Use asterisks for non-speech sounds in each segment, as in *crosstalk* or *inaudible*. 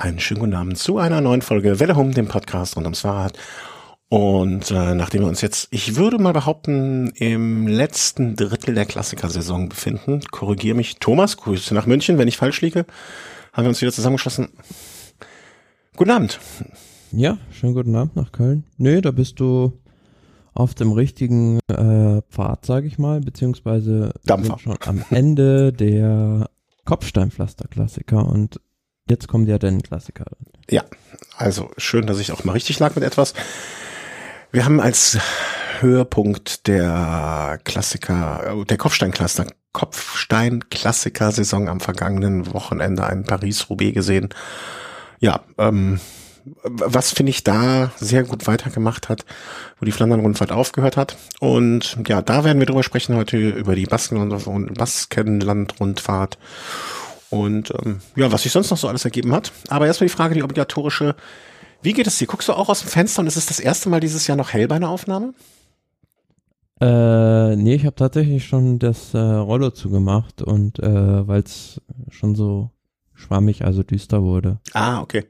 Einen schönen guten Abend zu einer neuen Folge Welle Home, dem Podcast rund ums Fahrrad. Und äh, nachdem wir uns jetzt, ich würde mal behaupten, im letzten Drittel der Klassikersaison befinden, korrigiere mich Thomas, Grüße nach München, wenn ich falsch liege, haben wir uns wieder zusammengeschlossen. Guten Abend. Ja, schönen guten Abend nach Köln. Nö, da bist du auf dem richtigen äh, Pfad, sage ich mal, beziehungsweise Dampfer. schon am Ende der Kopfsteinpflaster-Klassiker und Jetzt kommt ja der Klassiker. Ja, also schön, dass ich auch mal richtig lag mit etwas. Wir haben als Höhepunkt der Klassiker, der Kopfstein-Klassiker, Kopfstein-Klassiker-Saison am vergangenen Wochenende ein Paris-Roubaix gesehen. Ja, ähm, was finde ich da sehr gut weitergemacht hat, wo die Flandern-Rundfahrt aufgehört hat. Und ja, da werden wir drüber sprechen heute über die Baskenland-Rundfahrt und ähm, ja, was sich sonst noch so alles ergeben hat. Aber erstmal die Frage, die obligatorische, wie geht es dir? Guckst du auch aus dem Fenster und ist es das erste Mal dieses Jahr noch hell bei einer Aufnahme? Äh, nee, ich habe tatsächlich schon das äh, Rollo zugemacht und äh, weil es schon so schwammig, also düster wurde. Ah, okay.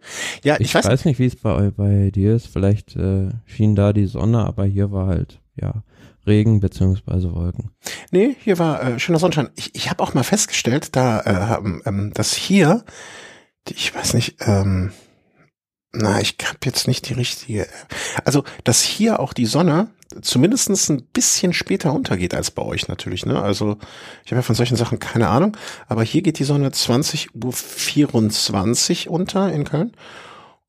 Ja, ich, ich weiß, weiß, nicht, wie es bei, bei dir ist. Vielleicht äh, schien da die Sonne, aber hier war halt, ja, Regen beziehungsweise Wolken. Nee, hier war äh, schöner Sonnenschein. Ich, ich habe auch mal festgestellt, da äh, ähm, ähm dass hier, ich weiß nicht, ähm, na, ich habe jetzt nicht die richtige, also dass hier auch die Sonne zumindestens ein bisschen später untergeht als bei euch natürlich. Ne? Also ich habe ja von solchen Sachen keine Ahnung, aber hier geht die Sonne 20 Uhr 24 unter in Köln.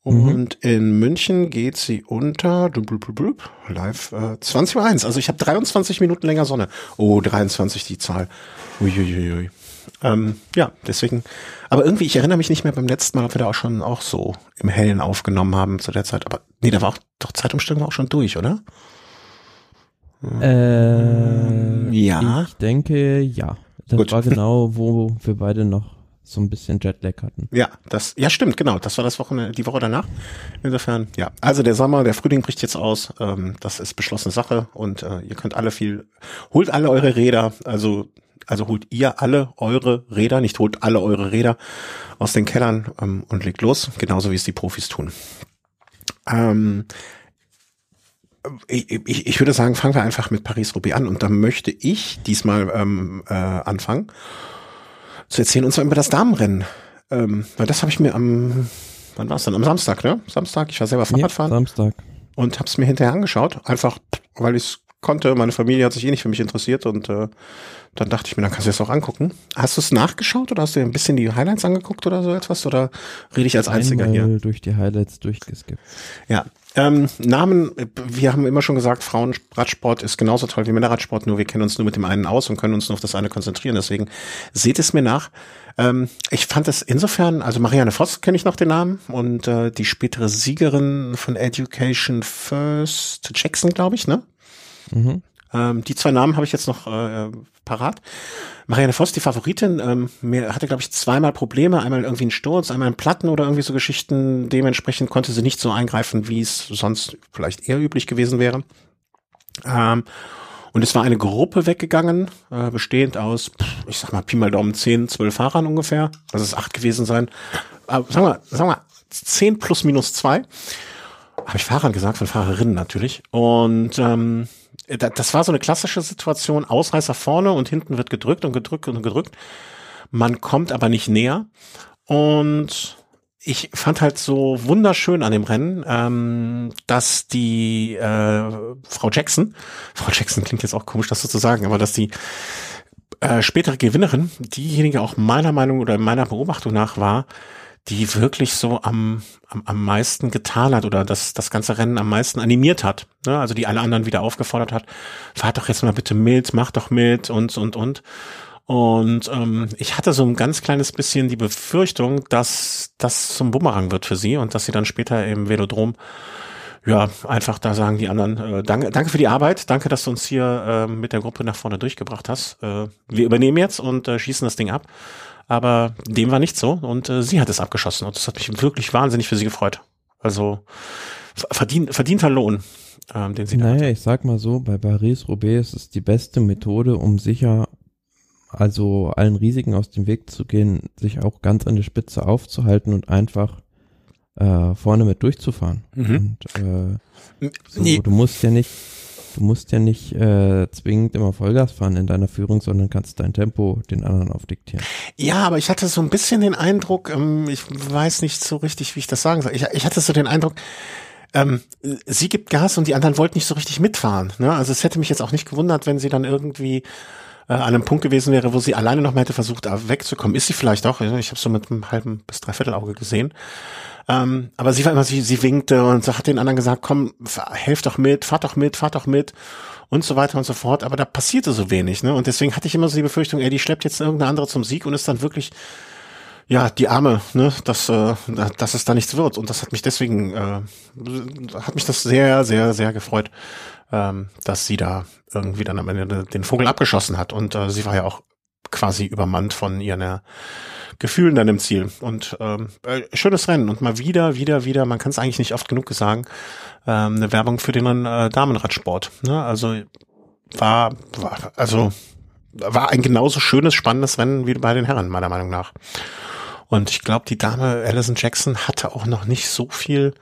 Und mhm. in München geht sie unter live äh, 20 Uhr 1. Also ich habe 23 Minuten länger Sonne. Oh, 23 die Zahl. Uiuiui. Ähm, ja, deswegen. Aber irgendwie, ich erinnere mich nicht mehr beim letzten Mal, ob wir da auch schon auch so im Hellen aufgenommen haben zu der Zeit. Aber nee, da war auch doch Zeitumstellung auch schon durch, oder? Äh, ja. Ich denke, ja. Das Gut. war genau, wo wir beide noch so ein bisschen Jetlag hatten. Ja, das, ja stimmt, genau. Das war das Wochenende, die Woche danach. Insofern, ja. Also der Sommer, der Frühling bricht jetzt aus. Ähm, das ist beschlossene Sache und äh, ihr könnt alle viel, holt alle eure Räder, also also holt ihr alle eure Räder, nicht holt alle eure Räder aus den Kellern ähm, und legt los, genauso wie es die Profis tun. Ähm, ich, ich, ich würde sagen, fangen wir einfach mit Paris-Roubaix an und da möchte ich diesmal ähm, äh, anfangen zu erzählen, und zwar über das Damenrennen. Ähm, weil das habe ich mir am, wann war es dann? Am Samstag, ne? Samstag, ich war selber Fahrradfahren. Ja, Samstag. Und habe es mir hinterher angeschaut, einfach weil ich es konnte. Meine Familie hat sich eh nicht für mich interessiert und äh, dann dachte ich mir, dann kannst du es auch angucken. Hast du es nachgeschaut oder hast du dir ein bisschen die Highlights angeguckt oder so etwas? Oder rede ich als Einziger Einmal hier? durch die Highlights durchgeskippt. Ja, ähm, Namen, wir haben immer schon gesagt, Frauenradsport ist genauso toll wie Männerradsport, nur wir kennen uns nur mit dem einen aus und können uns nur auf das eine konzentrieren. Deswegen seht es mir nach. Ähm, ich fand es insofern, also Marianne Voss kenne ich noch den Namen und äh, die spätere Siegerin von Education First, Jackson, glaube ich, ne? Mhm. Ähm, die zwei Namen habe ich jetzt noch äh, parat. Marianne Voss, die Favoritin, ähm, mir hatte, glaube ich, zweimal Probleme. Einmal irgendwie einen Sturz, einmal einen Platten oder irgendwie so Geschichten. Dementsprechend konnte sie nicht so eingreifen, wie es sonst vielleicht eher üblich gewesen wäre. Ähm, und es war eine Gruppe weggegangen, äh, bestehend aus, ich sag mal, Pi mal Daumen, 10, 12 Fahrern ungefähr. Lass es acht gewesen sein. Aber sagen wir, sagen wir, 10 plus minus zwei. Habe ich Fahrern gesagt, von Fahrerinnen natürlich. Und ähm, das war so eine klassische Situation, Ausreißer vorne und hinten wird gedrückt und gedrückt und gedrückt. Man kommt aber nicht näher. Und ich fand halt so wunderschön an dem Rennen, ähm, dass die äh, Frau Jackson, *laughs* Frau Jackson klingt jetzt auch komisch, das so zu sagen, aber dass die äh, spätere Gewinnerin, diejenige auch meiner Meinung oder meiner Beobachtung nach war, die wirklich so am, am, am meisten getan hat oder das, das ganze Rennen am meisten animiert hat. Ne? Also die alle anderen wieder aufgefordert hat, fahrt doch jetzt mal bitte mit, macht doch mit und, und, und. Und ähm, ich hatte so ein ganz kleines bisschen die Befürchtung, dass das zum Bumerang wird für sie und dass sie dann später im Velodrom ja, einfach da sagen die anderen, äh, danke, danke für die Arbeit, danke, dass du uns hier äh, mit der Gruppe nach vorne durchgebracht hast. Äh, wir übernehmen jetzt und äh, schießen das Ding ab. Aber dem war nicht so und äh, sie hat es abgeschossen und das hat mich wirklich wahnsinnig für sie gefreut. Also verdient, verdienter Lohn, ähm, den sie naja, da Naja, ich sag mal so, bei Paris-Roubaix ist es die beste Methode, um sicher, also allen Risiken aus dem Weg zu gehen, sich auch ganz an der Spitze aufzuhalten und einfach äh, vorne mit durchzufahren. Mhm. Und äh, so, Nee. du musst ja nicht, du musst ja nicht äh, zwingend immer Vollgas fahren in deiner Führung, sondern kannst dein Tempo den anderen aufdiktieren. Ja, aber ich hatte so ein bisschen den Eindruck, ähm, ich weiß nicht so richtig, wie ich das sagen soll. Ich, ich hatte so den Eindruck, ähm, sie gibt Gas und die anderen wollten nicht so richtig mitfahren. Ne? Also es hätte mich jetzt auch nicht gewundert, wenn sie dann irgendwie äh, an einem Punkt gewesen wäre, wo sie alleine noch mal hätte versucht, wegzukommen. Ist sie vielleicht auch. Ich habe so mit einem halben bis dreiviertel Auge gesehen. Ähm, aber sie war immer, sie, sie winkte und so hat den anderen gesagt, komm, helft doch mit, fahrt doch mit, fahrt doch mit und so weiter und so fort. Aber da passierte so wenig, ne? Und deswegen hatte ich immer so die Befürchtung, ey, die schleppt jetzt irgendeine andere zum Sieg und ist dann wirklich, ja, die Arme, ne, dass, äh, dass es da nichts wird. Und das hat mich deswegen, äh, hat mich das sehr, sehr, sehr gefreut, ähm, dass sie da irgendwie dann am Ende den Vogel abgeschossen hat. Und äh, sie war ja auch quasi übermannt von ihren äh, Gefühlen dann im Ziel. Und ähm, äh, schönes Rennen. Und mal wieder, wieder, wieder, man kann es eigentlich nicht oft genug sagen, ähm, eine Werbung für den äh, Damenradsport. Ne? Also war, war, also war ein genauso schönes, spannendes Rennen wie bei den Herren, meiner Meinung nach. Und ich glaube, die Dame Alison Jackson hatte auch noch nicht so viel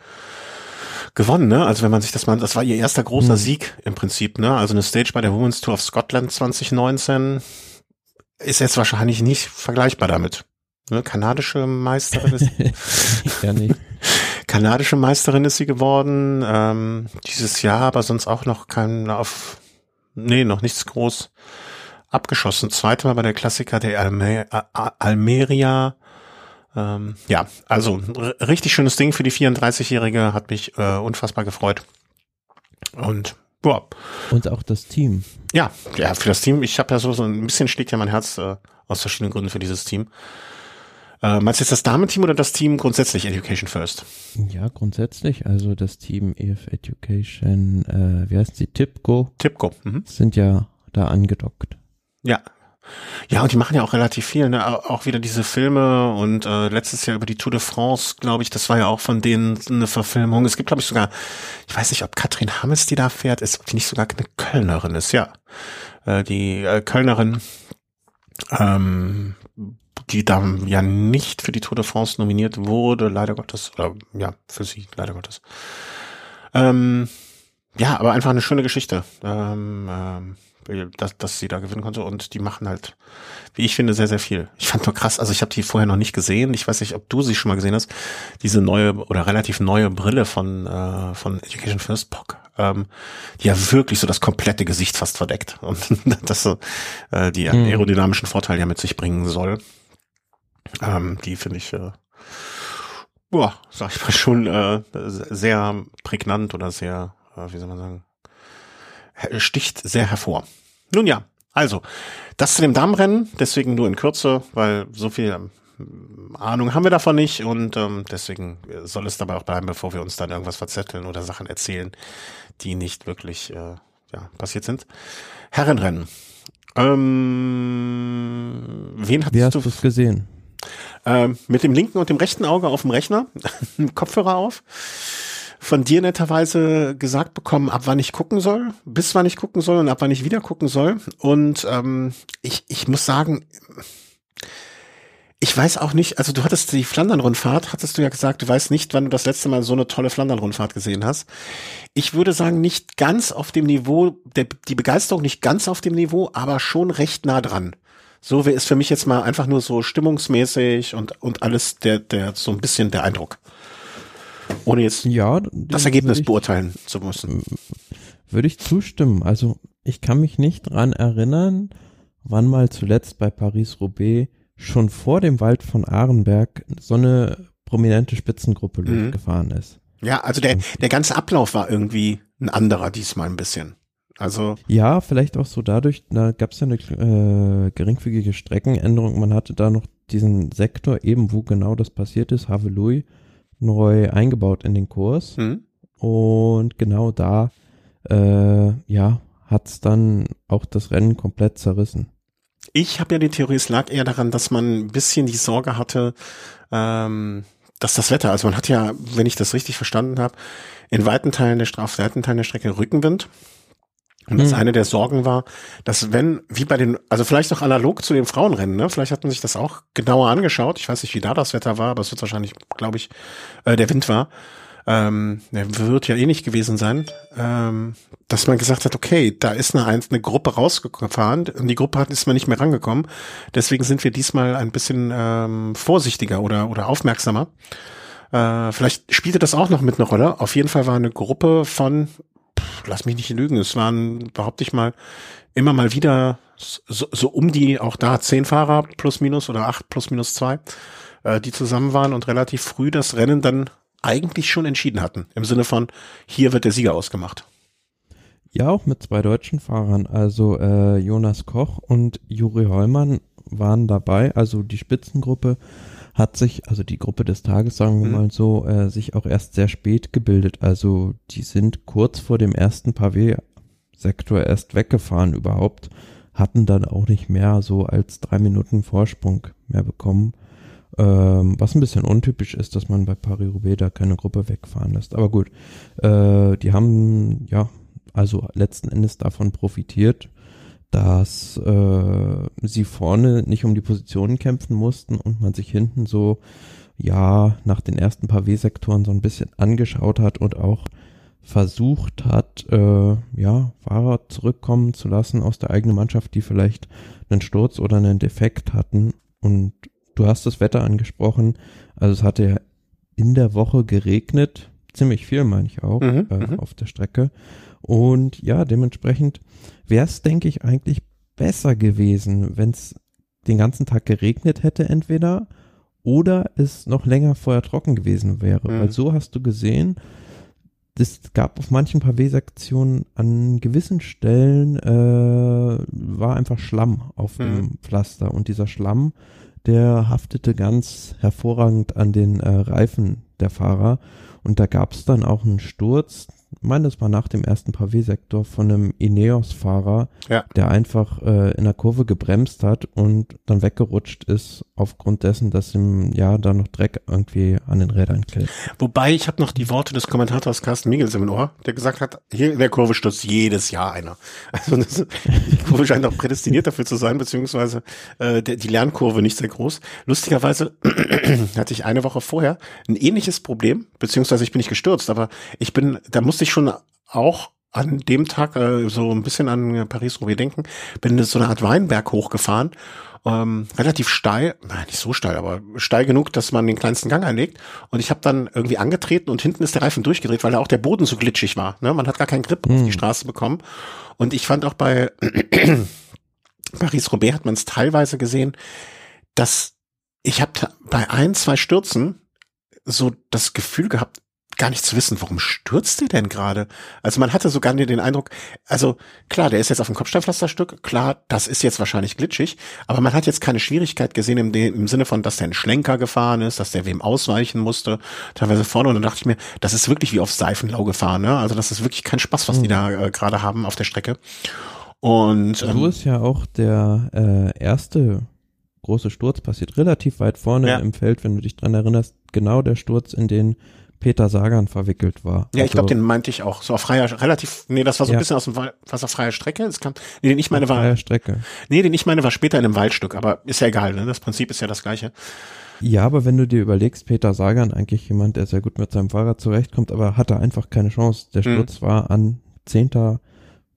gewonnen, ne? Also wenn man sich das mal, das war ihr erster großer Hm. Sieg im Prinzip, ne? Also eine Stage bei der Women's Tour of Scotland 2019 ist jetzt wahrscheinlich nicht vergleichbar damit. Ne? Kanadische Meisterin ist, *laughs* ja, nicht. *laughs* kanadische Meisterin ist sie geworden, ähm, dieses Jahr, aber sonst auch noch kein auf, nee, noch nichts groß abgeschossen. Zweite Mal bei der Klassiker der Alme Almeria. Ähm, ja, also richtig schönes Ding für die 34-Jährige, hat mich äh, unfassbar gefreut. Und boah, Und auch das Team. ja, ja, für das Team, ich habe ja so, so ein bisschen schlägt ja mein Herz äh, aus verschiedenen Gründen für dieses Team. Äh, meinst du jetzt das Damenteam oder das Team grundsätzlich Education First? Ja, grundsätzlich. Also das Team EF Education, äh, wie heißt sie? Tipco, Tipco. Mhm. sind ja da angedockt. Ja. Ja, und die machen ja auch relativ viel, ne? Au- Auch wieder diese Filme und äh, letztes Jahr über die Tour de France, glaube ich, das war ja auch von denen eine Verfilmung. Es gibt, glaube ich, sogar, ich weiß nicht, ob Katrin Hammes die da fährt, ist, ob die nicht sogar eine Kölnerin ist, ja. Äh, die äh, Kölnerin, ähm, die da ja nicht für die Tour de France nominiert wurde, leider Gottes, oder ja, für sie, leider Gottes. Ähm, ja, aber einfach eine schöne Geschichte. Ähm, ähm, dass, dass sie da gewinnen konnte und die machen halt, wie ich finde, sehr, sehr viel. Ich fand nur krass, also ich habe die vorher noch nicht gesehen. Ich weiß nicht, ob du sie schon mal gesehen hast. Diese neue oder relativ neue Brille von, äh, von Education First POC, ähm, die ja wirklich so das komplette Gesicht fast verdeckt *laughs* und das so äh, die Mhm. aerodynamischen Vorteile ja mit sich bringen soll. Ähm, die finde ich, äh, boah, sag ich mal schon äh, sehr prägnant oder sehr, äh, wie soll man sagen, sticht sehr hervor. Nun ja, also, das zu dem Damenrennen, deswegen nur in Kürze, weil so viel ähm, Ahnung haben wir davon nicht und ähm, deswegen soll es dabei auch bleiben, bevor wir uns dann irgendwas verzetteln oder Sachen erzählen, die nicht wirklich äh, ja, passiert sind. Herrenrennen. Ähm, wen Wie hattest hast du du es gesehen? ähm, mit dem linken und dem rechten Auge auf dem Rechner, *laughs* Kopfhörer auf, von dir netterweise gesagt bekommen, ab wann ich gucken soll, bis wann ich gucken soll und ab wann ich wieder gucken soll. Und ähm, ich, ich muss sagen, ich weiß auch nicht, also du hattest die Flandern-Rundfahrt, hattest du ja gesagt, du weißt nicht, wann du das letzte Mal so eine tolle Flandern-Rundfahrt gesehen hast. Ich würde sagen, nicht ganz auf dem Niveau, der, die Begeisterung nicht ganz auf dem Niveau, aber schon recht nah dran. So es für mich jetzt mal einfach nur so stimmungsmäßig und, und alles der, der, so ein bisschen der Eindruck. Ohne jetzt Ja, das Ergebnis ich, beurteilen zu müssen. würde ich zustimmen. Also ich kann mich nicht dran erinnern, wann mal zuletzt bei Paris-Roubaix schon vor dem Wald von Arenberg so eine prominente Spitzengruppe Mhm. losgefahren ist. Ja, also der, der ganze Ablauf war irgendwie ein anderer diesmal ein bisschen. Also, Ja, vielleicht auch so dadurch, da gab es ja eine äh, geringfügige Streckenänderung. Man hatte da noch diesen Sektor, eben wo genau das passiert ist, Havelui, neu eingebaut in den Kurs. hm, Und genau da, äh, ja, hat's dann auch das Rennen komplett zerrissen. ich habe ja die Theorie, es lag eher daran, dass man ein bisschen die Sorge hatte, ähm, dass das Wetter, also man hat ja, wenn ich das richtig verstanden habe, in weiten Teilen der Stra- auf weiten Teilen der Strecke Rückenwind. Und das eine der Sorgen war, dass wenn, wie bei den, also vielleicht auch analog zu den Frauenrennen, ne, vielleicht hat man sich das auch genauer angeschaut. Ich weiß nicht, wie da das Wetter war, aber es wird wahrscheinlich, glaube ich, äh, der Wind war. Ähm, der wird ja eh nicht gewesen sein, ähm, dass man gesagt hat, okay, da ist eine, eine Gruppe rausgefahren und die Gruppe hat, ist mal nicht mehr rangekommen. Deswegen sind wir diesmal ein bisschen ähm, vorsichtiger oder, oder aufmerksamer. Äh, vielleicht spielte das auch noch mit einer Rolle. Auf jeden Fall war eine Gruppe von lass mich nicht lügen, es waren, behaupte ich mal, immer mal wieder so, so um die, auch da zehn Fahrer plus minus oder acht plus minus zwei, äh, die zusammen waren und relativ früh das Rennen dann eigentlich schon entschieden hatten. Im Sinne von, hier wird der Sieger ausgemacht. Ja, auch mit zwei deutschen Fahrern, also äh, Jonas Koch und Juri Heumann waren dabei, also die Spitzengruppe hat sich, also die Gruppe des Tages, sagen wir mhm. mal so, äh, sich auch erst sehr spät gebildet. Also die sind kurz vor dem ersten Pavé-Sektor erst weggefahren überhaupt, hatten dann auch nicht mehr so als drei Minuten Vorsprung mehr bekommen. Ähm, was ein bisschen untypisch ist, dass man bei Paris-Roubaix da keine Gruppe wegfahren lässt. Aber gut, äh, die haben ja also letzten Endes davon profitiert dass äh, sie vorne nicht um die Positionen kämpfen mussten und man sich hinten so ja nach den ersten paar W-Sektoren so ein bisschen angeschaut hat und auch versucht hat, äh, ja, Fahrer zurückkommen zu lassen aus der eigenen Mannschaft, die vielleicht einen Sturz oder einen Defekt hatten. Und du hast das Wetter angesprochen. Also es hatte ja in der Woche geregnet, ziemlich viel meine ich auch, mhm, äh, mhm. auf der Strecke. Und ja, dementsprechend wäre es, denke ich, eigentlich besser gewesen, wenn es den ganzen Tag geregnet hätte entweder oder es noch länger vorher trocken gewesen wäre. Mhm. Weil so hast du gesehen, es gab auf manchen Pavé-Sektionen an gewissen Stellen äh, war einfach Schlamm auf mhm. dem Pflaster und dieser Schlamm, der haftete ganz hervorragend an den äh, Reifen der Fahrer und da gab es dann auch einen Sturz, meine, das war nach dem ersten Pavé-Sektor von einem Ineos-Fahrer, ja. der einfach äh, in der Kurve gebremst hat und dann weggerutscht ist aufgrund dessen, dass ihm ja da noch Dreck irgendwie an den Rädern klebt. Wobei ich habe noch die Worte des Kommentators Carsten Miegels im Ohr, der gesagt hat, hier in der Kurve stürzt jedes Jahr einer. *laughs* Also das, die Kurve scheint auch prädestiniert dafür zu sein, beziehungsweise äh, der, die Lernkurve nicht sehr groß. Lustigerweise *clears throat* hatte ich eine Woche vorher ein ähnliches Problem, beziehungsweise ich bin nicht gestürzt, aber ich bin, da musste ich schon auch an dem Tag äh, so ein bisschen an Paris-Roubaix denken, bin so eine Art Weinberg hochgefahren ähm, relativ steil, nein, nicht so steil, aber steil genug, dass man den kleinsten Gang einlegt. Und ich habe dann irgendwie angetreten und hinten ist der Reifen durchgedreht, weil da auch der Boden so glitschig war. Ne? Man hat gar keinen Grip mhm. auf die hm. Straße bekommen. Und ich fand auch bei *clears throat* Paris-Roubaix hat man es teilweise gesehen, dass ich habe bei ein, zwei Stürzen so das Gefühl gehabt, gar nicht zu wissen, warum stürzt der denn gerade? Also man hatte sogar den Eindruck, also klar, der ist jetzt auf dem Kopfsteinpflasterstück, klar, das ist jetzt wahrscheinlich glitschig, aber man hat jetzt keine Schwierigkeit gesehen im, im Sinne von, dass der ein Schlenker gefahren ist, dass der wem ausweichen musste, teilweise vorne und dann dachte ich mir, das ist wirklich wie auf Seifenlau gefahren, ne? Also das ist wirklich kein Spaß, was die da äh, gerade haben auf der Strecke. Und ähm, so ist ja auch der äh, erste große Sturz passiert relativ weit vorne ja. im Feld, wenn du dich dran erinnerst, genau der Sturz, in den Peter Sagan verwickelt war. Ja, ich glaube, also den meinte ich auch. So auf freier, relativ, nee, das war so ein bisschen aus dem Wald, was auf freier Strecke? Das kam, nee, den ich meine war. Strecke. Nee, den ich meine war später in einem Waldstück, aber ist ja egal, ne? Das Prinzip ist ja das gleiche. Ja, aber wenn du dir überlegst, Peter Sagan eigentlich jemand, der sehr gut mit seinem Fahrrad zurechtkommt, aber hatte einfach keine Chance. Der hm. Sturz mhm. war an 10.,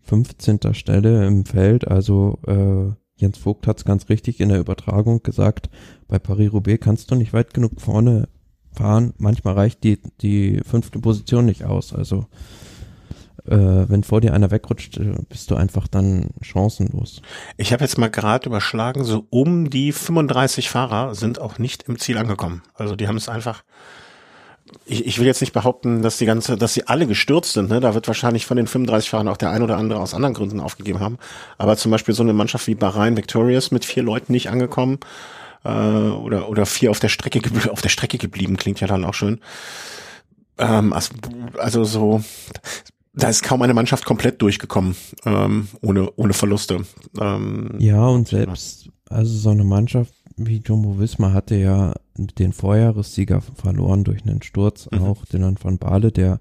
15. Stelle im Feld, also äh, Jens Vogt hat es ganz richtig in der Übertragung gesagt, bei Paris-Roubaix kannst du nicht weit genug vorne fahren. Manchmal reicht die, die fünfte Position nicht aus. Also äh, wenn vor dir einer wegrutscht, äh, bist du einfach dann chancenlos. Ich habe jetzt mal gerade überschlagen, so um die 35 Fahrer sind auch nicht im Ziel angekommen. Also die haben es einfach. Ich, ich will jetzt nicht behaupten, dass die ganze, dass sie alle gestürzt sind. Ne? Da wird wahrscheinlich von den 35 Fahrern auch der ein oder andere aus anderen Gründen aufgegeben haben. Aber zum Beispiel so eine Mannschaft wie Bahrain Victorious mit vier Leuten nicht angekommen äh, oder oder vier auf der Strecke auf der Strecke geblieben klingt ja dann auch schön. Ähm, also, also so da ist kaum eine Mannschaft komplett durchgekommen ähm, ohne ohne Verluste. Ähm, ja und selbst also so eine Mannschaft wie Jumbo Visma hatte ja den Vorjahressieger verloren durch einen Sturz, mhm. auch den von Bale, der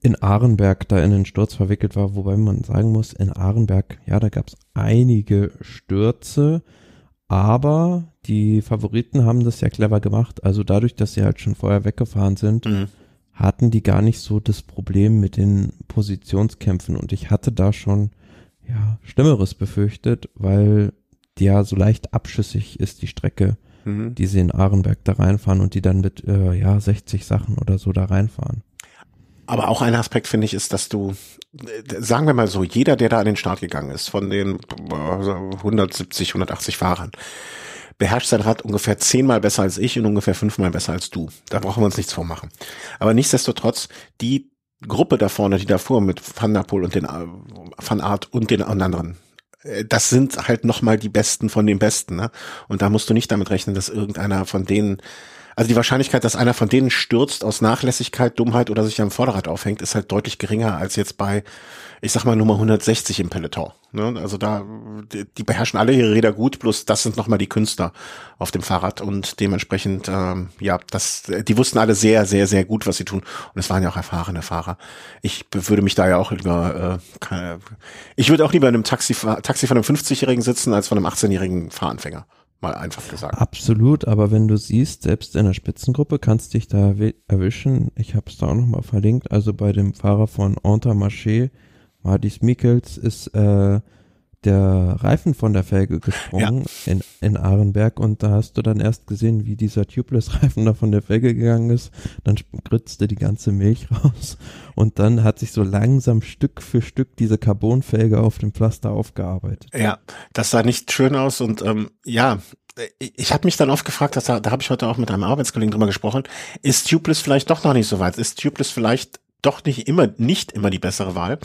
in Ahrenberg da in den Sturz verwickelt war, wobei man sagen muss, in Ahrenberg, ja, da gab es einige Stürze, aber die Favoriten haben das ja clever gemacht. Also dadurch, dass sie halt schon vorher weggefahren sind, mhm. hatten die gar nicht so das Problem mit den Positionskämpfen. Und ich hatte da schon ja Schlimmeres befürchtet, weil die ja so leicht abschüssig ist, die Strecke, mhm. die sie in Ahrenberg da reinfahren und die dann mit äh, ja 60 Sachen oder so da reinfahren. Aber auch ein Aspekt finde ich ist, dass du, sagen wir mal so, jeder, der da an den Start gegangen ist, von den 170, 180 Fahrern, beherrscht sein Rad ungefähr zehnmal besser als ich und ungefähr fünfmal besser als du. Da brauchen wir uns nichts vormachen. Aber nichtsdestotrotz, die Gruppe da vorne, die da fuhr mit Van der Poel und den Van Art und den anderen, äh, das sind halt nochmal die Besten von den Besten. Ne? Und da musst du nicht damit rechnen, dass irgendeiner von denen also die Wahrscheinlichkeit, dass einer von denen stürzt aus Nachlässigkeit, Dummheit oder sich am Vorderrad aufhängt, ist halt deutlich geringer als jetzt bei, ich sag mal, Nummer 160 im Peloton. Ne? Also da, die, beherrschen alle ihre Räder gut, bloß das sind nochmal die Künstler auf dem Fahrrad und dementsprechend, ähm, ja, das, die wussten alle sehr, sehr, sehr gut, was sie tun und es waren ja auch erfahrene Fahrer. Ich würde mich da ja auch lieber, äh, keine, ich würde auch lieber in einem Taxi, Taxi von einem 50-Jährigen sitzen als von einem 18-jährigen Fahranfänger. Mal einfach gesagt. Absolut, aber wenn du siehst, selbst in der Spitzengruppe kannst dich da erwischen. Ich habe es da auch nochmal verlinkt. Also bei dem Fahrer von Entermarché, Mardis Mikkels, ist äh, der Reifen von der Felge gesprungen ja. in, in Ahrenberg und da hast du dann erst gesehen, wie dieser Tubeless-Reifen da von der Felge gegangen ist. Dann spritzte die ganze Milch *laughs* raus und dann hat sich so langsam Stück für Stück diese Carbonfelge auf dem Pflaster aufgearbeitet. Ja, das sah nicht schön aus und ähm, ja, ich habe mich dann oft gefragt, dass da, da habe ich heute auch mit einem Arbeitskollegen drüber gesprochen, ist Tubeless vielleicht doch noch nicht so weit? Ist Tubeless vielleicht doch nicht immer, nicht immer die bessere Wahl?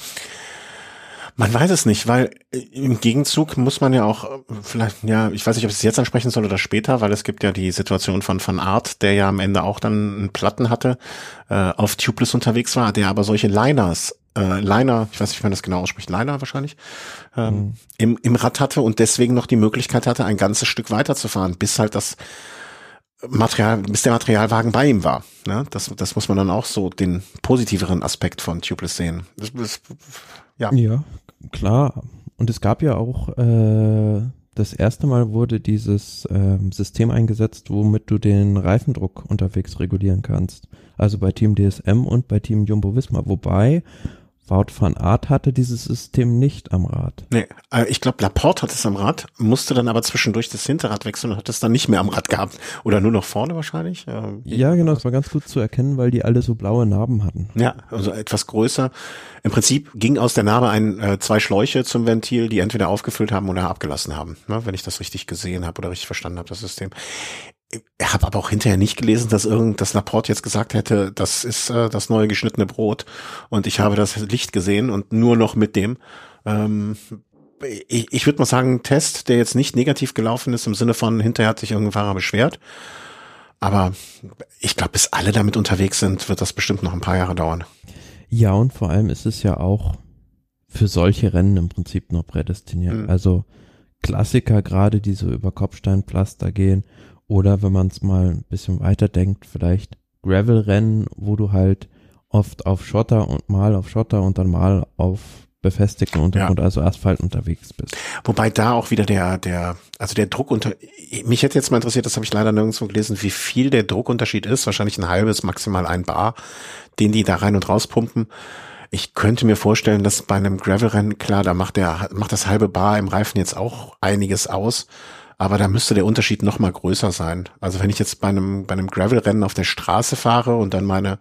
Man weiß es nicht, weil äh, im Gegenzug muss man ja auch äh, vielleicht, ja, ich weiß nicht, ob ich es jetzt ansprechen soll oder später, weil es gibt ja die Situation von Van Art, der ja am Ende auch dann einen Platten hatte, äh, auf Tubeless unterwegs war, der aber solche Liners, äh, Liner, ich weiß nicht, wie man das genau ausspricht, Liner wahrscheinlich, ähm, mhm. im, im Rad hatte und deswegen noch die Möglichkeit hatte, ein ganzes Stück weiterzufahren, bis halt das Material, bis der Materialwagen bei ihm war. Ne? Das, das muss man dann auch so den positiveren Aspekt von Tubeless sehen. Das, das, ja. ja, klar. Und es gab ja auch, äh, das erste Mal wurde dieses äh, System eingesetzt, womit du den Reifendruck unterwegs regulieren kannst. Also bei Team DSM und bei Team Jumbo Visma. Wobei Wout van Art hatte dieses System nicht am Rad. Nee, äh, ich glaube, Laporte hat es am Rad, musste dann aber zwischendurch das Hinterrad wechseln und hat es dann nicht mehr am Rad gehabt. Oder nur noch vorne wahrscheinlich. Ja, genau, es war ganz gut zu erkennen, weil die alle so blaue Narben hatten. Ja, also etwas größer. Im Prinzip ging aus der Narbe ein, äh, zwei Schläuche zum Ventil, die entweder aufgefüllt haben oder abgelassen haben, ne, wenn ich das richtig gesehen habe oder richtig verstanden habe, das System. Ich habe aber auch hinterher nicht gelesen, dass irgend das Laporte jetzt gesagt hätte, das ist äh, das neue geschnittene Brot und ich habe das Licht gesehen und nur noch mit dem. Ähm, ich, ich würde mal sagen, Test, der jetzt nicht negativ gelaufen ist, im Sinne von hinterher hat sich irgendein Fahrer beschwert. Aber ich glaube, bis alle damit unterwegs sind, wird das bestimmt noch ein paar Jahre dauern. Ja, und vor allem ist es ja auch für solche Rennen im Prinzip noch prädestiniert. Mhm. Also Klassiker gerade, die so über Kopfsteinpflaster gehen oder wenn man es mal ein bisschen weiter denkt, vielleicht Gravel-Rennen, wo du halt oft auf Schotter und mal auf Schotter und dann mal auf befestigten Untergrund, ja. also Asphalt unterwegs bist. Wobei da auch wieder der, der, also der Druck unter, mich hätte jetzt mal interessiert, das habe ich leider nirgendwo gelesen, wie viel der Druckunterschied ist, wahrscheinlich ein halbes, maximal ein Bar, den die da rein und raus pumpen. Ich könnte mir vorstellen, dass bei einem Gravel-Rennen, klar, da macht der, macht das halbe Bar im Reifen jetzt auch einiges aus. Aber da müsste der Unterschied noch mal größer sein. Also wenn ich jetzt bei einem, bei einem Gravel-Rennen auf der Straße fahre und dann meine,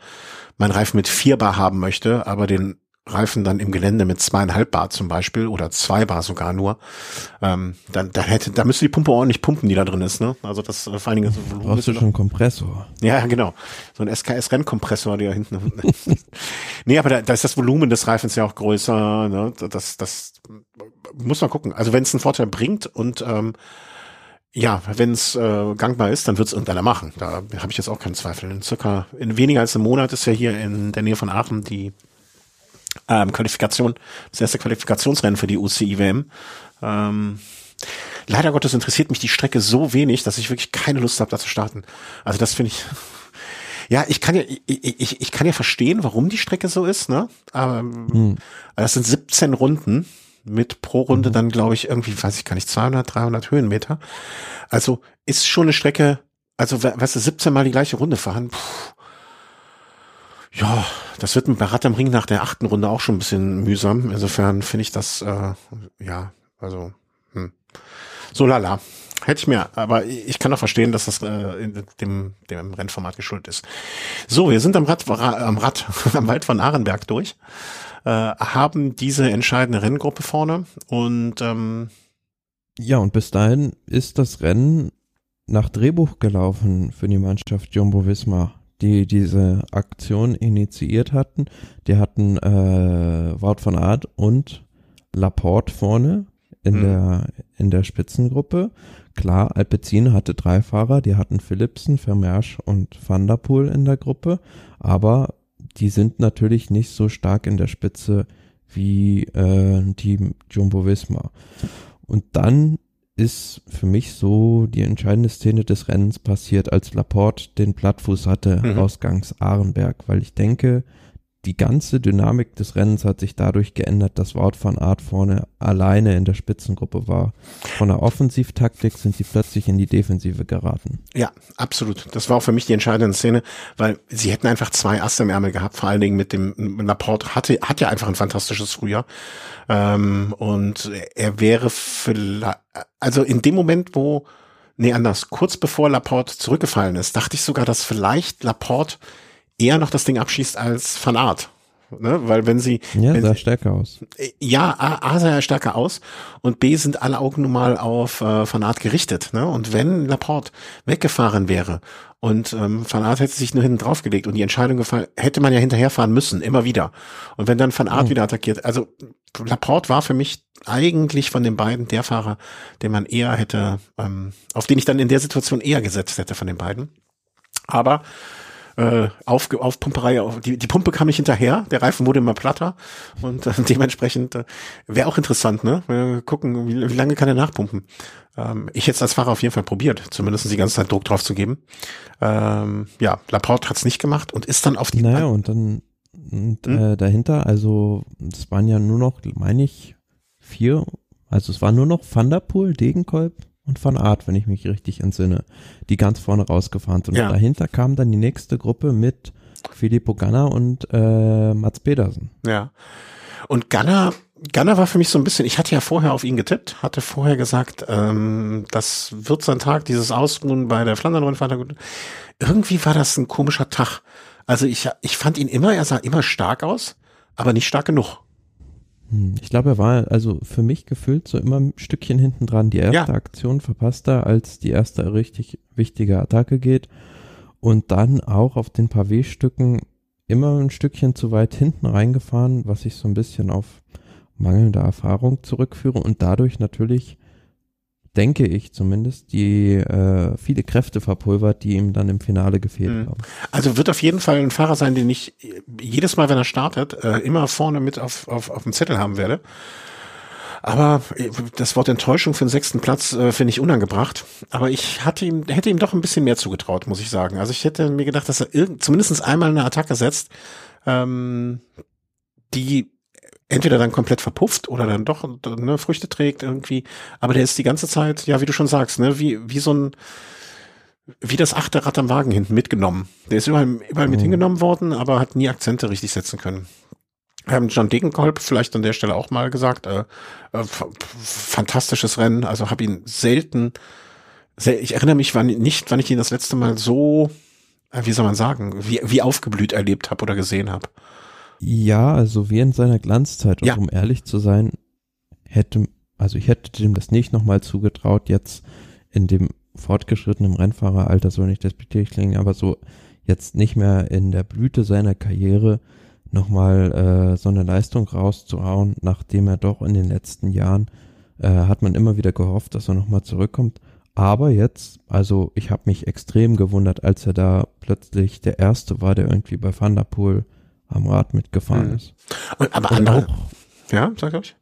mein Reifen mit vier Bar haben möchte, aber den Reifen dann im Gelände mit zweieinhalb Bar zum Beispiel oder zwei Bar sogar nur, ähm, dann, dann hätte, da müsste die Pumpe ordentlich pumpen, die da drin ist, ne? Also das vor allen Dingen so Volumen. Brauchst du schon einen Kompressor? Ja, genau. So ein SKS-Rennkompressor, der da hinten. *laughs* nee, aber da, da ist das Volumen des Reifens ja auch größer, ne? Das, das muss man gucken. Also wenn es einen Vorteil bringt und ähm, ja, wenn es äh, gangbar ist, dann wird es irgendeiner machen. Da habe ich jetzt auch keinen Zweifel. In circa in weniger als einem Monat ist ja hier in der Nähe von Aachen die ähm, Qualifikation, das erste Qualifikationsrennen für die UCI-WM. Ähm, leider Gottes interessiert mich die Strecke so wenig, dass ich wirklich keine Lust habe, da zu starten. Also das finde ich Ja, ich kann ja, ich, ich, ich kann ja verstehen, warum die Strecke so ist, ne? Aber hm. das sind 17 Runden mit pro Runde mhm. dann, glaube ich, irgendwie, weiß ich gar nicht, 200, 300 Höhenmeter. Also ist schon eine Strecke, also weißt du, 17 Mal die gleiche Runde fahren, puh, ja, das wird mit Rad am Ring nach der achten Runde auch schon ein bisschen mühsam. Insofern finde ich das, äh, ja, also, hm. so lala. Hätte ich mir, aber ich kann auch verstehen, dass das äh, dem, dem Rennformat geschuldet ist. So, wir sind am Rad, am Rad, *laughs* am Wald von Arenberg durch, äh, haben diese entscheidende Renngruppe vorne und ähm, ja, und bis dahin ist das Rennen nach Drehbuch gelaufen für die Mannschaft Jumbo Visma die diese Aktion initiiert hatten. Die hatten äh, Wout van Aert und Laporte vorne in mhm. der in der Spitzengruppe. Klar, Alpecin hatte drei Fahrer, die hatten Philipsen, Vermersch und Van der Poel in der Gruppe, aber die sind natürlich nicht so stark in der Spitze wie äh, Team Jumbo Visma. Und dann ist für mich so die entscheidende Szene des Rennens passiert, als Laporte den Plattfuß hatte, mhm. ausgangs Ahrenberg, weil ich denke, die ganze Dynamik des Rennens hat sich dadurch geändert, dass Wout van Art vorne alleine in der Spitzengruppe war. Von der Offensivtaktik sind sie plötzlich in die Defensive geraten. Ja, absolut. Das war auch für mich die entscheidende Szene, weil sie hätten einfach zwei Asse im Ärmel gehabt, vor allen Dingen mit dem Laporte hatte, hat ja einfach ein fantastisches Frühjahr. Ähm, und er wäre vielleicht, also in dem Moment, wo, nee, anders, kurz bevor Laporte zurückgefallen ist, dachte ich sogar, dass vielleicht Laporte eher noch das Ding abschießt als Van Art. Ne? Weil wenn sie. Ja, wenn sah stärker aus. Ja, A, A sah er stärker aus und B sind alle Augen nun mal auf äh, Van Art gerichtet. Ne? Und wenn Laporte weggefahren wäre und ähm, Van Art hätte sich nur hinten draufgelegt und die Entscheidung gefallen, hätte man ja hinterherfahren müssen, immer wieder. Und wenn dann Van Art mhm. wieder attackiert, also Laporte war für mich eigentlich von den beiden der Fahrer, den man eher hätte, ähm, auf den ich dann in der Situation eher gesetzt hätte von den beiden. Aber äh, auf, auf Pumperei, auf, die, die Pumpe kam nicht hinterher, der Reifen wurde immer platter und äh, dementsprechend äh, wäre auch interessant, ne? Wir gucken, wie, wie lange kann er nachpumpen. Ähm, ich hätte es als Fahrer auf jeden Fall probiert, zumindest die ganze Zeit Druck drauf zu geben. Ähm, ja, Laporte hat es nicht gemacht und ist dann auf die. Naja, und dann und, hm? äh, dahinter, also es waren ja nur noch, meine ich, vier, also es war nur noch Van der Poel, Degenkolb, und Van Art, wenn ich mich richtig entsinne, die ganz vorne rausgefahren sind. Ja. Und dahinter kam dann die nächste Gruppe mit Filippo Ganna und äh, Mats Pedersen. Ja. Und Ganna, Ganna war für mich so ein bisschen, ich hatte ja vorher auf ihn getippt, hatte vorher gesagt, ähm, das wird sein Tag, dieses Ausruhen bei der Flandern-Rundfahrt. Irgendwie war das ein komischer Tag. Also ich, ich fand ihn immer, er sah immer stark aus, aber nicht stark genug. Hm, ich glaube, er war also für mich gefühlt so immer ein Stückchen hinten dran. Die erste ja. Aktion verpasst er, als die erste richtig wichtige Attacke geht. Und dann auch auf den Pavé-Stücken immer ein Stückchen zu weit hinten reingefahren, was ich so ein bisschen auf mangelnde Erfahrung zurückführe und dadurch natürlich denke ich zumindest, die äh, viele Kräfte verpulvert, die ihm dann im Finale gefehlt mhm. haben. Also wird auf jeden Fall ein Fahrer sein, den ich jedes Mal, wenn er startet, äh, immer vorne mit auf, auf, auf dem Zettel haben werde. Aber äh, das Wort Enttäuschung für den sechsten Platz äh, finde ich unangebracht. Aber ich hatte ihm, hätte ihm doch ein bisschen mehr zugetraut, muss ich sagen. Also ich hätte mir gedacht, dass er irgend, zumindest einmal eine Attacke setzt, ähm, die entweder dann komplett verpufft oder dann doch ne, Früchte trägt irgendwie. Aber der ist die ganze Zeit, ja, wie du schon sagst, ne, wie, wie so ein, wie das achte Rad am Wagen hinten mitgenommen. Der ist überall, überall mit mhm. hingenommen worden, aber hat nie Akzente richtig setzen können. Ähm, John Degenkolb vielleicht an der Stelle auch mal gesagt, äh, äh, fantastisches Rennen, also habe ihn selten, sel ich erinnere mich wann, nicht, wann ich ihn das letzte Mal so, äh, wie soll man sagen, wie, wie aufgeblüht erlebt habe oder gesehen habe. Ja, also in seiner Glanzzeit. Ja. um ehrlich zu sein, hätte, also ich hätte dem das nicht nochmal zugetraut, jetzt in dem fortgeschrittenen Rennfahreralter, so nicht despektierlich klingen, aber so jetzt nicht mehr in der Blüte seiner Karriere nochmal äh, so eine Leistung rauszuhauen, nachdem er doch in den letzten Jahren äh, hat man immer wieder gehofft, dass er nochmal zurückkommt. Aber jetzt, also ich habe mich extrem gewundert, als er da plötzlich der Erste war, der irgendwie bei Van der Poel am Rad mitgefahren mhm. ist. Und, aber und andere, auch, ja, sag ich.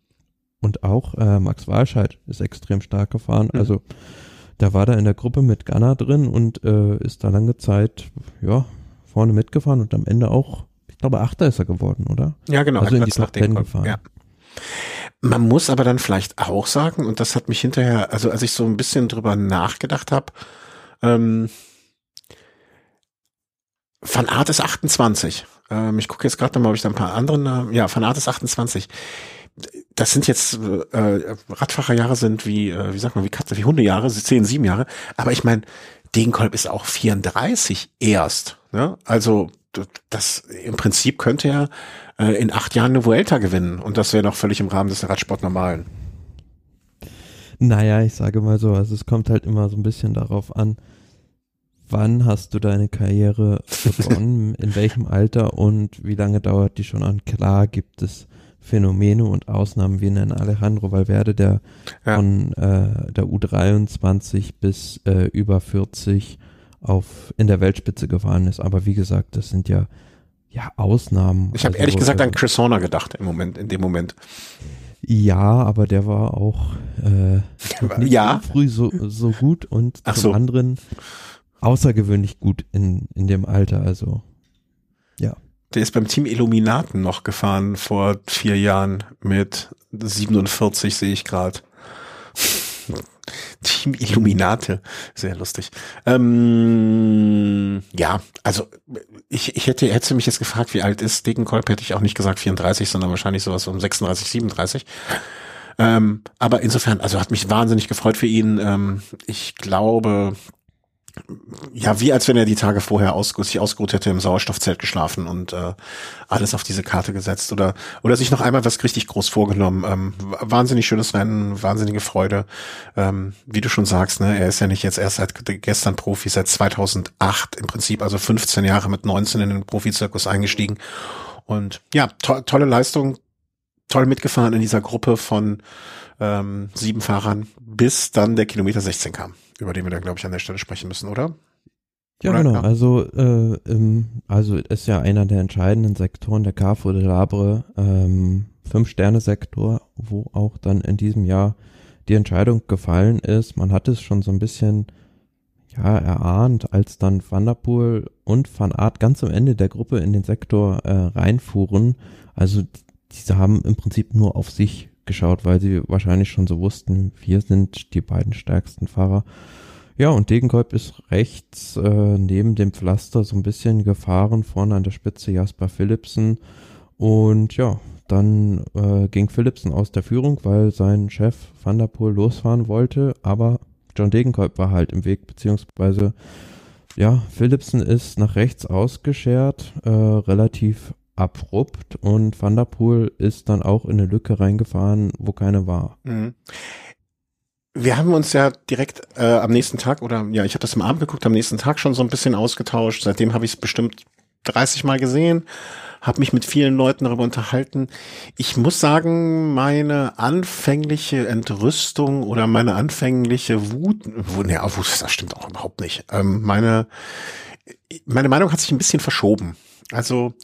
Und auch äh, Max Walscheid ist extrem stark gefahren. Mhm. Also der war da in der Gruppe mit Ghana drin und äh, ist da lange Zeit, ja, vorne mitgefahren und am Ende auch, ich glaube, Achter ist er geworden, oder? Ja, genau. Also in die Top Ten gefahren. Ja. Man muss aber dann vielleicht auch sagen, und das hat mich hinterher, also als ich so ein bisschen drüber nachgedacht habe, ähm, Van Art ist 28. Ähm, ich gucke jetzt gerade nochmal, ob ich da ein paar andere Namen. Ja, ist 28. Das sind jetzt äh, Radfahrerjahre sind wie, äh, wie sagt man, wie Katze, wie Hundejahre, zehn, sieben Jahre. Aber ich meine, Degenkolb ist auch 34 erst. Ne? Also das im Prinzip könnte er äh, in acht Jahren eine Vuelta gewinnen und das wäre noch völlig im Rahmen des Radsportnormalen. Naja, ich sage mal so, also es kommt halt immer so ein bisschen darauf an, wann hast du deine Karriere begonnen, *laughs* in welchem Alter und wie lange dauert die schon an? Klar gibt es Phänomene und Ausnahmen wie einen Alejandro Valverde, der ja. von äh, der U23 bis äh, über 40 auf in der Weltspitze gefahren ist. Aber wie gesagt, das sind ja ja Ausnahmen. Ich habe also, ehrlich gesagt an Chris Horner gedacht im Moment, in dem Moment. Ja, aber der war auch äh, *laughs* nicht ja. so früh so, so gut und Ach zum so. anderen außergewöhnlich gut in, in dem Alter. Also ja. Der ist beim Team Illuminaten noch gefahren vor vier Jahren mit 47, sehe ich gerade. *laughs* Team Illuminate, sehr lustig. Ähm, ja, also ich, ich hätte, hätte mich jetzt gefragt, wie alt ist Degenkolb, hätte ich auch nicht gesagt 34, sondern wahrscheinlich sowas um 36, 37. Ähm, aber insofern, also hat mich wahnsinnig gefreut für ihn. Ähm, ich glaube, ja, wie als wenn er die Tage vorher aus, sich ausgeruht hätte, im Sauerstoffzelt geschlafen und äh, alles auf diese Karte gesetzt oder oder sich noch einmal was richtig groß vorgenommen. Ähm, wahnsinnig schönes Rennen, wahnsinnige Freude. Ähm, wie du schon sagst, ne, er ist ja nicht jetzt erst seit gestern Profi, seit 2008 im Prinzip, also 15 Jahre mit 19 in den Profizirkus eingestiegen. Und ja, to tolle Leistung, toll mitgefahren in dieser Gruppe von ähm, sieben Fahrern, bis dann der Kilometer 16 kam über den wir dann, glaube ich, an der Stelle sprechen müssen, oder? Ja, oder? genau. Ja. Also, äh, ähm, also ist ja einer der entscheidenden Sektoren der Carrefour de Labre, ähm, Fünf-Sterne-Sektor, wo auch dann in diesem Jahr die Entscheidung gefallen ist. Man hat es schon so ein bisschen ja, erahnt, als dann Van der Poel und Van Aert ganz am Ende der Gruppe in den Sektor äh, reinfuhren. Also diese haben im Prinzip nur auf sich geschaut, weil sie wahrscheinlich schon so wussten, wir sind die beiden stärksten Fahrer. Ja, und Degenkolb ist rechts äh, neben dem Pflaster so ein bisschen gefahren, vorne an der Spitze Jasper Philipsen. Und ja, dann äh, ging Philipsen aus der Führung, weil sein Chef Van der Poel losfahren wollte, aber John Degenkolb war halt im Weg, beziehungsweise ja, Philipsen ist nach rechts ausgeschert, äh, relativ abrupt und Van der Poel ist dann auch in eine Lücke reingefahren, wo keine war. Mhm. Wir haben uns ja direkt äh, am nächsten Tag oder ja, ich habe das am Abend geguckt, am nächsten Tag schon so ein bisschen ausgetauscht. Seitdem habe ich es bestimmt 30 Mal gesehen, habe mich mit vielen Leuten darüber unterhalten. Ich muss sagen, meine anfängliche Entrüstung oder meine anfängliche Wut, Wut, ja, Wut, das stimmt auch überhaupt nicht. Ähm, meine meine Meinung hat sich ein bisschen verschoben. Also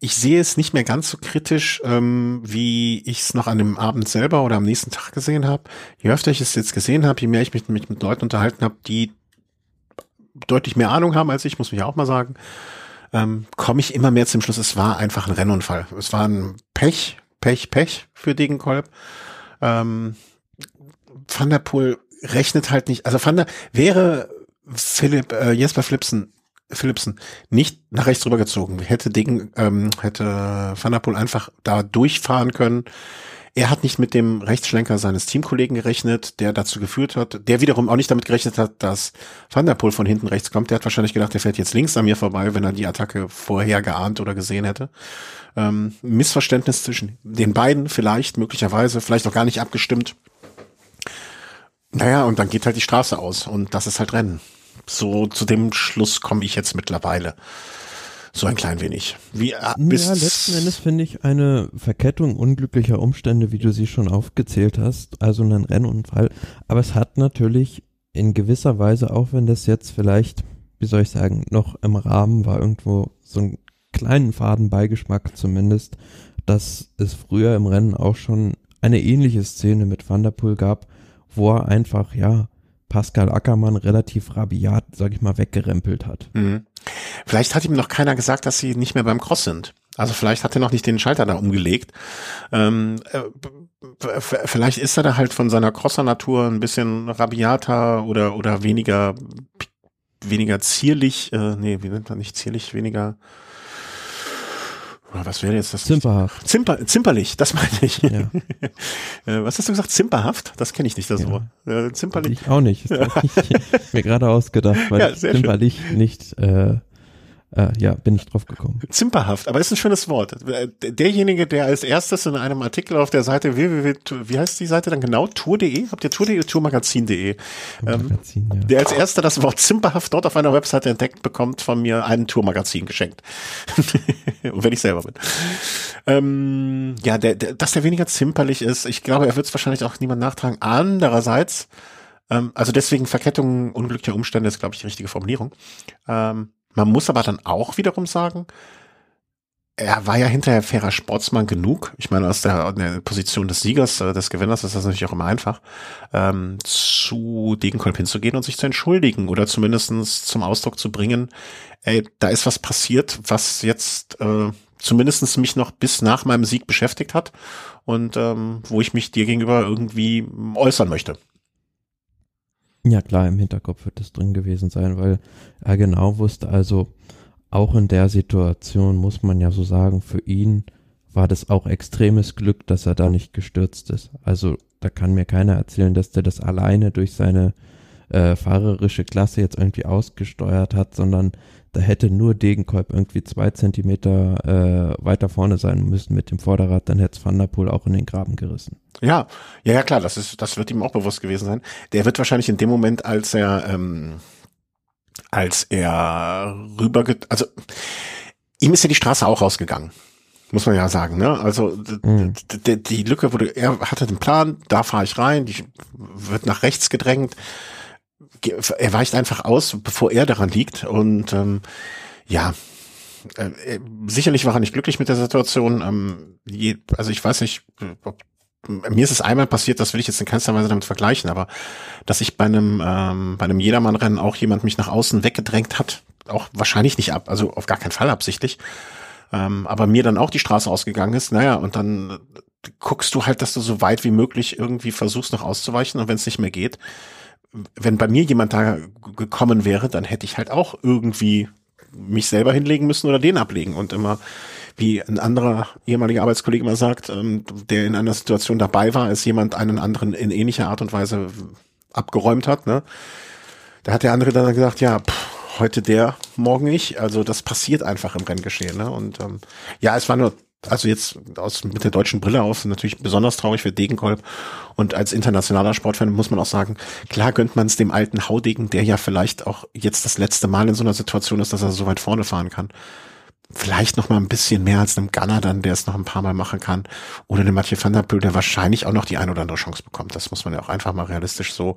ich sehe es nicht mehr ganz so kritisch, ähm, wie ich es noch an dem Abend selber oder am nächsten Tag gesehen habe. Je öfter ich es jetzt gesehen habe, je mehr ich mich mit, mit Leuten unterhalten habe, die deutlich mehr Ahnung haben als ich, muss mich auch mal sagen, ähm, komme ich immer mehr zum Schluss, es war einfach ein Rennunfall. Es war ein Pech, Pech, Pech für Degenkolb. Ähm, Van der Poel rechnet halt nicht, also Van der, wäre Philipp, äh, Jesper Flipsen Philipsen nicht nach rechts rübergezogen. Hätte Ding, ähm, hätte Van der Poel einfach da durchfahren können. Er hat nicht mit dem Rechtsschlenker seines Teamkollegen gerechnet, der dazu geführt hat, der wiederum auch nicht damit gerechnet hat, dass Van der Poel von hinten rechts kommt. Der hat wahrscheinlich gedacht, der fährt jetzt links an mir vorbei, wenn er die Attacke vorher geahnt oder gesehen hätte. Ähm, Missverständnis zwischen den beiden vielleicht, möglicherweise, vielleicht auch gar nicht abgestimmt. Naja, und dann geht halt die Straße aus und das ist halt Rennen. So zu dem Schluss komme ich jetzt mittlerweile. So ein klein wenig. Wie, äh, ja, letzten Endes finde ich eine Verkettung unglücklicher Umstände, wie du sie schon aufgezählt hast, also einen Rennunfall. Aber es hat natürlich in gewisser Weise, auch wenn das jetzt vielleicht, wie soll ich sagen, noch im Rahmen war, irgendwo so einen kleinen Fadenbeigeschmack zumindest, dass es früher im Rennen auch schon eine ähnliche Szene mit Vanderpool gab, wo er einfach, ja, Pascal Ackermann relativ rabiat, sag ich mal, weggerempelt hat. Mhm. Vielleicht hat ihm noch keiner gesagt, dass sie nicht mehr beim Cross sind. Also vielleicht hat er noch nicht den Schalter da umgelegt. Ähm, äh, vielleicht ist er da halt von seiner Crosser-Natur ein bisschen rabiater oder oder weniger weniger zierlich. Äh, nee, wie nennt man nicht zierlich? Weniger was wäre jetzt das? Zimperhaft. Zimper, zimperlich, das meine ich. Ja. *laughs* Äh, was hast du gesagt? Zimperhaft? Das kenne ich nicht, das ja. Wort. Äh, zimperlich. Ich auch nicht. Das ich mir gerade ausgedacht, weil *laughs* ja, zimperlich schön. nicht äh, äh, ja, bin ich drauf gekommen. Zimperhaft, aber ist ein schönes Wort. Derjenige, der als erstes in einem Artikel auf der Seite www, wie heißt die Seite dann genau? Tour.de? Habt ihr Tour.de Tourmagazin.de? Tourmagazin, ähm, ja. Der als erster das Wort zimperhaft dort auf einer Webseite entdeckt, bekommt von mir ein Tourmagazin geschenkt. *laughs* Und wenn ich selber bin. Ähm, ja, der, der, dass der weniger zimperlich ist, ich glaube, er wird es wahrscheinlich auch niemand nachtragen. Andererseits, ähm, also deswegen Verkettung unglücklicher Umstände ist, glaube ich, die richtige Formulierung. Ähm, man muss aber dann auch wiederum sagen, er war ja hinterher fairer Sportsmann genug. Ich meine, aus der, der Position des Siegers, des Gewinners ist das natürlich auch immer einfach, ähm, zu Degenkolb hinzugehen und sich zu entschuldigen oder zumindestens zum Ausdruck zu bringen, ey, da ist was passiert, was jetzt äh, zumindestens mich noch bis nach meinem Sieg beschäftigt hat und ähm, wo ich mich dir gegenüber irgendwie äußern möchte. Ja, klar, im Hinterkopf wird es drin gewesen sein, weil er genau wusste, also auch in der Situation muss man ja so sagen, für ihn war das auch extremes Glück, dass er da nicht gestürzt ist. Also da kann mir keiner erzählen, dass der das alleine durch seine äh, fahrerische Klasse jetzt irgendwie ausgesteuert hat, sondern da hätte nur Degenkolb irgendwie zwei Zentimeter äh, weiter vorne sein müssen mit dem Vorderrad, dann hätte Van der Poel auch in den Graben gerissen. Ja, ja, ja, klar, das ist, das wird ihm auch bewusst gewesen sein. Der wird wahrscheinlich in dem Moment, als er, ähm, als er rüber, also ihm ist ja die Straße auch rausgegangen muss man ja sagen, ne? Also mhm. die Lücke wurde, er hatte den Plan, da fahre ich rein, die wird nach rechts gedrängt, er weicht einfach aus, bevor er daran liegt. Und ähm, ja, äh, sicherlich war er nicht glücklich mit der Situation. Ähm, je, also ich weiß nicht, ob, mir ist es einmal passiert, das will ich jetzt in keinster Weise damit vergleichen, aber dass ich bei einem ähm, bei einem Jedermannrennen auch jemand mich nach außen weggedrängt hat, auch wahrscheinlich nicht ab, also auf gar keinen Fall absichtlich, ähm, aber mir dann auch die Straße ausgegangen ist. Naja, und dann guckst du halt, dass du so weit wie möglich irgendwie versuchst noch auszuweichen und wenn es nicht mehr geht, wenn bei mir jemand da gekommen wäre, dann hätte ich halt auch irgendwie mich selber hinlegen müssen oder den ablegen und immer wie ein anderer ehemaliger Arbeitskollege immer sagt, ähm, der in einer Situation dabei war, als jemand einen anderen in ähnlicher Art und Weise abgeräumt hat, ne? Da hat der andere dann gesagt, ja, pff, heute der, morgen ich. Also das passiert einfach im Renngeschehen, ne? Und ähm, ja, es war nur also jetzt aus mit der deutschen Brille auf natürlich besonders traurig für Degenkolb und als internationaler Sportfan muss man auch sagen, klar gönnt man es dem alten Haudegen, der ja vielleicht auch jetzt das letzte Mal in so einer Situation ist, dass er so weit vorne fahren kann. Vielleicht noch mal ein bisschen mehr als einem Gunner dann, der es noch ein paar Mal machen kann oder dem Mathieu van der Poel, der wahrscheinlich auch noch die ein oder andere Chance bekommt. Das muss man ja auch einfach mal realistisch so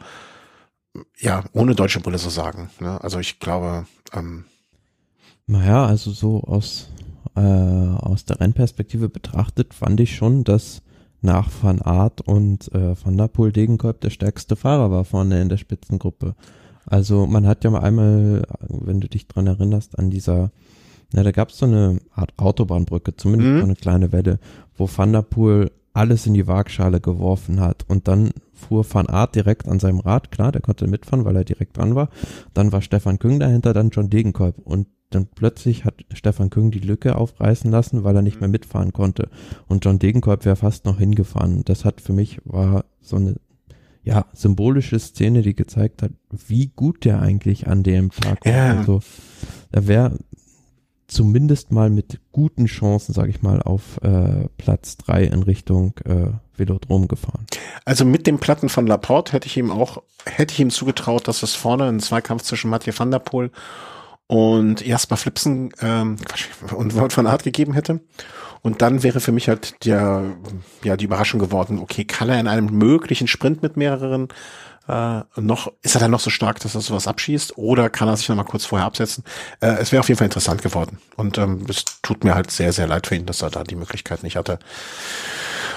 ja, ohne deutsche Brille so sagen. Ne? Also ich glaube, ähm, naja, also so aus äh, aus der Rennperspektive betrachtet, fand ich schon, dass nach Van Aert und äh, Van der Poel Degenkolb der stärkste Fahrer war vorne in der Spitzengruppe. Also man hat ja mal einmal, wenn du dich dran erinnerst, an dieser, na, da gab es so eine Art Autobahnbrücke, zumindest mhm. so eine kleine Welle, wo Van der Poel alles in die Waagschale geworfen hat und dann fuhr Van Aert direkt an seinem Rad, klar, der konnte mitfahren, weil er direkt dran war. Dann war Stefan Küng dahinter, dann John Degenkolb und dann plötzlich hat Stefan Küng die Lücke aufreißen lassen, weil er nicht mehr mitfahren konnte. Und John Degenkolb wäre fast noch hingefahren. Das hat für mich war so eine ja, symbolische Szene, die gezeigt hat, wie gut der eigentlich an dem Tag war. Ja. Also, er wäre zumindest mal mit guten Chancen, sage ich mal, auf äh, Platz drei in Richtung äh, Velodrom gefahren. Also mit dem Platten von Laporte hätte ich ihm auch, hätte ich ihm zugetraut, dass es vorne einen Zweikampf zwischen Mathieu van der Poel und Jasper Flipsen ähm, und Wout van Art gegeben hätte. Und dann wäre für mich halt der, ja, die Überraschung geworden, okay, kann er in einem möglichen Sprint mit mehreren äh, noch, ist er dann noch so stark, dass er sowas abschießt oder kann er sich noch mal kurz vorher absetzen? Äh, es wäre auf jeden Fall interessant geworden. Und ähm, es tut mir halt sehr, sehr leid für ihn, dass er da die Möglichkeit nicht hatte.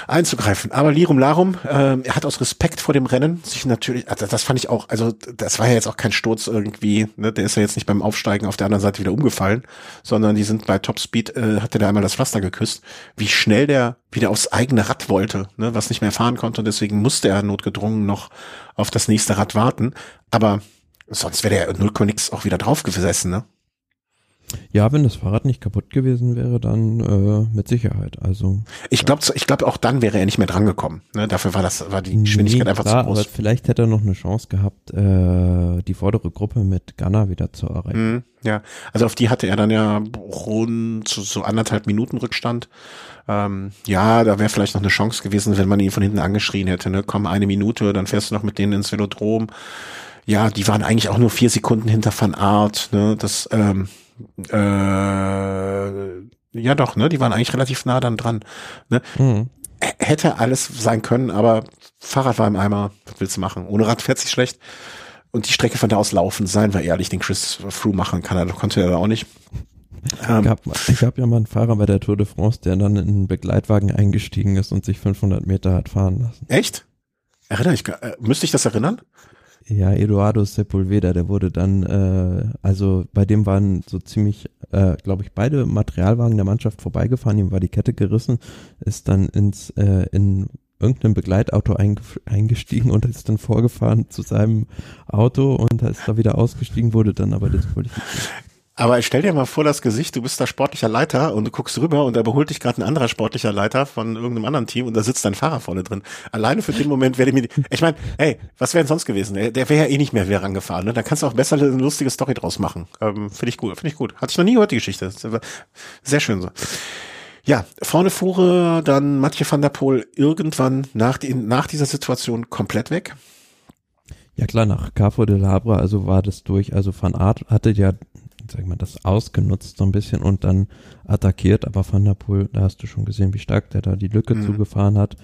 einzugreifen. Aber Lirum Larum, äh, er hat aus Respekt vor dem Rennen sich natürlich, also das fand ich auch, also das war ja jetzt auch kein Sturz irgendwie, ne, der ist ja jetzt nicht beim Aufsteigen auf der anderen Seite wieder umgefallen, sondern die sind bei Topspeed, äh, hat er da einmal das Pflaster geküsst, wie schnell der wieder aufs eigene Rad wollte, ne, was nicht mehr fahren konnte und deswegen musste er notgedrungen noch auf das nächste Rad warten, aber sonst wäre 0, nix auch wieder drauf gesessen, ne? Ja, wenn das Fahrrad nicht kaputt gewesen wäre, dann äh, mit Sicherheit. Also ich glaube, ich glaube auch dann wäre er nicht mehr drangekommen. Ne? Dafür war das war die Geschwindigkeit nee, einfach klar, zu groß. Aber vielleicht hätte er noch eine Chance gehabt, äh, die vordere Gruppe mit Gunner wieder zu erreichen. Mm, ja, also auf die hatte er dann ja rund so, so anderthalb Minuten Rückstand. Ähm, ja, da wäre vielleicht noch eine Chance gewesen, wenn man ihn von hinten angeschrien hätte. Ne? Komm, eine Minute, dann fährst du noch mit denen ins Velodrom. Ja, die waren eigentlich auch nur vier Sekunden hinter Van Art. Ne? Das ähm, äh, ja doch, ne? Die waren eigentlich relativ nah dann dran. Ne? Mhm. Hätte alles sein können, aber Fahrrad war im Eimer. Was willst du machen? Ohne Rad fährt sich schlecht. Und die Strecke von da aus laufen, seien wir ehrlich, den Chris Froome machen kann er, konnte er da auch nicht. Ähm, gab, ich habe ja mal einen Fahrer bei der Tour de France, der dann in einen Begleitwagen eingestiegen ist und sich 500 Meter hat fahren lassen. Echt? Erinnere ich, äh, müsste ich das erinnern? Ja, Eduardo Sepulveda, der wurde dann, äh, also bei dem waren so ziemlich, äh, glaube ich, beide Materialwagen der Mannschaft vorbeigefahren, ihm war die Kette gerissen, ist dann ins, äh, in irgendeinem Begleitauto eingestiegen und ist dann vorgefahren zu seinem Auto und ist da wieder ausgestiegen, wurde dann aber disqualifiziert. Aber stell dir mal vor das Gesicht, du bist da sportlicher Leiter und du guckst rüber und da überholt dich gerade ein anderer sportlicher Leiter von irgendeinem anderen Team und da sitzt dein Fahrer vorne drin. Alleine für den Moment werde ich mir, ich meine, hey, was wäre denn sonst gewesen? Der wäre ja eh nicht mehr wieder rangefahren. Ne? Da kannst du auch besser eine lustige Story draus machen. Ähm, finde ich gut, finde ich gut. Hatte ich noch nie gehört, die Geschichte. Sehr schön so. Ja, vorne fuhre dann Mathieu van der Poel irgendwann nach, die, nach dieser Situation komplett weg. Ja klar, nach Carrefour de Labre, also war das durch. Also Van Art hatte ja sag ich mal, das ausgenutzt so ein bisschen und dann attackiert, aber Van der Poel, da hast du schon gesehen, wie stark der da die Lücke mhm. zugefahren hat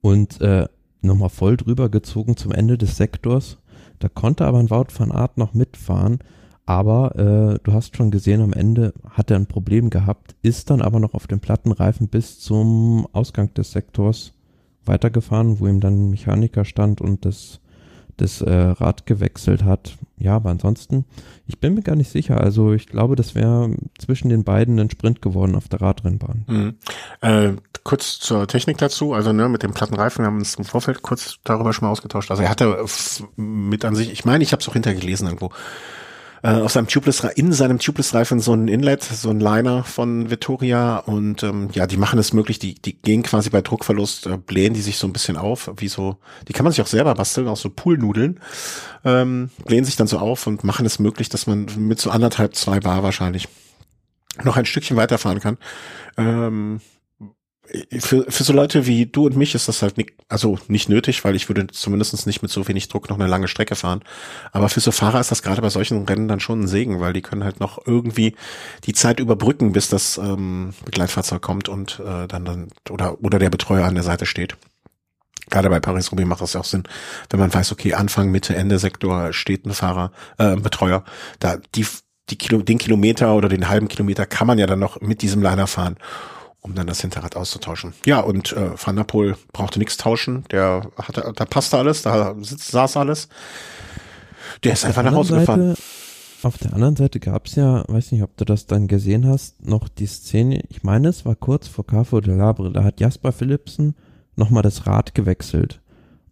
und äh, nochmal voll drüber gezogen zum Ende des Sektors. Da konnte aber ein Wout van Art noch mitfahren, aber äh, du hast schon gesehen, am Ende hat er ein Problem gehabt, ist dann aber noch auf dem Plattenreifen bis zum Ausgang des Sektors weitergefahren, wo ihm dann ein Mechaniker stand und das das äh, Rad gewechselt hat. Ja, aber ansonsten, ich bin mir gar nicht sicher. Also ich glaube, das wäre zwischen den beiden ein Sprint geworden auf der Radrennbahn. Mhm. Äh, kurz zur Technik dazu, also ne, mit dem Plattenreifen, wir haben uns im Vorfeld kurz darüber schon mal ausgetauscht. Also er hatte mit an sich, ich meine, ich habe es auch hintergelesen irgendwo, äh, auf seinem Tubeless, in seinem Tubeless-Reifen so ein Inlet, so ein Liner von Vittoria und ähm, ja, die machen es möglich, die, die gehen quasi bei Druckverlust, äh, blähen die sich so ein bisschen auf, wie so, die kann man sich auch selber basteln, auch so Poolnudeln, ähm, blähen sich dann so auf und machen es möglich, dass man mit so anderthalb, zwei Bar wahrscheinlich noch ein Stückchen weiterfahren kann. Ähm, für, für so Leute wie du und mich ist das halt nicht, also nicht nötig, weil ich würde zumindest nicht mit so wenig Druck noch eine lange Strecke fahren. Aber für so Fahrer ist das gerade bei solchen Rennen dann schon ein Segen, weil die können halt noch irgendwie die Zeit überbrücken, bis das ähm, Begleitfahrzeug kommt und äh, dann dann oder oder der Betreuer an der Seite steht. Gerade bei Paris-Roubaix macht das ja auch Sinn, wenn man weiß, okay, Anfang, Mitte, Ende Sektor steht ein Fahrer, äh, Betreuer, da die die Kilo, den Kilometer oder den halben Kilometer kann man ja dann noch mit diesem Liner fahren um dann das Hinterrad auszutauschen. Ja, und äh, Van der Poel brauchte nichts tauschen. Der hatte, da passte alles, da sitzt, saß alles. Der ist einfach nach Hause Seite, gefahren. Auf der anderen Seite gab es ja, weiß nicht, ob du das dann gesehen hast, noch die Szene, ich meine, es war kurz vor Carrefour de Labre, da hat Jasper Philipsen nochmal das Rad gewechselt.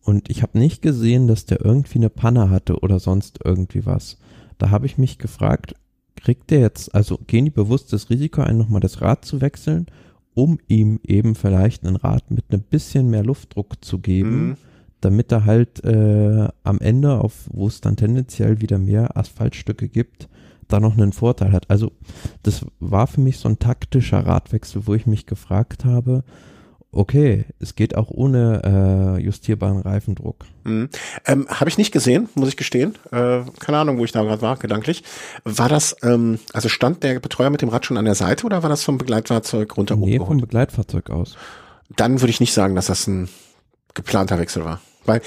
Und ich habe nicht gesehen, dass der irgendwie eine Panne hatte oder sonst irgendwie was. Da habe ich mich gefragt, kriegt der jetzt, also gehen die bewusst das Risiko ein, nochmal das Rad zu wechseln um ihm eben vielleicht einen Rad mit einem bisschen mehr Luftdruck zu geben, mhm. damit er halt äh, am Ende, auf wo es dann tendenziell wieder mehr Asphaltstücke gibt, da noch einen Vorteil hat. Also das war für mich so ein taktischer Radwechsel, wo ich mich gefragt habe, okay, es geht auch ohne äh, justierbaren Reifendruck. Mhm. Ähm, Habe ich nicht gesehen, muss ich gestehen. Äh, keine Ahnung, wo ich da gerade war, gedanklich. War das, ähm, also stand der Betreuer mit dem Rad schon an der Seite oder war das vom Begleitfahrzeug runter Nee, vom Begleitfahrzeug aus. Dann würde ich nicht sagen, dass das ein geplanter Wechsel war. Weil,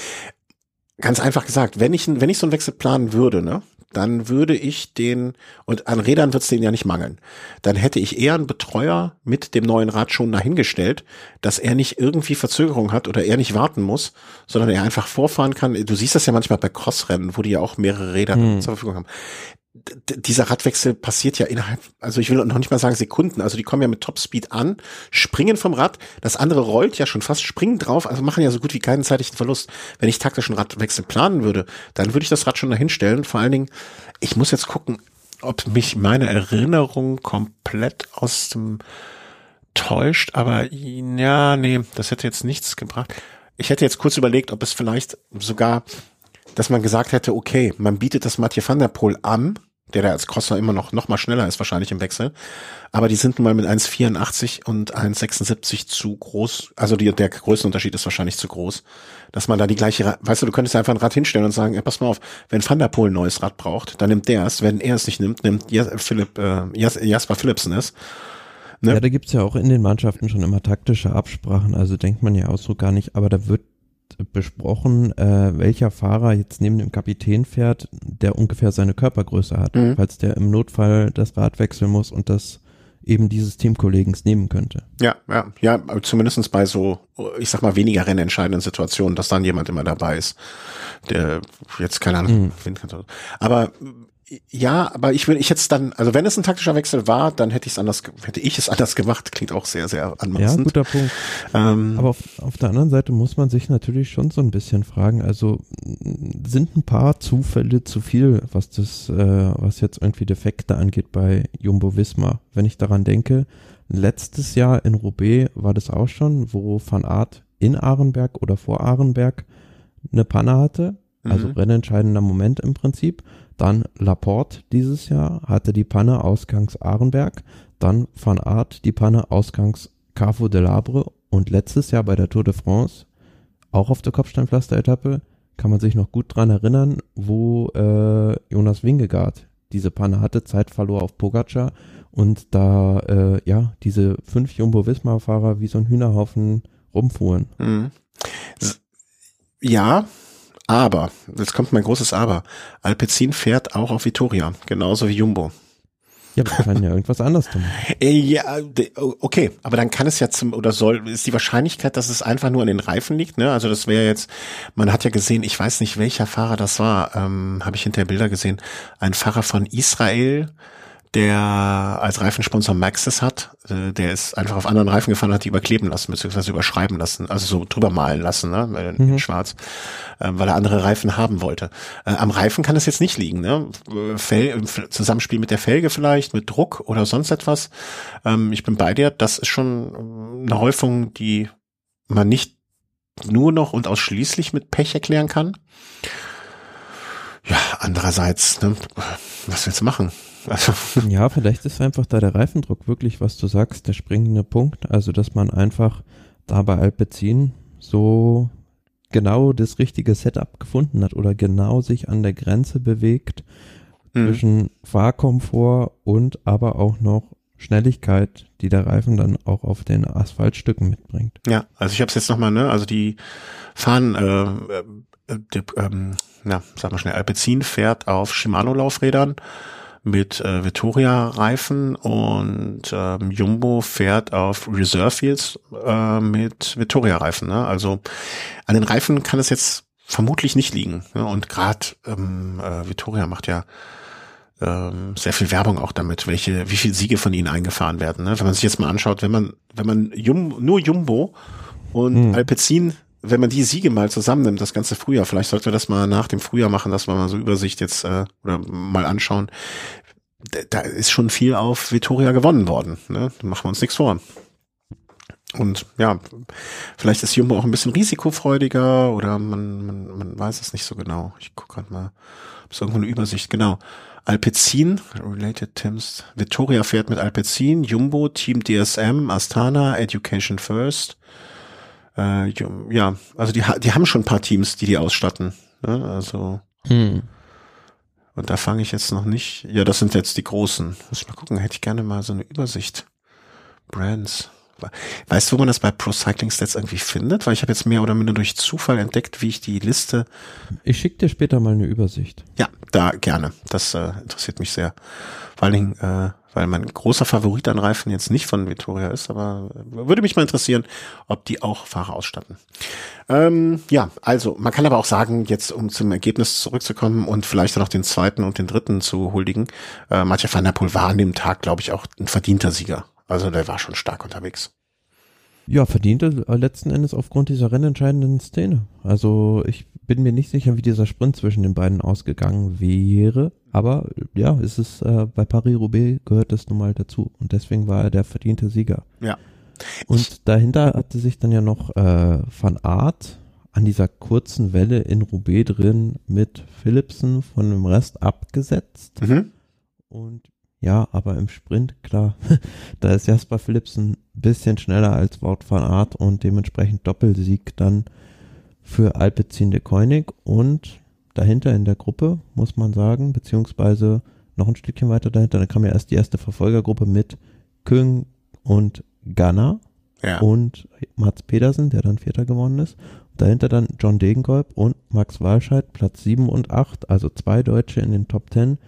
ganz einfach gesagt, wenn ich, wenn ich so einen Wechsel planen würde, ne, dann würde ich den, und an Rädern wird es denen ja nicht mangeln, dann hätte ich eher einen Betreuer mit dem neuen Rad schon dahingestellt, dass er nicht irgendwie Verzögerung hat oder er nicht warten muss, sondern er einfach vorfahren kann. Du siehst das ja manchmal bei Crossrennen, wo die ja auch mehrere Räder hm. zur Verfügung haben dieser Radwechsel passiert ja innerhalb, also ich will noch nicht mal sagen Sekunden, also die kommen ja mit Topspeed an, springen vom Rad, das andere rollt ja schon fast, springen drauf, also machen ja so gut wie keinen zeitlichen Verlust. Wenn ich taktischen Radwechsel planen würde, dann würde ich das Rad schon dahinstellen. Vor allen Dingen, ich muss jetzt gucken, ob mich meine Erinnerung komplett aus dem täuscht, aber ja, nee, das hätte jetzt nichts gebracht. Ich hätte jetzt kurz überlegt, ob es vielleicht sogar dass man gesagt hätte, okay, man bietet das Mathieu van der Poel an, der da als Crosser immer noch, noch mal schneller ist wahrscheinlich im Wechsel. Aber die sind nun mal mit 1,84 und 1,76 zu groß. Also die, der Größenunterschied ist wahrscheinlich zu groß. Dass man da die gleiche, weißt du, du könntest einfach ein Rad hinstellen und sagen, ja, pass mal auf, wenn Van der Poel ein neues Rad braucht, dann nimmt der es. Wenn er es nicht nimmt, nimmt Philipp, äh, Jasper Philipsen es. Ne? Ja, da gibt's ja auch in den Mannschaften schon immer taktische Absprachen, also denkt man ja auch so gar nicht, aber da wird besprochen, äh, welcher Fahrer jetzt neben dem Kapitän fährt, der ungefähr seine Körpergröße hat, mhm. falls der im Notfall das Rad wechseln muss und das eben dieses Teamkollegens nehmen könnte. Ja, ja, ja, zumindestens bei so, ich sag mal, weniger rennentscheidenden Situationen, dass dann jemand immer dabei ist, der jetzt keine Ahnung mhm. Aber ja, aber ich will ich jetzt dann, also wenn es ein taktischer Wechsel war, dann hätte ich es anders, hätte ich es anders gemacht. Klingt auch sehr, sehr anmaßend. Ja, guter Punkt. Ähm, aber auf, auf der anderen Seite muss man sich natürlich schon so ein bisschen fragen. Also sind ein paar Zufälle zu viel, was das, äh, was jetzt irgendwie Defekte angeht bei Jumbo Visma. Wenn ich daran denke, letztes Jahr in Roubaix war das auch schon, wo Van Art in Arenberg oder vor Arenberg eine Panne hatte. Also mhm. rennentscheidender Moment im Prinzip. Dann Laporte dieses Jahr hatte die Panne ausgangs Arenberg, dann Van Aert die Panne ausgangs Carrefour de Labre und letztes Jahr bei der Tour de France, auch auf der Kopfsteinpflaster-Etappe, kann man sich noch gut dran erinnern, wo äh, Jonas Wingegaard diese Panne hatte, Zeit verlor auf Pogacar. Und da äh, ja diese fünf Jumbo-Visma-Fahrer wie so ein Hühnerhaufen rumfuhren. Mhm. Ja, aber, jetzt kommt mein großes Aber. Alpecin fährt auch auf Vitoria, genauso wie Jumbo. Ja, wir können ja irgendwas anderes tun. *laughs* Äh, ja, okay, aber dann kann es ja zum, oder soll, ist die Wahrscheinlichkeit, dass es einfach nur an den Reifen liegt, ne? Also das wäre jetzt, man hat ja gesehen, ich weiß nicht, welcher Fahrer das war, ähm, habe ich hinterher Bilder gesehen, ein Fahrer von Israel, der als Reifensponsor Maxis hat. Äh, der ist einfach auf anderen Reifen gefahren, hat die überkleben lassen, beziehungsweise überschreiben lassen, also so drüber malen lassen, ne, in, mhm. schwarz, äh, weil er andere Reifen haben wollte. Äh, am Reifen kann es jetzt nicht liegen, ne? Fel Zusammenspiel mit der Felge vielleicht, mit Druck oder sonst etwas. Ähm, ich bin bei dir, das ist schon eine Häufung, die man nicht nur noch und ausschließlich mit Pech erklären kann. Ja, andererseits, ne, was willst du machen? Also. *laughs* Ja, vielleicht ist einfach da der Reifendruck wirklich, was du sagst, der springende Punkt. Also, dass man einfach da bei Alpecin so genau das richtige Setup gefunden hat oder genau sich an der Grenze bewegt mhm. zwischen Fahrkomfort und aber auch noch Schnelligkeit, die der Reifen dann auch auf den Asphaltstücken mitbringt. Ja, also ich habe es jetzt nochmal, ne, also die fahren, äh, äh, die, ähm, na, sag mal schnell, Alpecin fährt auf Shimano-Laufrädern mit äh, Vittoria-Reifen und ähm, Jumbo fährt auf Reserve Fields äh, mit Vittoria-Reifen. Ne? Also an den Reifen kann es jetzt vermutlich nicht liegen. Ne? Und gerade ähm, äh, Vittoria macht ja ähm, sehr viel Werbung auch damit, welche, wie viele Siege von ihnen eingefahren werden. Ne? Wenn man sich jetzt mal anschaut, wenn man, wenn man Jum nur Jumbo und hm. Alpecin wenn man die Siege mal zusammennimmt, das ganze Frühjahr, vielleicht sollten wir das mal nach dem Frühjahr machen, dass wir mal so Übersicht jetzt äh, oder mal anschauen. Da, ist schon viel auf Vitoria gewonnen worden. Ne? Da machen wir uns nichts vor. Und ja, vielleicht ist Jumbo auch ein bisschen risikofreudiger oder man, man, man weiß es nicht so genau. Ich gucke gerade mal, ob es irgendwo eine Übersicht, genau. Alpecin, Related Teams, Vittoria fährt mit Alpecin, Jumbo, Team DSM, Astana, Education First, äh, ja, also die, die haben schon ein paar Teams, die die ausstatten. Ne? Also hm. und da fange ich jetzt noch nicht. Ja, das sind jetzt die großen. Muss ich mal gucken. Hätte ich gerne mal so eine Übersicht. Brands Weißt du, wo man das bei Pro Cycling Stats irgendwie findet? Weil ich habe jetzt mehr oder minder durch Zufall entdeckt, wie ich die Liste. Ich schicke dir später mal eine Übersicht. Ja, da gerne. Das äh, interessiert mich sehr. Vor allen Dingen, äh, weil mein großer Favorit an Reifen jetzt nicht von Vittoria ist, aber würde mich mal interessieren, ob die auch Fahrer ausstatten. Ähm, ja, also man kann aber auch sagen, jetzt um zum Ergebnis zurückzukommen und vielleicht dann noch den zweiten und den dritten zu huldigen, äh, Mathieu van der Poel war an dem Tag, glaube ich, auch ein verdienter Sieger. Also der war schon stark unterwegs. Ja, verdiente letzten Endes aufgrund dieser rennentscheidenden Szene. Also ich bin mir nicht sicher, wie dieser Sprint zwischen den beiden ausgegangen wäre. Aber ja, es ist äh, bei Paris-Roubaix gehört das nun mal dazu. Und deswegen war er der verdiente Sieger. Ja. Und dahinter hatte sich dann ja noch äh, Van Art an dieser kurzen Welle in Roubaix drin mit Philipsen von dem Rest abgesetzt. Mhm. Und ja, aber im Sprint, klar, *laughs* da ist Jasper Philipsen ein bisschen schneller als Wout van Aert und dementsprechend Doppelsieg dann für Alpecin de Koenig und dahinter in der Gruppe, muss man sagen, beziehungsweise noch ein Stückchen weiter dahinter, da kam ja erst die erste Verfolgergruppe mit Küng und Ghana Ja. und Mats Pedersen, der dann Vierter geworden ist. Dahinter dann John Degenkolb und Max Walscheid, Platz 7 und 8, also zwei Deutsche in den Top 10.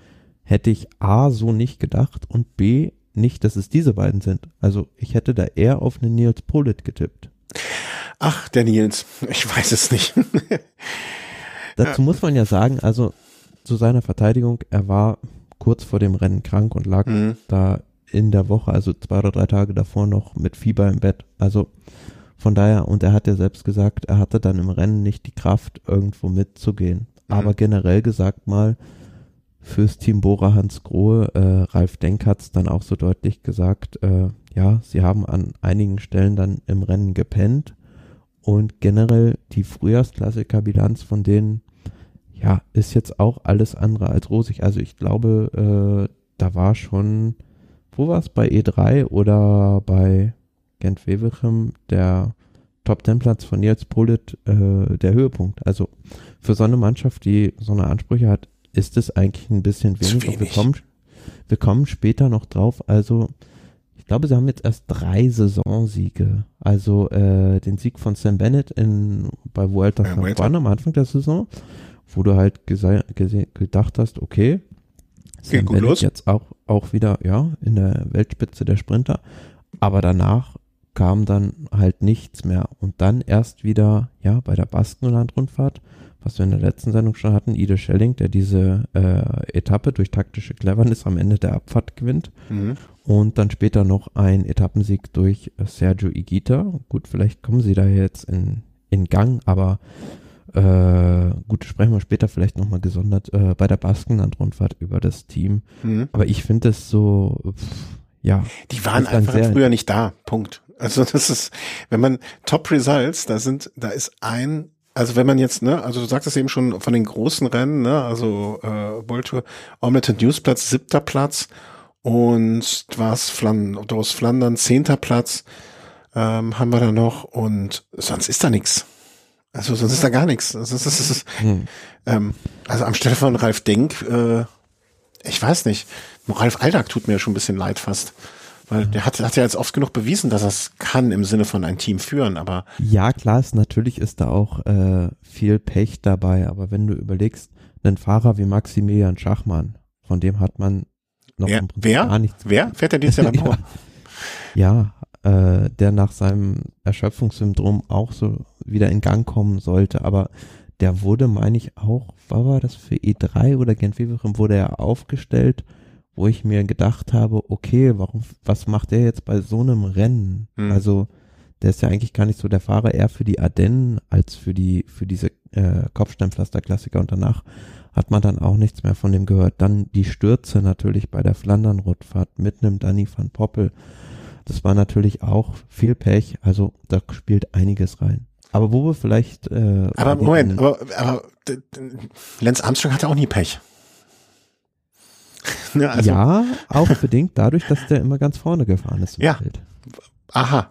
Hätte ich A so nicht gedacht und B nicht, dass es diese beiden sind. Also ich hätte da eher auf einen Nils Polit getippt. Ach, der Nils, ich weiß es nicht. *laughs* Dazu muss man ja sagen, also zu seiner Verteidigung, er war kurz vor dem Rennen krank und lag Mhm. da in der Woche, also zwei oder drei Tage davor noch mit Fieber im Bett. Also von daher, und er hat ja selbst gesagt, er hatte dann im Rennen nicht die Kraft, irgendwo mitzugehen. Mhm. Aber generell gesagt mal, fürs Team Bora Hans Grohe, äh, Ralf Denk hat's dann auch so deutlich gesagt, äh, ja, sie haben an einigen Stellen dann im Rennen gepennt und generell die Frühjahrsklassiker-Bilanz von denen, ja, ist jetzt auch alles andere als rosig. Also ich glaube, äh, da war schon, wo war es, bei E3 oder bei Gent Wevelgem der Top Ten Platz von Nils Polit äh, der Höhepunkt. Also für so eine Mannschaft, die so eine Ansprüche hat, ist es eigentlich ein bisschen wenig. Und Wir wenig. kommen, wir kommen später noch drauf. Also ich glaube, sie haben jetzt erst drei Saisonsiege. Also äh, den Sieg von Sam Bennett in, bei Vuelta Ja, San. Juan am Anfang der Saison, wo du halt gedacht hast, okay, Sam gut Bennett los. jetzt auch, auch wieder, ja, in der Weltspitze der Sprinter. Aber danach kam dann halt nichts mehr. Und dann erst wieder, ja, bei der Baskenland-Rundfahrt, was wir in der letzten Sendung schon hatten, Ide Schelling, der diese äh, Etappe durch taktische Cleverness am Ende der Abfahrt gewinnt. Mhm. Und dann später noch ein Etappensieg durch Sergio Igita. Gut, vielleicht kommen sie da jetzt in, in Gang, aber äh, gut, sprechen wir später vielleicht nochmal gesondert äh, bei der Baskenland-Rundfahrt über das Team. Mhm. Aber ich finde es so, pff, ja, Die waren einfach früher nicht da. Punkt. Also das ist, wenn man Top Results, da sind, da ist ein, also wenn man jetzt, ne, also du sagtest eben schon von den großen Rennen, ne, also äh, World Tour, Omelette Newsplatz, siebter Platz und was Flandern, aus Flandern, zehnter Platz ähm, haben wir da noch und sonst ist da nichts. Also sonst ist da gar nichts. Also, das ist, das ist, hm. ähm, also am Stelle von Ralf Denk, äh, ich weiß nicht, Ralf Aldag tut mir schon ein bisschen leid fast. Weil der hat, hat ja jetzt oft genug bewiesen, dass er es kann im Sinne von ein Team führen, aber Ja, klar, ist, natürlich ist da auch äh, viel Pech dabei, aber wenn du überlegst, einen Fahrer wie Maximilian Schachmann, von dem hat man noch wer, wer, gar nichts. wer fährt der dieses Jahr nach *laughs* Power? Ja, äh, der nach seinem Erschöpfungssyndrom auch so wieder in Gang kommen sollte, aber der wurde, meine ich, auch, war war das für E3 oder Gent wurde er aufgestellt, wo ich mir gedacht habe, okay, warum, was macht der jetzt bei so einem Rennen? Hm. Also, der ist ja eigentlich gar nicht so der Fahrer, eher für die Ardennen als für die, für diese äh, Kopfsteinpflaster-Klassiker und danach hat man dann auch nichts mehr von dem gehört. Dann die Stürze natürlich bei der Flandern-Rundfahrt mit einem Danny van Poppel. Das war natürlich auch viel Pech, also da spielt einiges rein. Aber wo wir vielleicht äh, Aber Moment, aber, aber Lance Armstrong hatte auch nie Pech. *laughs* ne, also, ja, auch bedingt dadurch, dass der immer ganz vorne gefahren ist Ja. Feld. aha.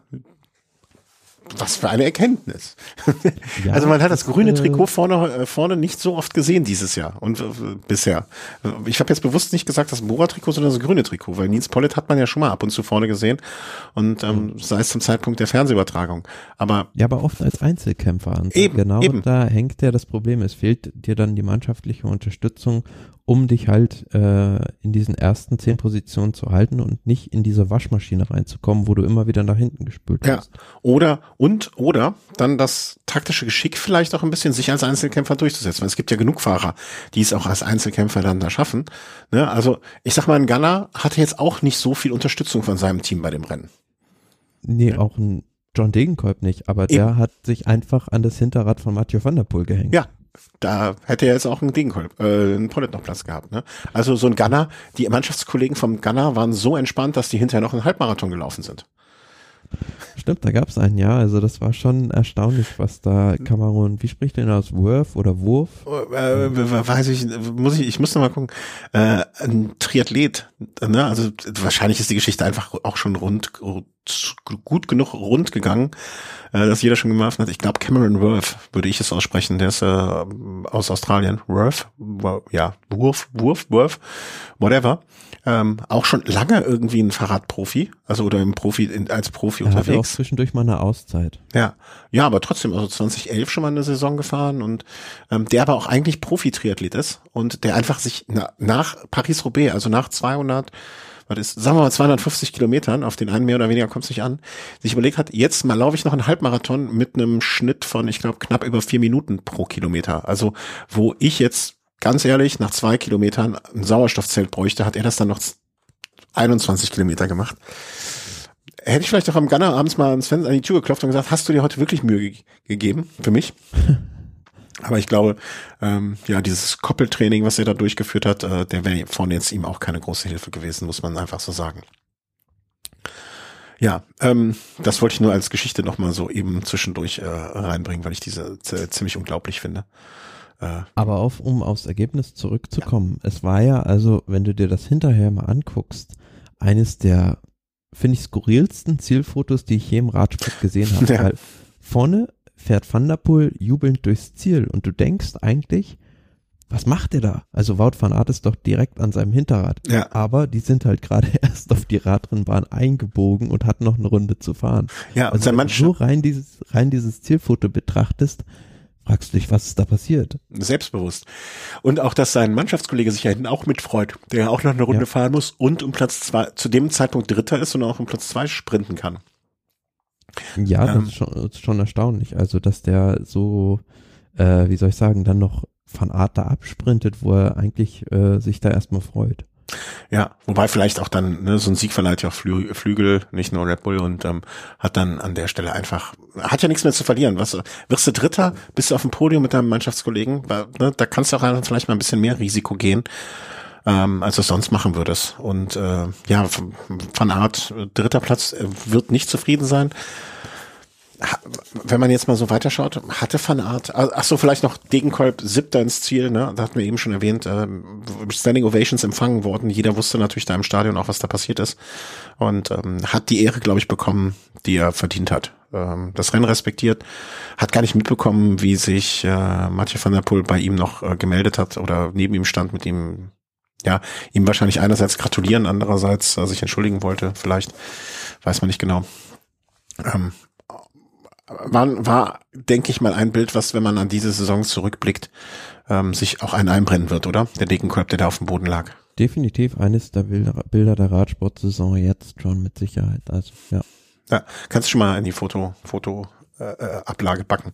was für eine Erkenntnis. *laughs* Ja, also man hat das grüne äh, Trikot vorne, äh, vorne nicht so oft gesehen dieses Jahr und äh, bisher. Ich habe jetzt bewusst nicht gesagt das Bora-Trikot, sondern das grüne Trikot, weil Nils Pollitt hat man ja schon mal ab und zu vorne gesehen und ähm, sei es zum Zeitpunkt der Fernsehübertragung. Aber ja, aber oft als Einzelkämpfer. Und eben, genau eben. da hängt ja das Problem. Es fehlt dir dann die mannschaftliche Unterstützung, um dich halt äh, in diesen ersten zehn Positionen zu halten und nicht in diese Waschmaschine reinzukommen, wo du immer wieder nach hinten gespült ja. wirst. Oder und oder dann das taktische Geschick vielleicht auch ein bisschen sich als Einzelkämpfer durchzusetzen. Weil es gibt ja genug Fahrer, die es auch als Einzelkämpfer dann da schaffen. Ne? Also ich sag mal, ein Gunner hatte jetzt auch nicht so viel Unterstützung von seinem Team bei dem Rennen. Nee, auch ein John Degenkolb nicht, aber Eben. der hat sich einfach an das Hinterrad von Mathieu van der Poel gehängt. Ja, da hätte er jetzt auch einen Degenkolb, äh, einen Pollet noch Platz gehabt. Ne? Also so ein Gunner, die Mannschaftskollegen vom Gunner waren so entspannt, dass die hinterher noch einen Halbmarathon gelaufen sind. Stimmt, da gab es ein Jahr, also das war schon erstaunlich, was da Kamerun, wie spricht denn aus, Wurf oder Wurf? Äh, äh, weiß ich, muss ich, ich muss noch mal gucken. Äh, ein Triathlet, ne? also wahrscheinlich ist die Geschichte einfach auch schon rund, gut genug rund gegangen, äh, dass jeder schon gemacht hat. Ich glaube Cameron Worth würde ich es aussprechen, der ist äh, aus Australien. Worth, ja, Wurf, Wurf, Worth, whatever ähm, auch schon lange irgendwie ein Fahrradprofi, also oder im Profi in, als Profi er unterwegs. Hatte auch zwischendurch mal eine Auszeit. Ja, ja, aber trotzdem, also 2011 schon mal eine Saison gefahren und ähm, der aber auch eigentlich Profi-Triathlet ist und der einfach sich na, nach Paris-Roubaix, also nach 200 was ist, sagen wir mal 250 Kilometern, auf den einen mehr oder weniger kommt es nicht an, sich überlegt hat, jetzt mal laufe ich noch einen Halbmarathon mit einem Schnitt von, ich glaube, knapp über vier Minuten pro Kilometer. Also wo ich jetzt ganz ehrlich, nach zwei Kilometern ein Sauerstoffzelt bräuchte, hat er das dann noch 21 Kilometer gemacht. Hätte ich vielleicht auch am Gunner abends mal an die Tür geklopft und gesagt, hast du dir heute wirklich Mühe ge gegeben für mich? *laughs* Aber ich glaube, ähm, ja, dieses Koppeltraining, was er da durchgeführt hat, äh, der wäre vorne jetzt ihm auch keine große Hilfe gewesen, muss man einfach so sagen. Ja, ähm, das wollte ich nur als Geschichte nochmal so eben zwischendurch äh, reinbringen, weil ich diese ziemlich unglaublich finde. Äh, Aber auf, um aufs Ergebnis zurückzukommen, ja. es war ja also, wenn du dir das hinterher mal anguckst, eines der, finde ich, skurrilsten Zielfotos, die ich je im Radsport gesehen habe. *laughs* Ja. Weil vorne fährt Van der Poel jubelnd durchs Ziel und du denkst eigentlich, was macht der da? Also Wout van Aert ist doch direkt an seinem Hinterrad. Ja. Aber die sind halt gerade *laughs* erst auf die Radrennbahn eingebogen und hatten noch eine Runde zu fahren. Ja, und also, wenn du so rein dieses, rein dieses Zielfoto betrachtest, fragst du dich, was ist da passiert? Selbstbewusst. Und auch, dass sein Mannschaftskollege sich ja hinten auch mitfreut, der auch noch eine Runde ja. fahren muss und um Platz zwei, zu dem Zeitpunkt Dritter ist und auch um Platz zwei sprinten kann. Ja, das, ähm, ist schon, das ist schon erstaunlich. Also, dass der so, äh, wie soll ich sagen, dann noch von Art da absprintet, wo er eigentlich äh, sich da erstmal freut. Ja, wobei vielleicht auch dann, ne, so ein Sieg verleiht ja auch Flü Flügel, nicht nur Red Bull und ähm, hat dann an der Stelle einfach, hat ja nichts mehr zu verlieren. Was, wirst du Dritter, bist du auf dem Podium mit deinem Mannschaftskollegen, weil, ne, da kannst du auch vielleicht mal ein bisschen mehr Risiko gehen, ähm, als du es sonst machen würdest. Und äh, ja, von Art, dritter Platz äh, wird nicht zufrieden sein wenn man jetzt mal so weiterschaut, hatte Van Art, ach so, vielleicht noch Degenkolb siebter ins Ziel, ne? Da hatten wir eben schon erwähnt, äh, Standing Ovations empfangen worden. Jeder wusste natürlich da im Stadion auch, was da passiert ist. Und ähm, hat die Ehre, glaube ich, bekommen, die er verdient hat. Ähm, das Rennen respektiert, hat gar nicht mitbekommen, wie sich äh, Mathieu van der Poel bei ihm noch äh, gemeldet hat oder neben ihm stand mit ihm ja, ihm wahrscheinlich einerseits gratulieren, andererseits äh, sich entschuldigen wollte, vielleicht, weiß man nicht genau. Ähm, war, war denke ich mal, ein Bild, was, wenn man an diese Saison zurückblickt, ähm, sich auch ein einbrennen wird, oder? Der Degenkolb, der da auf dem Boden lag. Definitiv eines der Bilder, Bilder der Radsportsaison jetzt schon mit Sicherheit. Also, ja. Ja, kannst du schon mal in die Foto, Foto äh, äh Ablage backen.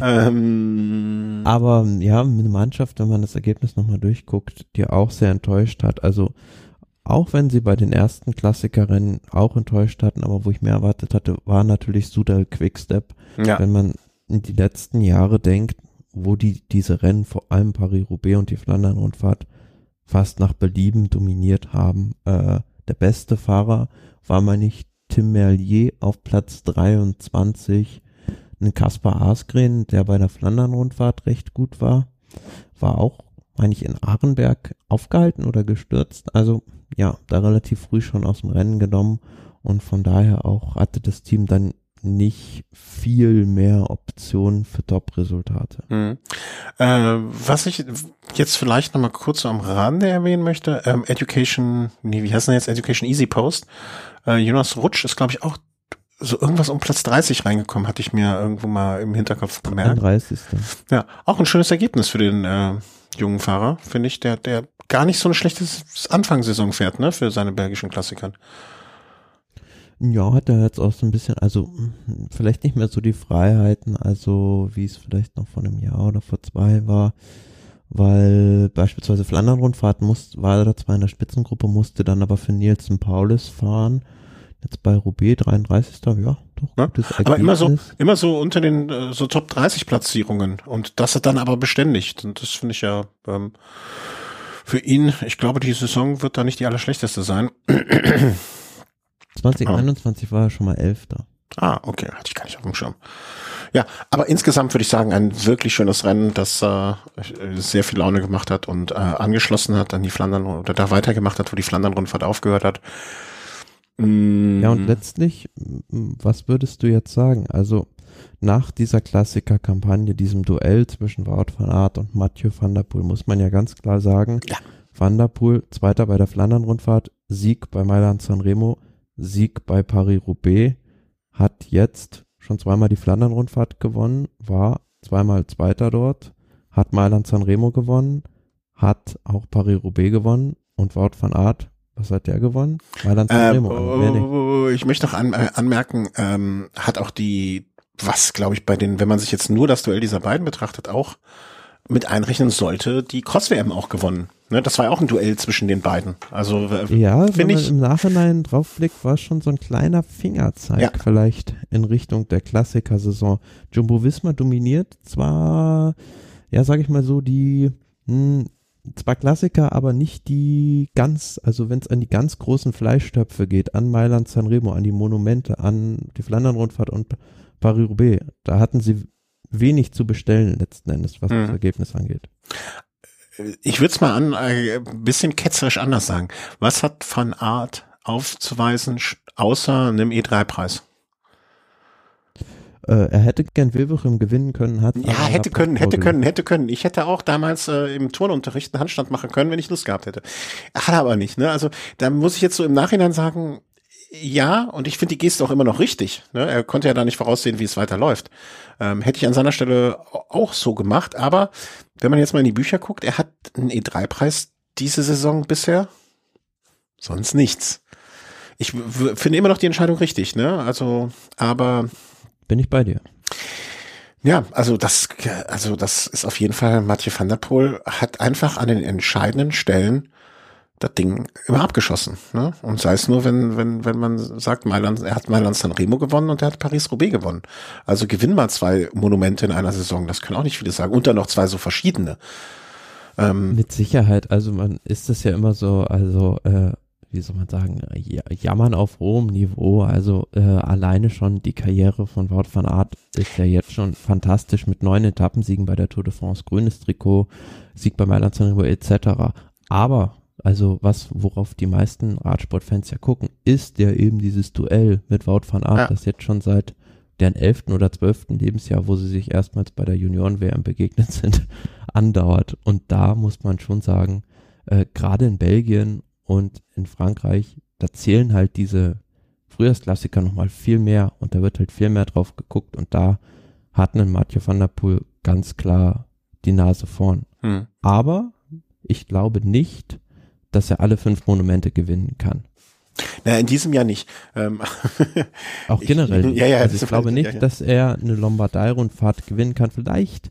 Ähm, Aber ja, eine Mannschaft, wenn man das Ergebnis nochmal durchguckt, die auch sehr enttäuscht hat. Also auch wenn sie bei den ersten Klassikerinnen auch enttäuscht hatten, aber wo ich mehr erwartet hatte, war natürlich Sudal Quickstep. Ja. Wenn man in die letzten Jahre denkt, wo die diese Rennen, vor allem Paris-Roubaix und die Flandern-Rundfahrt, fast nach Belieben dominiert haben. Äh, der beste Fahrer war, meine ich, Tim Merlier auf Platz 23. Ein Kaspar Asgren, der bei der Flandern-Rundfahrt recht gut war, war auch, meine ich, in Arenberg aufgehalten oder gestürzt. Also ja, da relativ früh schon aus dem Rennen genommen und von daher auch hatte das Team dann nicht viel mehr Optionen für Top-Resultate. Mhm. Äh, was ich jetzt vielleicht nochmal kurz so am Rande erwähnen möchte, ähm, Education, nee, wie heißt denn jetzt Education Easy Post? Äh, Jonas Rutsch ist, glaube ich, auch so irgendwas um Platz 30 reingekommen, hatte ich mir irgendwo mal im Hinterkopf gemerkt. 30. Ja, auch ein schönes Ergebnis für den äh, jungen Fahrer, finde ich, der, der gar nicht so ein schlechtes Anfangssaison fährt, ne, für seine belgischen Klassikern. Ja, hat er jetzt auch so ein bisschen, also vielleicht nicht mehr so die Freiheiten, also wie es vielleicht noch vor einem Jahr oder vor zwei war, weil beispielsweise Flandern-Rundfahrt muss, war er da zwar in der Spitzengruppe, musste dann aber für Nielsen Paulus fahren. Jetzt bei Roubaix 33. Ja, doch. Ja, aber immer so, immer so unter den äh, so Top 30 Platzierungen und das hat dann aber beständigt und das finde ich ja ähm, für ihn, ich glaube, die Saison wird da nicht die allerschlechteste sein. 2021 oh. war er schon mal Elfter. Ah, okay, hatte ich gar nicht auf dem Schirm. Ja, aber insgesamt würde ich sagen, ein wirklich schönes Rennen, das äh, sehr viel Laune gemacht hat und äh, angeschlossen hat an die Flandern oder da weitergemacht hat, wo die Flandern-Rundfahrt aufgehört hat. Mm. Ja, und letztlich, was würdest du jetzt sagen? Also nach dieser Klassiker-Kampagne, diesem Duell zwischen Wout van Aert und Mathieu van der Poel, muss man ja ganz klar sagen, ja. Van der Poel, Zweiter bei der Flandern-Rundfahrt, Sieg bei Mailand Sanremo, Sieg bei Paris-Roubaix, hat jetzt schon zweimal die Flandern-Rundfahrt gewonnen, war zweimal Zweiter dort, hat Mailand Sanremo gewonnen, hat auch Paris-Roubaix gewonnen und Wout van Aert, was hat der gewonnen? Mailand Sanremo. Ähm, oh, ich möchte noch an, äh, anmerken, ähm, hat auch die, was glaube ich bei den, wenn man sich jetzt nur das Duell dieser beiden betrachtet, auch mit einrechnen sollte, die Cross-WM auch gewonnen. Ne, das war ja auch ein Duell zwischen den beiden. Also äh, ja, wenn ich im Nachhinein draufblickt, war es schon so ein kleiner Fingerzeig ja. vielleicht in Richtung der Klassiker-Saison. Jumbo Visma dominiert zwar, ja, sag ich mal so, die mh, hm, zwar Klassiker, aber nicht die ganz, also wenn es an die ganz großen Fleischtöpfe geht, an Mailand Sanremo, an die Monumente, an die Flandern-Rundfahrt und Paris-Roubaix, da hatten sie wenig zu bestellen letzten Endes, was mhm. das Ergebnis angeht. Ich würde es mal an, äh, ein bisschen ketzerisch anders sagen. Was hat Van Art aufzuweisen, außer einem E3-Preis? Äh, er hätte gern Wilbechem gewinnen können, hat. Ja, hätte können, hätte können, hätte können. Ich hätte auch damals äh, im Turnunterricht einen Handstand machen können, wenn ich Lust gehabt hätte. Hat er aber nicht. Ne? Also da muss ich jetzt so im Nachhinein sagen, ja, und ich finde die Geste auch immer noch richtig. Ne? Er konnte ja da nicht voraussehen, wie es weiterläuft. Ähm, hätte ich an seiner Stelle auch so gemacht, aber wenn man jetzt mal in die Bücher guckt, er hat einen E3-Preis diese Saison bisher. Sonst nichts. Ich finde immer noch die Entscheidung richtig, ne? Also, aber. Bin ich bei dir. Ja, also das, also das ist auf jeden Fall, Mathieu van der Poel hat einfach an den entscheidenden Stellen das Ding immer abgeschossen. Ne? Und sei es nur, wenn, wenn, wenn man sagt, Mailand, er hat Mailand Sanremo gewonnen und er hat Paris-Roubaix gewonnen. Also gewinn mal zwei Monumente in einer Saison, das können auch nicht viele sagen. Und dann noch zwei so verschiedene. Ähm, Mit Sicherheit, also man ist das ja immer so, also äh, wie soll man sagen, jammern auf hohem Niveau. Also äh, alleine schon die Karriere von Wout van Aert ist ja jetzt schon fantastisch mit neun Etappensiegen bei der Tour de France, grünes Trikot, Sieg bei Mailand Sanremo etc. Aber also was, worauf die meisten Radsportfans ja gucken, ist ja eben dieses Duell mit Wout van Aert, ja. das jetzt schon seit deren elften oder zwölften Lebensjahr, wo sie sich erstmals bei der Junioren-WM begegnet *laughs* sind, andauert. Und da muss man schon sagen, äh, gerade in Belgien und in Frankreich, da zählen halt diese Frühjahrsklassiker nochmal viel mehr und da wird halt viel mehr drauf geguckt und da hat ein Mathieu van der Poel ganz klar die Nase vorn. Hm. Aber ich glaube nicht, dass er alle fünf Monumente gewinnen kann. Na, in diesem Jahr nicht. Ähm, *laughs* Auch generell. Ich, ja, ja, also ich glaube nicht, ja, ja. dass er eine Lombardei-Rundfahrt gewinnen kann. Vielleicht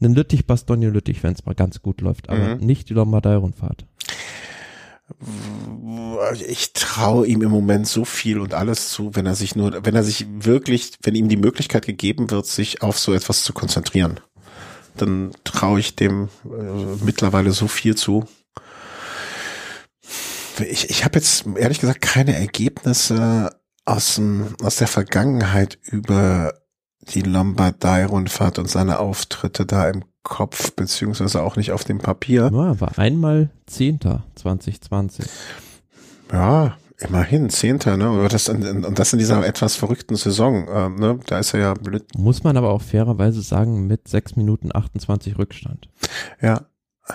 einen Lüttich-Bastogne-Lüttich, wenn es mal ganz gut läuft, aber mhm. nicht die Lombardei-Rundfahrt. Ich traue ihm im Moment so viel und alles zu, wenn er sich nur, wenn er sich wirklich, wenn ihm die Möglichkeit gegeben wird, sich auf so etwas zu konzentrieren, dann traue ich dem äh, mittlerweile so viel zu ich, ich habe jetzt ehrlich gesagt keine Ergebnisse aus, dem, aus der Vergangenheit über die Lombardei-Rundfahrt und seine Auftritte da im Kopf, beziehungsweise auch nicht auf dem Papier. Ja, war einmal Zehnter 2020. Ja, Immerhin, Zehnter, ne? Und das, und das in dieser etwas verrückten Saison, äh, ne? Da ist er ja blöd. Muss man aber auch fairerweise sagen, mit sechs Minuten 28 Rückstand. Ja.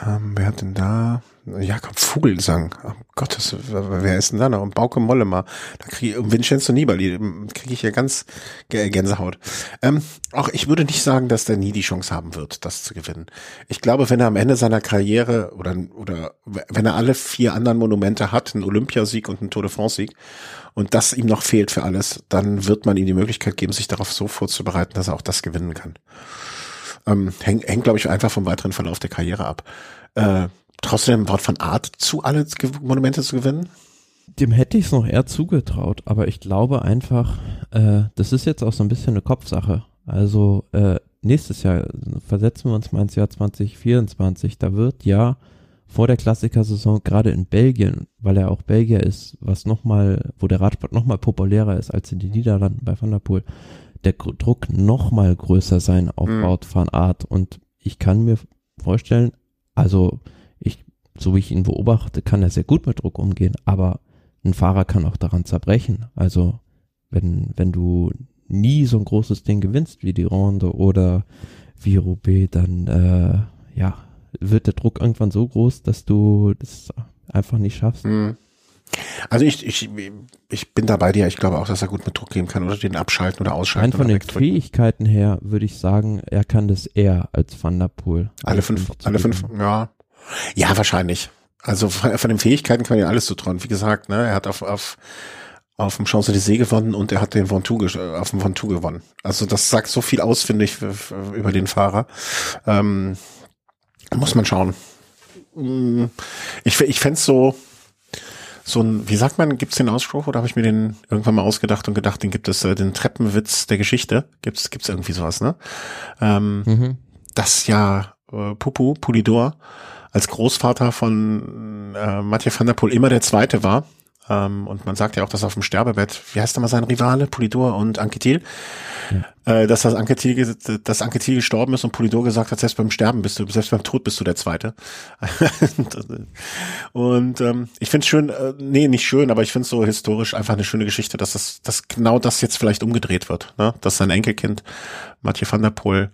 Ähm, wer hat denn da? Jakob Vogelsang. Oh Gottes, wer ist denn da noch? Und Bauke Mollema. Da kriege ich, Vincenzo Nibali, kriege ich ja ganz Gänsehaut. Ähm, auch ich würde nicht sagen, dass der nie die Chance haben wird, das zu gewinnen. Ich glaube, wenn er am Ende seiner Karriere oder, oder wenn er alle vier anderen Monumente hat, einen Olympiasieg und einen Tour de France-Sieg, und das ihm noch fehlt für alles, dann wird man ihm die Möglichkeit geben, sich darauf so vorzubereiten, dass er auch das gewinnen kann. Ähm, hängt, hängt glaube ich, einfach vom weiteren Verlauf der Karriere ab. Äh, traust du dem Wort von Art zu, alle Monumente zu gewinnen? Dem hätte ich es noch eher zugetraut, aber ich glaube einfach, äh, das ist jetzt auch so ein bisschen eine Kopfsache. Also äh, nächstes Jahr versetzen wir uns mal ins Jahr 2024. Da wird ja vor der Klassikersaison gerade in Belgien, weil er auch Belgier ist, was nochmal, wo der Radsport nochmal populärer ist als in den Niederlanden bei Van der Poel, der Druck nochmal größer sein auf mhm. Wout van Art. Und ich kann mir vorstellen, also ich, so wie ich ihn beobachte, kann er sehr gut mit Druck umgehen, aber ein Fahrer kann auch daran zerbrechen. Also wenn, wenn du nie so ein großes Ding gewinnst wie die Ronde oder wie Roubaix, dann äh, ja, wird der Druck irgendwann so groß, dass du das einfach nicht schaffst. Mhm. Also ich, ich, ich bin da bei dir. Ich glaube auch, dass er gut mit Druck geben kann oder den abschalten oder ausschalten. Rein von den Fähigkeiten her würde ich sagen, er kann das eher als Van der Poel. Alle fünf, alle fünf, ja. Ja, wahrscheinlich. Also von, von den Fähigkeiten kann man ja alles zutrauen. Wie gesagt, ne, er hat auf, auf, auf dem Champs-Élysées gewonnen und er hat den Ventoux, auf dem Ventoux gewonnen. Also das sagt so viel aus, finde ich, über den Fahrer. Ähm, muss man schauen. Mm, ich, ich fände so, so ein, wie sagt man, gibt's den Ausspruch oder habe ich mir den irgendwann mal ausgedacht und gedacht, den gibt es, äh, den Treppenwitz der Geschichte, gibt's gibt's irgendwie sowas, ne? Ähm, mhm. Das ja äh, Pupu, Pulidor, als Großvater von äh, Mathieu van der Poel immer der Zweite war. Ähm, und man sagt ja auch, dass auf dem Sterbebett, wie heißt da mal sein Rivale, Polidor und Anquetil, ja. äh, dass das Anquetil, dass Anquetil gestorben ist und Polidor gesagt hat, selbst beim Sterben bist du, selbst beim Tod bist du der Zweite. *laughs* und ähm, ich finde es schön, äh, nee, nicht schön, aber ich finde es so historisch einfach eine schöne Geschichte, dass das, dass genau das jetzt vielleicht umgedreht wird, ne? dass sein Enkelkind Mathieu van der Poel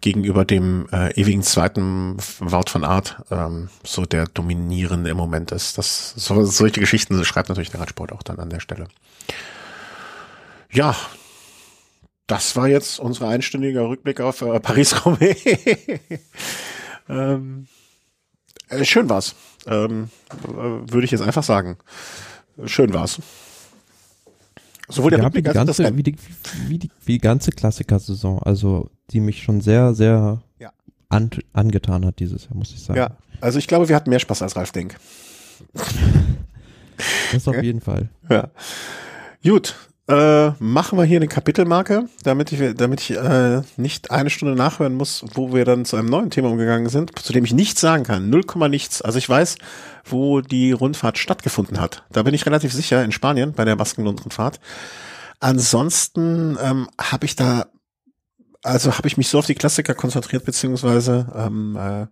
gegenüber dem äh, ewigen zweiten Wout von Art ähm, so der dominierende im Moment ist. Das so, solche Geschichten schreibt natürlich der Radsport auch dann an der Stelle. Ja, das war jetzt unser einstündiger Rückblick auf äh, Paris-Roubaix. *laughs* ähm, äh, schön war's. Ähm, äh, Würde ich jetzt einfach sagen. Schön war's. Sowohl der ja, Rückblick als auch wie die, wie die, wie die ganze Klassiker-Saison. Also die mich schon sehr, sehr ja. an, angetan hat dieses Jahr, muss ich sagen. Ja, also ich glaube, wir hatten mehr Spaß als Ralf Denk. *laughs* das auf jeden Fall. Ja. Gut, äh, machen wir hier eine Kapitelmarke, damit ich, damit ich äh, nicht eine Stunde nachhören muss, wo wir dann zu einem neuen Thema umgegangen sind, zu dem ich nichts sagen kann. Null Komma nichts. Also ich weiß, wo die Rundfahrt stattgefunden hat. Da bin ich relativ sicher, in Spanien, bei der Baskenland-Rundfahrt. Ansonsten ähm, habe ich da also habe ich mich so auf die Klassiker konzentriert, beziehungsweise ähm, äh,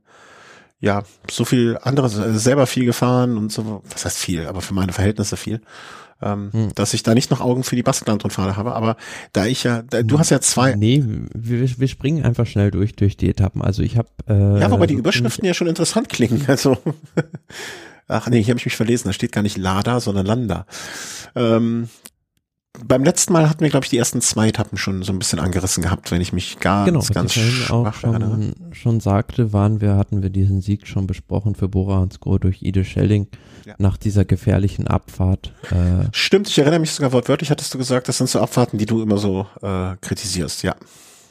ja, so viel anderes, selber viel gefahren und so, was heißt viel, aber für meine Verhältnisse viel, ähm, hm. dass ich da nicht noch Augen für die Baskenland-Rundfahrt habe, aber da ich ja, da, du hast ja zwei. Nee, wir, wir springen einfach schnell durch, durch die Etappen, also ich habe äh, Ja, wobei die Überschriften ja schon interessant klingen, *laughs* also Ach nee, hier habe ich mich verlesen, da steht gar nicht Lada, sondern Landa. Ähm, beim letzten Mal hatten wir, glaube ich, die ersten zwei Etappen schon so ein bisschen angerissen gehabt, wenn ich mich ganz, genau, ganz ich auch schon, schon sagte, waren wir, hatten wir diesen Sieg schon besprochen für Bora Hansgrohe durch Ide Schelling ja. nach dieser gefährlichen Abfahrt. Äh, Stimmt, ich erinnere mich sogar wortwörtlich, hattest du gesagt, das sind so Abfahrten, die du immer so äh, kritisierst, ja.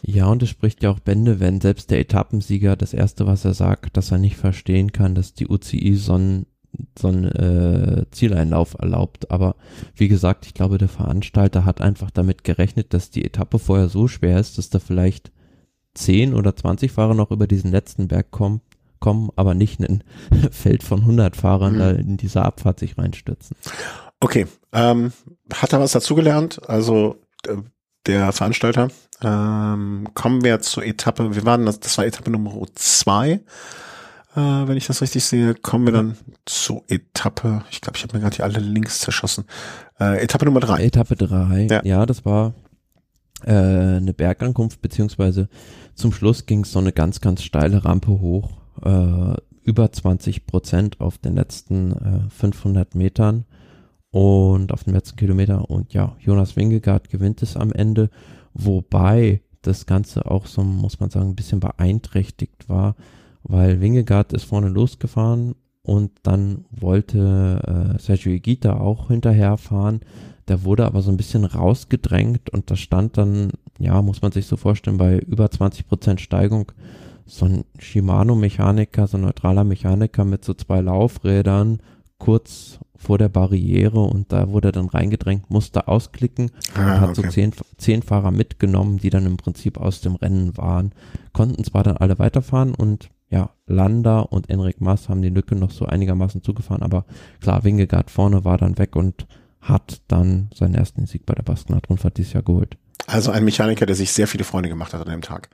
Ja, und es spricht ja auch Bände, wenn selbst der Etappensieger das erste, was er sagt, dass er nicht verstehen kann, dass die UCI so ein so ein äh, Zieleinlauf erlaubt. Aber wie gesagt, ich glaube, der Veranstalter hat einfach damit gerechnet, dass die Etappe vorher so schwer ist, dass da vielleicht 10 oder 20 Fahrer noch über diesen letzten Berg kommen, kommen aber nicht ein *laughs* Feld von 100 Fahrern mhm. in dieser Abfahrt sich reinstürzen. Okay, ähm, hat er was dazugelernt? Also äh, der Veranstalter. Ähm, kommen wir zur Etappe, wir waren, das war Etappe Nummer zwei Äh, wenn ich das richtig sehe, kommen wir dann zur Etappe. Ich glaube, ich habe mir gerade hier alle Links zerschossen. Äh, Etappe Nummer drei. Etappe drei. Ja, ja das war äh, eine Bergankunft, beziehungsweise zum Schluss ging es so eine ganz, ganz steile Rampe hoch. Äh, über 20 Prozent auf den letzten äh, 500 Metern und auf dem letzten Kilometer. Und ja, Jonas Wingegaard gewinnt es am Ende, wobei das Ganze auch so, muss man sagen, ein bisschen beeinträchtigt war, weil Wingegaard ist vorne losgefahren und dann wollte äh, Sergio Igita auch hinterherfahren. Der wurde aber so ein bisschen rausgedrängt und da stand dann, ja, muss man sich so vorstellen, bei über 20 Prozent Steigung so ein Shimano-Mechaniker, so ein neutraler Mechaniker mit so zwei Laufrädern kurz vor der Barriere und da wurde er dann reingedrängt, musste ausklicken ah, und hat okay. so zehn, zehn Fahrer mitgenommen, die dann im Prinzip aus dem Rennen waren, konnten zwar dann alle weiterfahren und ja, Landa und Enric Maas haben die Lücke noch so einigermaßen zugefahren, aber klar, Wingegaard vorne war dann weg und hat dann seinen ersten Sieg bei der Baskenrad-Rundfahrt dieses Jahr geholt. Also ein Mechaniker, der sich sehr viele Freunde gemacht hat an dem Tag.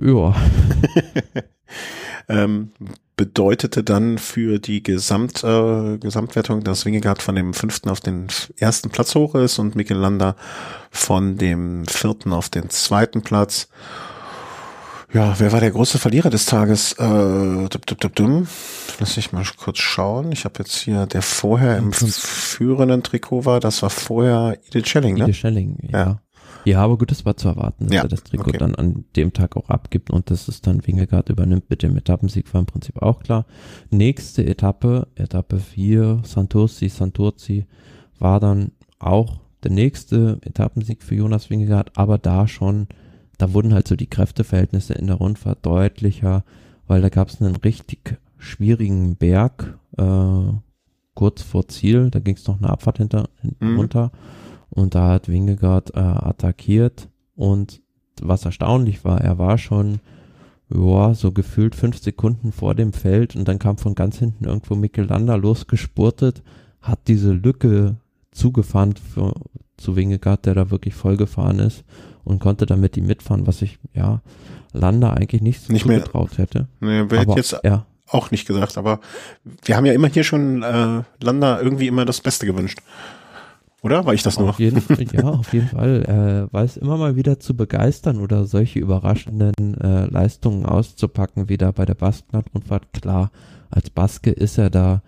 Ja. *laughs* ähm, bedeutete dann für die Gesamt, äh, Gesamtwertung, dass Wingegaard von dem fünften auf den ersten Platz hoch ist und Mikel Landa von dem vierten auf den zweiten Platz. Ja, wer war der große Verlierer des Tages? Äh, dup, dup, dup, dup. Lass ich mal kurz schauen. Ich habe jetzt hier, der vorher im führenden Trikot war, das war vorher Ide Schelling, ne? Ide Schelling, ja. ja. Ja, aber gut, das war zu erwarten, dass ja, er das Trikot okay. dann an dem Tag auch abgibt und dass es dann Wingegaard übernimmt mit dem Etappensieg war im Prinzip auch klar. Nächste Etappe, Etappe 4, Santurci, Santurci, war dann auch der nächste Etappensieg für Jonas Wingegaard, aber da schon, da wurden halt so die Kräfteverhältnisse in der Rundfahrt deutlicher, weil da gab es einen richtig schwierigen Berg äh, kurz vor Ziel, da ging es noch eine Abfahrt hinter, hinten mhm. runter. Und da hat Wingegaard äh, attackiert. Und was erstaunlich war, er war schon ja, so gefühlt fünf Sekunden vor dem Feld. Und dann kam von ganz hinten irgendwo Mikkel Landa losgespurtet, hat diese Lücke zugefahren für, zu Wingegaard, der da wirklich voll gefahren ist und konnte damit die mitfahren, was ich, ja, Landa eigentlich nicht so nicht zugetraut hätte. Nee, wäre jetzt ja. auch nicht gesagt, aber wir haben ja immer hier schon äh, Landa irgendwie immer das Beste gewünscht. Oder war ich das nur? Auf jeden, ja, auf jeden Fall. Äh, weiß immer mal wieder zu begeistern oder solche überraschenden äh, Leistungen auszupacken, wie da bei der Baskenrundfahrt. Klar, als Baske ist er da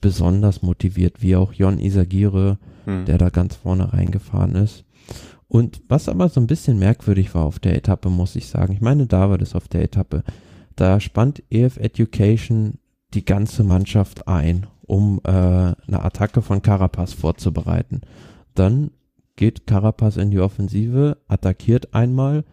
besonders motiviert, wie auch Jon Isagire, hm. der da ganz vorne reingefahren ist. Und was aber so ein bisschen merkwürdig war auf der Etappe, muss ich sagen, ich meine, da war das auf der Etappe, da spannt EF Education die ganze Mannschaft ein um äh, eine Attacke von Carapaz vorzubereiten. Dann geht Carapaz in die Offensive, attackiert einmal,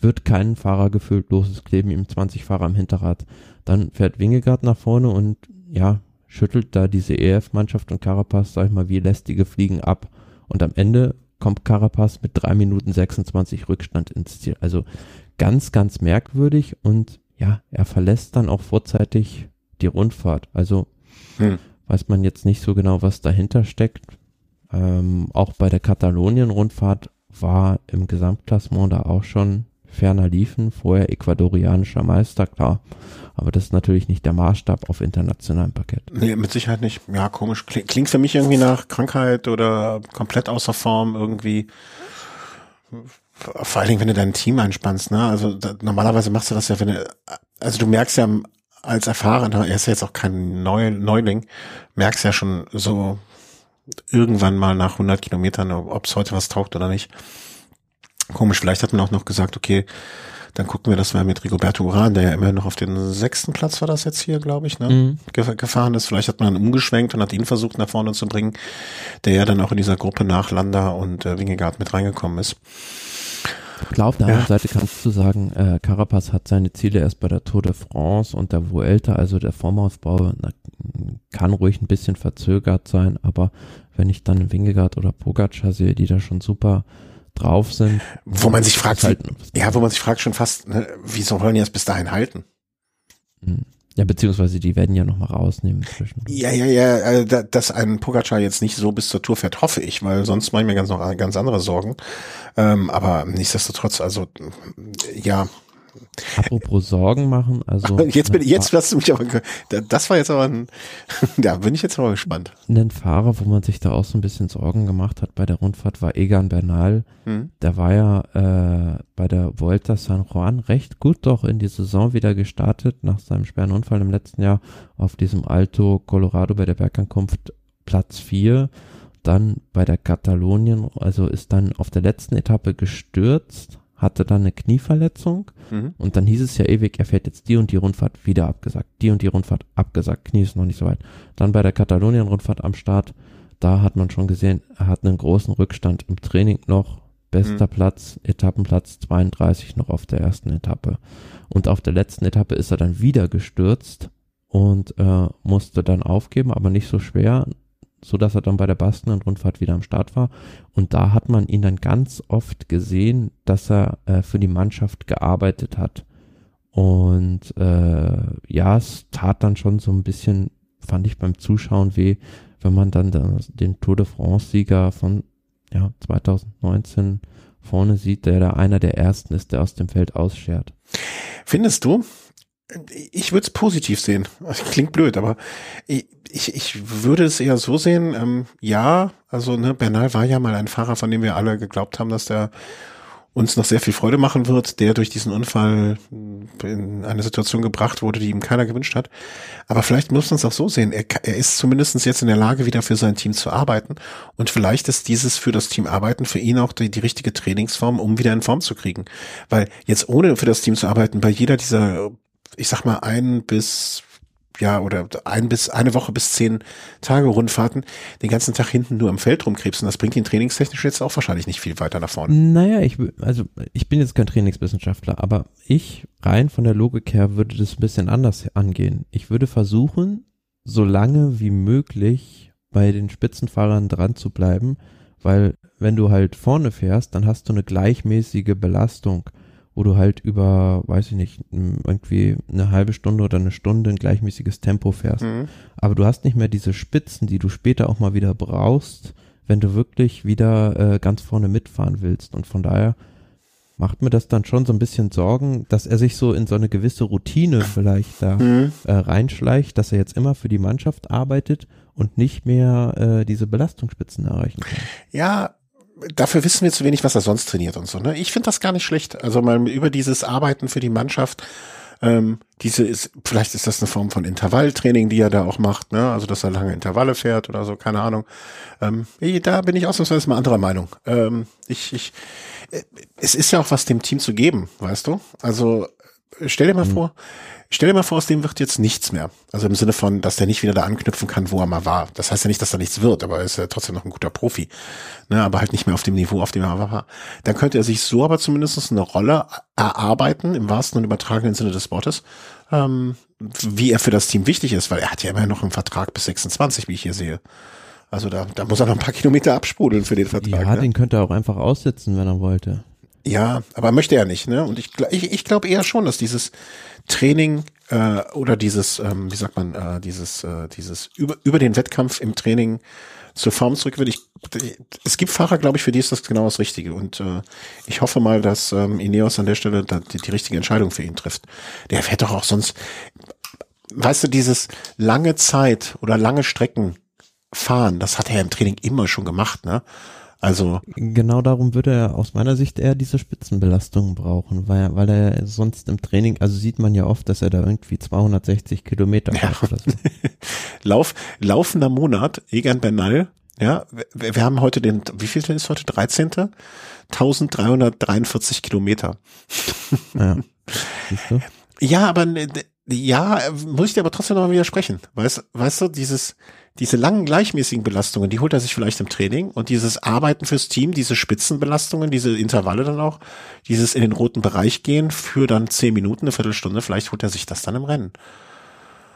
wird keinen Fahrer gefüllt, los, es kleben ihm 20 Fahrer am Hinterrad. Dann fährt Wingegaard nach vorne und ja, schüttelt da diese EF-Mannschaft und Carapaz, sag ich mal, wie lästige Fliegen ab. Und am Ende kommt Carapaz mit drei Minuten 26 Rückstand ins Ziel. Also ganz, ganz merkwürdig und ja, er verlässt dann auch vorzeitig die Rundfahrt. Also hm weiß man jetzt nicht so genau, was dahinter steckt. Ähm, auch bei der Katalonien-Rundfahrt war im Gesamtklassement da auch schon ferner liefen, vorher ecuadorianischer Meister, klar. Aber das ist natürlich nicht der Maßstab auf internationalem Parkett. Nee, mit Sicherheit nicht. Ja, komisch. Klingt für mich irgendwie nach Krankheit oder komplett außer Form irgendwie. Vor allen Dingen, wenn du dein Team einspannst, ne? Also da, normalerweise machst du das ja, wenn du, also du merkst ja als Erfahrener, er ist ja jetzt auch kein Neu Neuling, merkst ja schon so irgendwann mal nach 100 Kilometern, ob es heute was taugt oder nicht. Komisch, vielleicht hat man auch noch gesagt, okay, dann gucken wir, dass wir mit Rigoberto Uran, der ja immer noch auf den sechsten Platz war das jetzt hier, glaube ich, ne, mhm. gefahren ist. Vielleicht hat man dann umgeschwenkt und hat ihn versucht nach vorne zu bringen, der ja dann auch in dieser Gruppe nach Landa und äh, Wingegaard mit reingekommen ist. Klar, auf der ja. anderen Seite kannst du sagen, äh, Carapaz hat seine Ziele erst bei der Tour de France und der Vuelta, also der Formausbau, na, kann ruhig ein bisschen verzögert sein, aber wenn ich dann Wingegaard oder Pogacar sehe, die da schon super drauf sind. Wo man sich fragt, halt, ja, wo man sich fragt schon fast, ne, wieso wollen die das bis dahin halten? Hm. Ja, beziehungsweise die werden ja nochmal rausnehmen inzwischen. Ja, ja, ja, äh, dass ein Pogacar jetzt nicht so bis zur Tour fährt, hoffe ich, weil sonst mache ich mir ganz noch ganz andere Sorgen. Ähm, aber nichtsdestotrotz, also ja, Apropos Sorgen machen, also. *laughs* Jetzt bin jetzt hast du mich aber, das war jetzt aber ein, *laughs* da bin ich jetzt aber gespannt. Ein Fahrer, wo man sich da auch so ein bisschen Sorgen gemacht hat bei der Rundfahrt, war Egan Bernal. Hm. Der war ja äh, bei der Vuelta San Juan recht gut doch in die Saison wieder gestartet, nach seinem schweren Unfall im letzten Jahr auf diesem Alto Colorado bei der Bergankunft Platz 4 dann bei der Katalonien, also ist dann auf der letzten Etappe gestürzt, hatte dann eine Knieverletzung mhm. und dann hieß es ja ewig, er fährt jetzt die und die Rundfahrt wieder abgesagt, die und die Rundfahrt abgesagt, Knie ist noch nicht so weit. Dann bei der Katalonien-Rundfahrt am Start, da hat man schon gesehen, er hat einen großen Rückstand im Training noch, bester mhm. Platz, Etappenplatz 32 noch auf der ersten Etappe. Und auf der letzten Etappe ist er dann wieder gestürzt und äh, musste dann aufgeben, aber nicht so schwer, so dass er dann bei der Baskenland-Rundfahrt wieder am Start war. Und da hat man ihn dann ganz oft gesehen, dass er äh, für die Mannschaft gearbeitet hat. Und äh, ja, es tat dann schon so ein bisschen, fand ich beim Zuschauen weh, wenn man dann den Tour de France-Sieger von ja, 2019 vorne sieht, der da einer der ersten ist, der aus dem Feld ausschert. Findest du? Ich würde es positiv sehen. Klingt blöd, aber ich, ich, ich würde es eher so sehen, ähm, ja, also ne, Bernal war ja mal ein Fahrer, von dem wir alle geglaubt haben, dass der uns noch sehr viel Freude machen wird, der durch diesen Unfall in eine Situation gebracht wurde, die ihm keiner gewünscht hat. Aber vielleicht muss man es auch so sehen. Er, er ist zumindest jetzt in der Lage, wieder für sein Team zu arbeiten. Und vielleicht ist dieses für das Team arbeiten für ihn auch die, die richtige Trainingsform, um wieder in Form zu kriegen. Weil jetzt ohne für das Team zu arbeiten, bei jeder dieser ich sag mal, ein bis ja, oder ein bis eine Woche bis zehn Tage Rundfahrten den ganzen Tag hinten nur im Feld rumkrebsen. Das bringt ihn trainingstechnisch jetzt auch wahrscheinlich nicht viel weiter nach vorne. Naja, ich, also ich bin jetzt kein Trainingswissenschaftler, aber ich rein von der Logik her würde das ein bisschen anders angehen. Ich würde versuchen, so lange wie möglich bei den Spitzenfahrern dran zu bleiben, weil wenn du halt vorne fährst, dann hast du eine gleichmäßige Belastung wo du halt über, weiß ich nicht, irgendwie eine halbe Stunde oder eine Stunde ein gleichmäßiges Tempo fährst. Mhm. Aber du hast nicht mehr diese Spitzen, die du später auch mal wieder brauchst, wenn du wirklich wieder äh, ganz vorne mitfahren willst. Und von daher macht mir das dann schon so ein bisschen Sorgen, dass er sich so in so eine gewisse Routine vielleicht da mhm. äh, reinschleicht, dass er jetzt immer für die Mannschaft arbeitet und nicht mehr äh, diese Belastungsspitzen erreichen kann. Ja, dafür wissen wir zu wenig, was er sonst trainiert und so. Ne? Ich finde das gar nicht schlecht. Also mal über dieses Arbeiten für die Mannschaft. Ähm, diese ist, vielleicht ist das eine Form von Intervalltraining, die er da auch macht, ne? Also dass er lange Intervalle fährt oder so, keine Ahnung. Ähm, da bin ich ausnahmsweise mal anderer Meinung. Ähm, ich, ich, äh, es ist ja auch was dem Team zu geben, weißt du? Also stell dir mal mhm. vor, Stell dir mal vor, aus dem wird jetzt nichts mehr. Also im Sinne von, dass der nicht wieder da anknüpfen kann, wo er mal war. Das heißt ja nicht, dass da nichts wird, aber er ist ja trotzdem noch ein guter Profi. Ne, aber halt nicht mehr auf dem Niveau, auf dem er war. Dann könnte er sich so aber zumindest eine Rolle erarbeiten, im wahrsten und übertragenen Sinne des Wortes, ähm, wie er für das Team wichtig ist, weil er hat ja immer noch einen Vertrag bis 26, wie ich hier sehe. Also da, da muss er noch ein paar Kilometer absprudeln für den Vertrag. Ja, ne? den könnte er auch einfach aussitzen, wenn er wollte. Ja, aber möchte er nicht, ne? Und ich, ich, ich glaube eher schon, dass dieses Training äh, oder dieses, ähm, wie sagt man, äh, dieses, äh, dieses über, über den Wettkampf im Training zur Form zurück will. Ich, es gibt Fahrer, glaube ich, für die ist das genau das Richtige. Und äh, ich hoffe mal, dass ähm, Ineos an der Stelle die, die richtige Entscheidung für ihn trifft. Der fährt doch auch sonst, weißt du, dieses lange Zeit oder lange Strecken fahren, das hat er im Training immer schon gemacht, ne? Also genau darum würde er aus meiner Sicht eher diese Spitzenbelastung brauchen, weil, weil er sonst im Training, also sieht man ja oft, dass er da irgendwie 260 Kilometer ja. oder so. *laughs* Lauf, laufender Monat, Egan Bernal, ja, wir, wir haben heute den, wie viel ist heute? 13. 1343 Kilometer. *laughs* Ja. Ja, aber ja, muss ich dir aber trotzdem noch mal widersprechen. Weißt, weißt du, dieses, diese langen gleichmäßigen Belastungen, die holt er sich vielleicht im Training und dieses Arbeiten fürs Team, diese Spitzenbelastungen, diese Intervalle dann auch, dieses in den roten Bereich gehen für dann zehn Minuten, eine Viertelstunde, vielleicht holt er sich das dann im Rennen.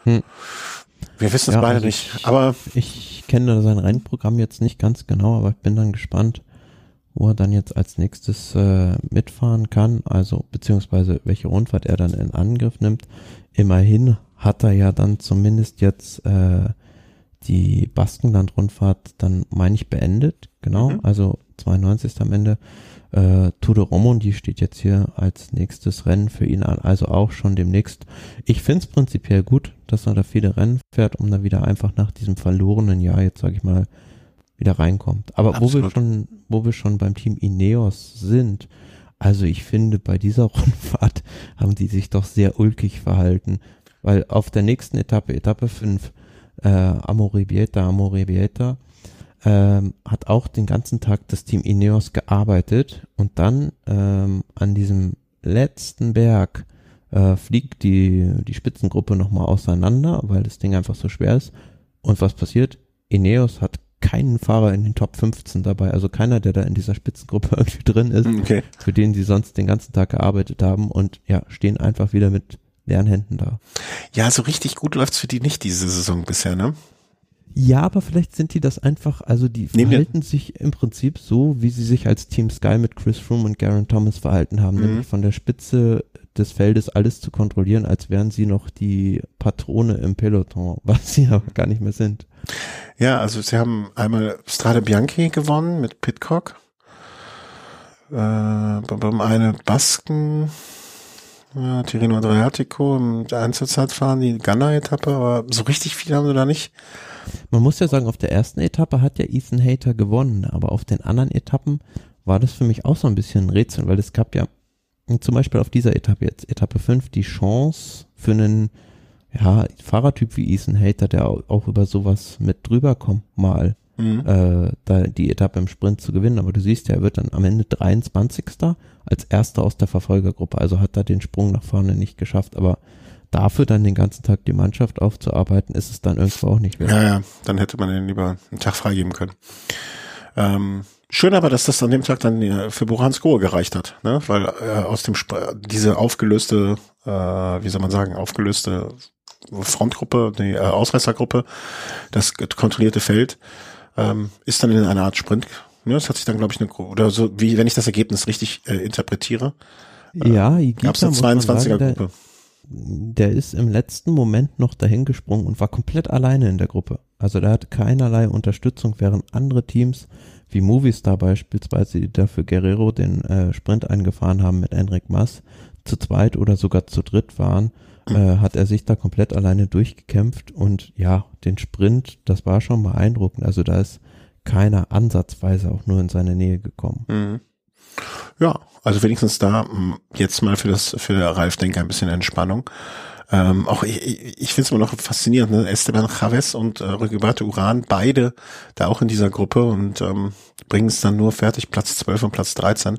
Hm. Wir wissen es ja, beide also nicht, ich, aber. Ich kenne sein Rennprogramm jetzt nicht ganz genau, aber ich bin dann gespannt, wo er dann jetzt als nächstes äh, mitfahren kann, also beziehungsweise welche Rundfahrt er dann in Angriff nimmt. Immerhin hat er ja dann zumindest jetzt äh, die Baskenland-Rundfahrt dann, meine ich, beendet. Genau, mhm. also 92. am Ende. Äh, Tour de Romont, die steht jetzt hier als nächstes Rennen für ihn an, also auch schon demnächst. Ich finde es prinzipiell gut, dass er da viele Rennen fährt, um dann wieder einfach nach diesem verlorenen Jahr, jetzt sage ich mal, wieder reinkommt. Aber wo wir schon, wo wir schon beim Team Ineos sind, also ich finde, bei dieser *laughs* Rundfahrt haben die sich doch sehr ulkig verhalten, weil auf der nächsten Etappe, Etappe 5, äh, Amorebieta, Amorebieta, ähm, hat auch den ganzen Tag das Team Ineos gearbeitet und dann ähm, an diesem letzten Berg äh, fliegt die, die Spitzengruppe nochmal auseinander, weil das Ding einfach so schwer ist. Und was passiert? Ineos hat keinen Fahrer in den Top 15 dabei, also keiner, der da in dieser Spitzengruppe *laughs* irgendwie drin ist, okay. für den sie sonst den ganzen Tag gearbeitet haben und ja, stehen einfach wieder mit leeren Händen da. Ja, so richtig gut läuft's für die nicht diese Saison bisher, ne? Ja, aber vielleicht sind die das einfach, also die Nehmen verhalten wir. sich im Prinzip so, wie sie sich als Team Sky mit Chris Froome und Garen Thomas verhalten haben, mhm. nämlich von der Spitze des Feldes alles zu kontrollieren, als wären sie noch die Patrone im Peloton, *laughs* was sie aber gar nicht mehr sind. Ja, also sie haben einmal Strade Bianchi gewonnen mit Pitcock. Äh, beim eine Basken, ja, Tirino Adriatico im Einzelzeitfahren, die Ghana-Etappe, aber so richtig viel haben sie da nicht. Man muss ja sagen, auf der ersten Etappe hat ja Ethan Hater gewonnen, aber auf den anderen Etappen war das für mich auch so ein bisschen ein Rätsel, weil es gab ja zum Beispiel auf dieser Etappe jetzt, Etappe 5, die Chance für einen ja, Fahrertyp wie Ethan Hater, der auch über sowas mit drüber kommt, mal mhm. äh, da die Etappe im Sprint zu gewinnen. Aber du siehst ja, er wird dann am Ende 23. als erster aus der Verfolgergruppe. Also hat er den Sprung nach vorne nicht geschafft. Aber dafür dann den ganzen Tag die Mannschaft aufzuarbeiten, ist es dann irgendwo auch nicht mehr. Ja, ja, dann hätte man den lieber einen Tag freigeben können. Ähm, schön aber, dass das an dem Tag dann äh, für Borans Grohe gereicht hat, ne? weil äh, aus dem Sp diese aufgelöste, äh, wie soll man sagen, aufgelöste Frontgruppe, die äh, Ausreißergruppe, das kontrollierte Feld, ähm, ist dann in einer Art Sprint. Ne? Das hat sich dann, glaube ich, eine, oder so, wie wenn ich das Ergebnis richtig äh, interpretiere. Ja, äh, gab es eine 22er-Gruppe der ist im letzten Moment noch dahin gesprungen und war komplett alleine in der Gruppe. Also der hat keinerlei Unterstützung, während andere Teams wie Movistar beispielsweise, die dafür Guerrero den äh, Sprint eingefahren haben mit Enric Mas, zu zweit oder sogar zu dritt waren, äh, hat er sich da komplett alleine durchgekämpft und ja, den Sprint, das war schon beeindruckend. Also da ist keiner ansatzweise auch nur in seine Nähe gekommen. Mhm. Ja, also wenigstens da hm, jetzt mal für das für Ralf Denker ein bisschen Entspannung. Ähm, auch ich, ich finde es immer noch faszinierend, ne? Esteban Chavez und äh, Rigoberto Uran, beide da auch in dieser Gruppe und ähm, bringen es dann nur fertig, Platz 12 und Platz 13.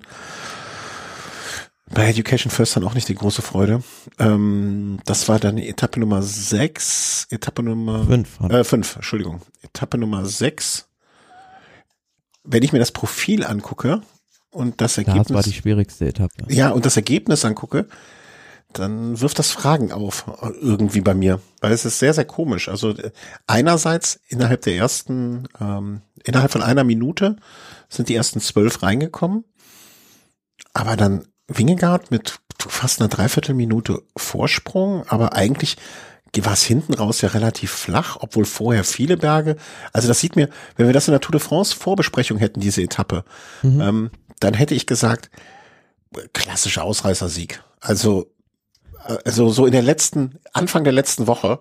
Bei Education First dann auch nicht die große Freude. Ähm, das war dann Etappe Nummer 6, Etappe Nummer 5, äh, 5, Entschuldigung. Etappe Nummer 6. Wenn ich mir das Profil angucke, und das Ergebnis. Das war die schwierigste Etappe. Ja, und das Ergebnis angucke, dann wirft das Fragen auf irgendwie bei mir, weil es ist sehr, sehr komisch. Also einerseits innerhalb der ersten, ähm, innerhalb von einer Minute sind die ersten zwölf reingekommen, aber dann Wingegaard mit fast einer Dreiviertelminute Vorsprung, aber eigentlich war es hinten raus ja relativ flach, obwohl vorher viele Berge. Also das sieht mir, wenn wir das in der Tour de France Vorbesprechung hätten, diese Etappe, mhm. ähm, dann hätte ich gesagt, klassischer Ausreißersieg. Also, also so in der letzten, Anfang der letzten Woche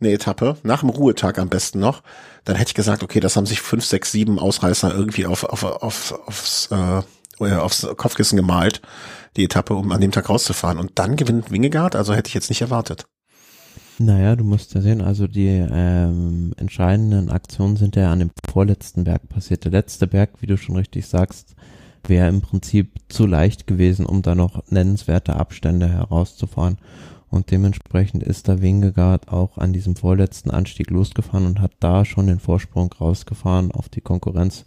eine Etappe, nach dem Ruhetag am besten noch, dann hätte ich gesagt, okay, das haben sich fünf, sechs, sieben Ausreißer irgendwie auf, auf, auf, aufs, äh, aufs Kopfkissen gemalt, die Etappe, um an dem Tag rauszufahren. Und dann gewinnt Wingegaard, also hätte ich jetzt nicht erwartet. Naja, du musst ja sehen, also die ähm, entscheidenden Aktionen sind ja an dem vorletzten Berg passiert. Der letzte Berg, wie du schon richtig sagst, wäre im Prinzip zu leicht gewesen, um da noch nennenswerte Abstände herauszufahren. Und dementsprechend ist der Wingegaard auch an diesem vorletzten Anstieg losgefahren und hat da schon den Vorsprung rausgefahren auf die Konkurrenz,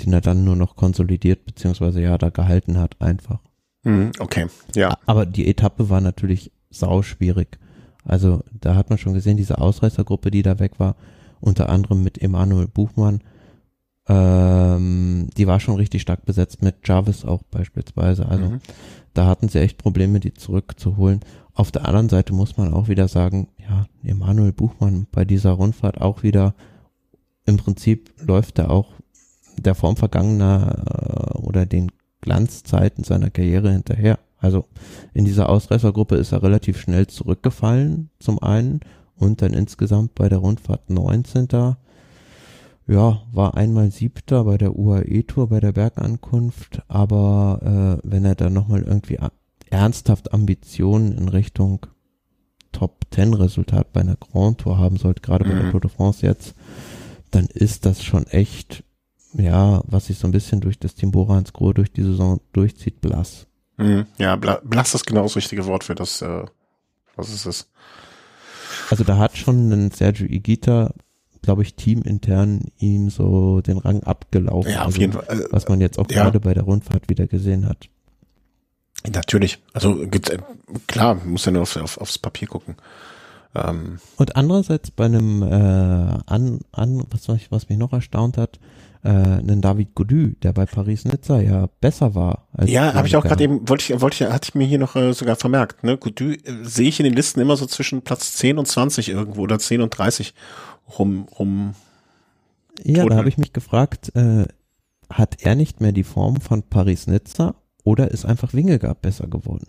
den er dann nur noch konsolidiert, beziehungsweise ja, da gehalten hat einfach. Mhm, okay, ja. Aber die Etappe war natürlich sau schwierig. Also da hat man schon gesehen, diese Ausreißergruppe, die da weg war, unter anderem mit Emanuel Buchmann, ähm, die war schon richtig stark besetzt mit Jarvis auch beispielsweise. Also mhm. da hatten sie echt Probleme, die zurückzuholen. Auf der anderen Seite muss man auch wieder sagen, ja, Emanuel Buchmann bei dieser Rundfahrt auch wieder im Prinzip läuft er auch der Form vergangener äh, oder den Glanzzeiten seiner Karriere hinterher. Also in dieser Ausreißergruppe ist er relativ schnell zurückgefallen, zum einen, und dann insgesamt bei der Rundfahrt 19. Ja, war einmal Siebter bei der UAE-Tour bei der Bergankunft, aber äh, wenn er dann nochmal irgendwie ernsthaft Ambitionen in Richtung Top 10 Resultat bei einer Grand Tour haben sollte, gerade bei der mhm. Tour de France jetzt, dann ist das schon echt, ja, was sich so ein bisschen durch das Team Borans Gros durch die Saison durchzieht, blass. Mhm. Ja, blass ist genau das richtige Wort für das, äh, was ist es? Also da hat schon ein Sergio Igita, glaube ich, teamintern ihm so den Rang abgelaufen. Ja, auf also, jeden Fall. Also, was man jetzt auch ja. gerade bei der Rundfahrt wieder gesehen hat. Natürlich. Also gibt's, äh, klar, muss ja nur auf, auf, aufs Papier gucken. Ähm. Und andererseits bei einem äh, an, an was, was mich noch erstaunt hat, äh, einen David Godu, der bei Paris-Nizza ja besser war. Als ja, habe ich auch gerade eben, wollte ich, wollte ich, hatte ich mir hier noch äh, sogar vermerkt. Ne? Godu äh, sehe ich in den Listen immer so zwischen Platz 10 und 20 irgendwo oder 10 und 30 rum. rum ja, da habe ich mich gefragt, äh, hat er nicht mehr die Form von Paris-Nizza oder ist einfach Wingegaard besser geworden?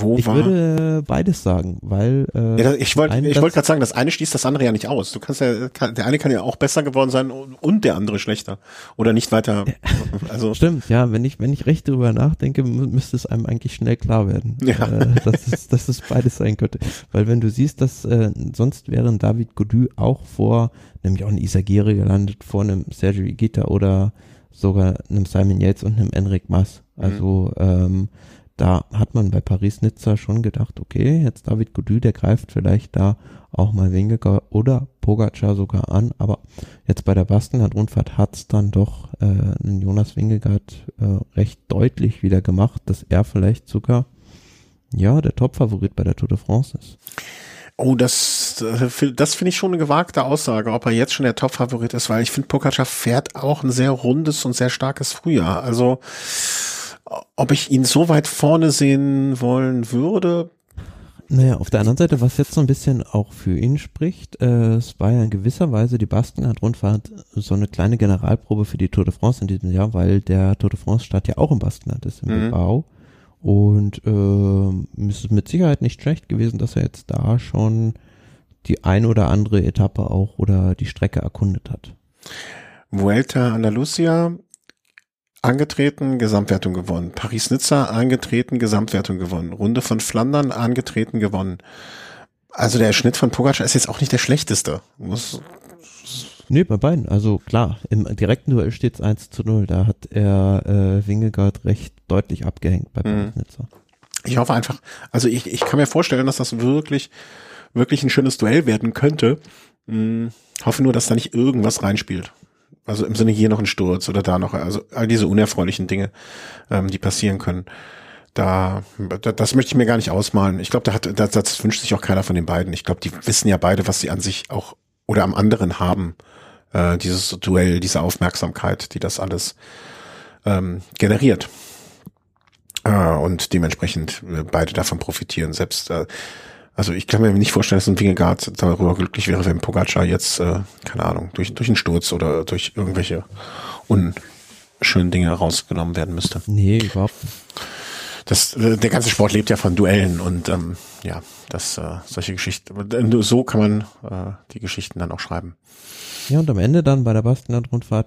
Wo ich war? würde beides sagen, weil äh, ja, ich wollte ich wollte gerade sagen, das eine schließt das andere ja nicht aus. Du kannst ja kann, der eine kann ja auch besser geworden sein und der andere schlechter oder nicht weiter. *laughs* Also stimmt, ja, wenn ich wenn ich recht darüber nachdenke, müsste es einem eigentlich schnell klar werden, ja. äh, dass es dass es beides sein könnte, weil wenn du siehst, dass äh, sonst wären David Godu auch vor nämlich auch ein Isagire gelandet, vor einem Sergio Igita oder sogar einem Simon Yates und einem Enric Mas. Also mhm. ähm, da hat man bei Paris-Nizza schon gedacht, okay, jetzt David Godu, der greift vielleicht da auch mal weniger oder Pogacar sogar an, aber jetzt bei der Baskenland-Rundfahrt hat's dann doch äh, Jonas Wingegaard äh, recht deutlich wieder gemacht, dass er vielleicht sogar ja der Top-Favorit bei der Tour de France ist. Oh, das, äh, das finde ich schon eine gewagte Aussage, ob er jetzt schon der Top-Favorit ist, weil ich finde, Pogacar fährt auch ein sehr rundes und sehr starkes Frühjahr. Also, ob ich ihn so weit vorne sehen wollen würde. Naja, auf der anderen Seite, was jetzt so ein bisschen auch für ihn spricht, äh, es war ja in gewisser Weise die Baskenland-Rundfahrt so eine kleine Generalprobe für die Tour de France in diesem Jahr, weil der Tour de France-Start ja auch im Baskenland ist, im mhm. Bilbao. Und äh, es ist mit Sicherheit nicht schlecht gewesen, dass er jetzt da schon die ein oder andere Etappe auch oder die Strecke erkundet hat. Vuelta Andalusia angetreten, Gesamtwertung gewonnen. Paris-Nizza angetreten, Gesamtwertung gewonnen. Runde von Flandern angetreten, gewonnen. Also der Schnitt von Pogacar ist jetzt auch nicht der schlechteste. Muss, Nee, bei beiden. Also klar, im direkten Duell steht es 1 zu 0. Da hat er äh, Wingegaard recht deutlich abgehängt bei mhm. Nizza. Ich hoffe einfach, also ich, ich kann mir vorstellen, dass das wirklich, wirklich ein schönes Duell werden könnte. Hm, hoffe nur, dass da nicht irgendwas reinspielt. Also im Sinne hier noch ein Sturz oder da noch, also all diese unerfreulichen Dinge, ähm, die passieren können. Da, da, das möchte ich mir gar nicht ausmalen. Ich glaube, da hat, das, das wünscht sich auch keiner von den beiden. Ich glaube, die wissen ja beide, was sie an sich auch oder am anderen haben äh, dieses Duell, diese Aufmerksamkeit, die das alles ähm, generiert. Äh, und dementsprechend äh, beide davon profitieren. Selbst, äh, also ich kann mir nicht vorstellen, dass ein Wingegaard darüber glücklich wäre, wenn Pogacar jetzt, äh, keine Ahnung, durch, durch einen Sturz oder durch irgendwelche unschönen Dinge rausgenommen werden müsste. Nee, überhaupt nicht. Das, äh, der ganze Sport lebt ja von Duellen und ähm, ja, das äh, solche Geschichten. Nur so kann man äh, die Geschichten dann auch schreiben. Ja, und am Ende dann bei der Baskenland-Rundfahrt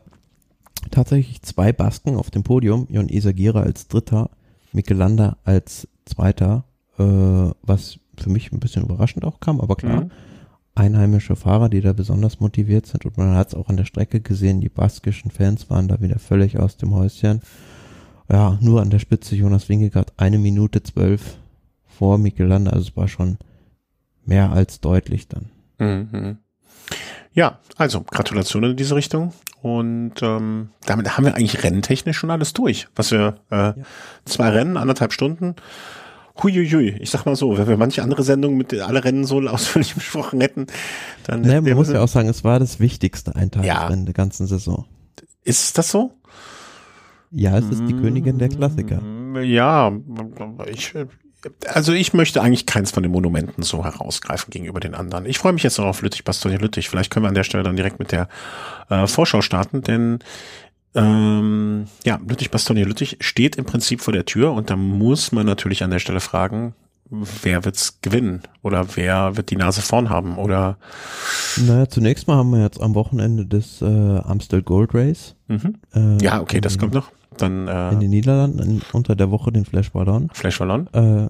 tatsächlich zwei Basken auf dem Podium. Jon Isagira als Dritter, Mikelanda als Zweiter, äh, was für mich ein bisschen überraschend auch kam, aber klar. Mhm. Einheimische Fahrer, die da besonders motiviert sind und man hat es auch an der Strecke gesehen, die baskischen Fans waren da wieder völlig aus dem Häuschen. Ja, nur an der Spitze Jonas Wingegaard eine Minute zwölf vor Mikelanda, also es war schon mehr als deutlich dann. Mhm. Ja, also Gratulation in diese Richtung. Und ähm, damit haben wir eigentlich rennentechnisch schon alles durch. Was wir äh, ja. zwei Rennen, anderthalb Stunden. Huiuiui, ich sag mal so, wenn wir manche andere Sendungen mit alle Rennen so ausführlich *laughs* besprochen hätten, dann. Naja, man muss ja auch sagen, es war das wichtigste Eintagesrennen ja. der ganzen Saison. Ist das so? Ja, es ist die Königin der Klassiker. Ja, ich, also ich möchte eigentlich keins von den Monumenten so herausgreifen gegenüber den anderen. Ich freue mich jetzt noch auf Lüttich, Bastogne Lüttich. Vielleicht können wir an der Stelle dann direkt mit der äh, Vorschau starten, denn ähm, ja, Lüttich, Bastogne Lüttich steht im Prinzip vor der Tür und da muss man natürlich an der Stelle fragen, wer wird's gewinnen oder wer wird die Nase vorn haben oder Naja, zunächst mal haben wir jetzt am Wochenende das äh, Amstel Gold Race. mhm. Äh, ja, okay, das in, kommt noch. Dann In äh, den Niederlanden, in, unter der Woche den Flash Ballon. Flash Ballon. Äh,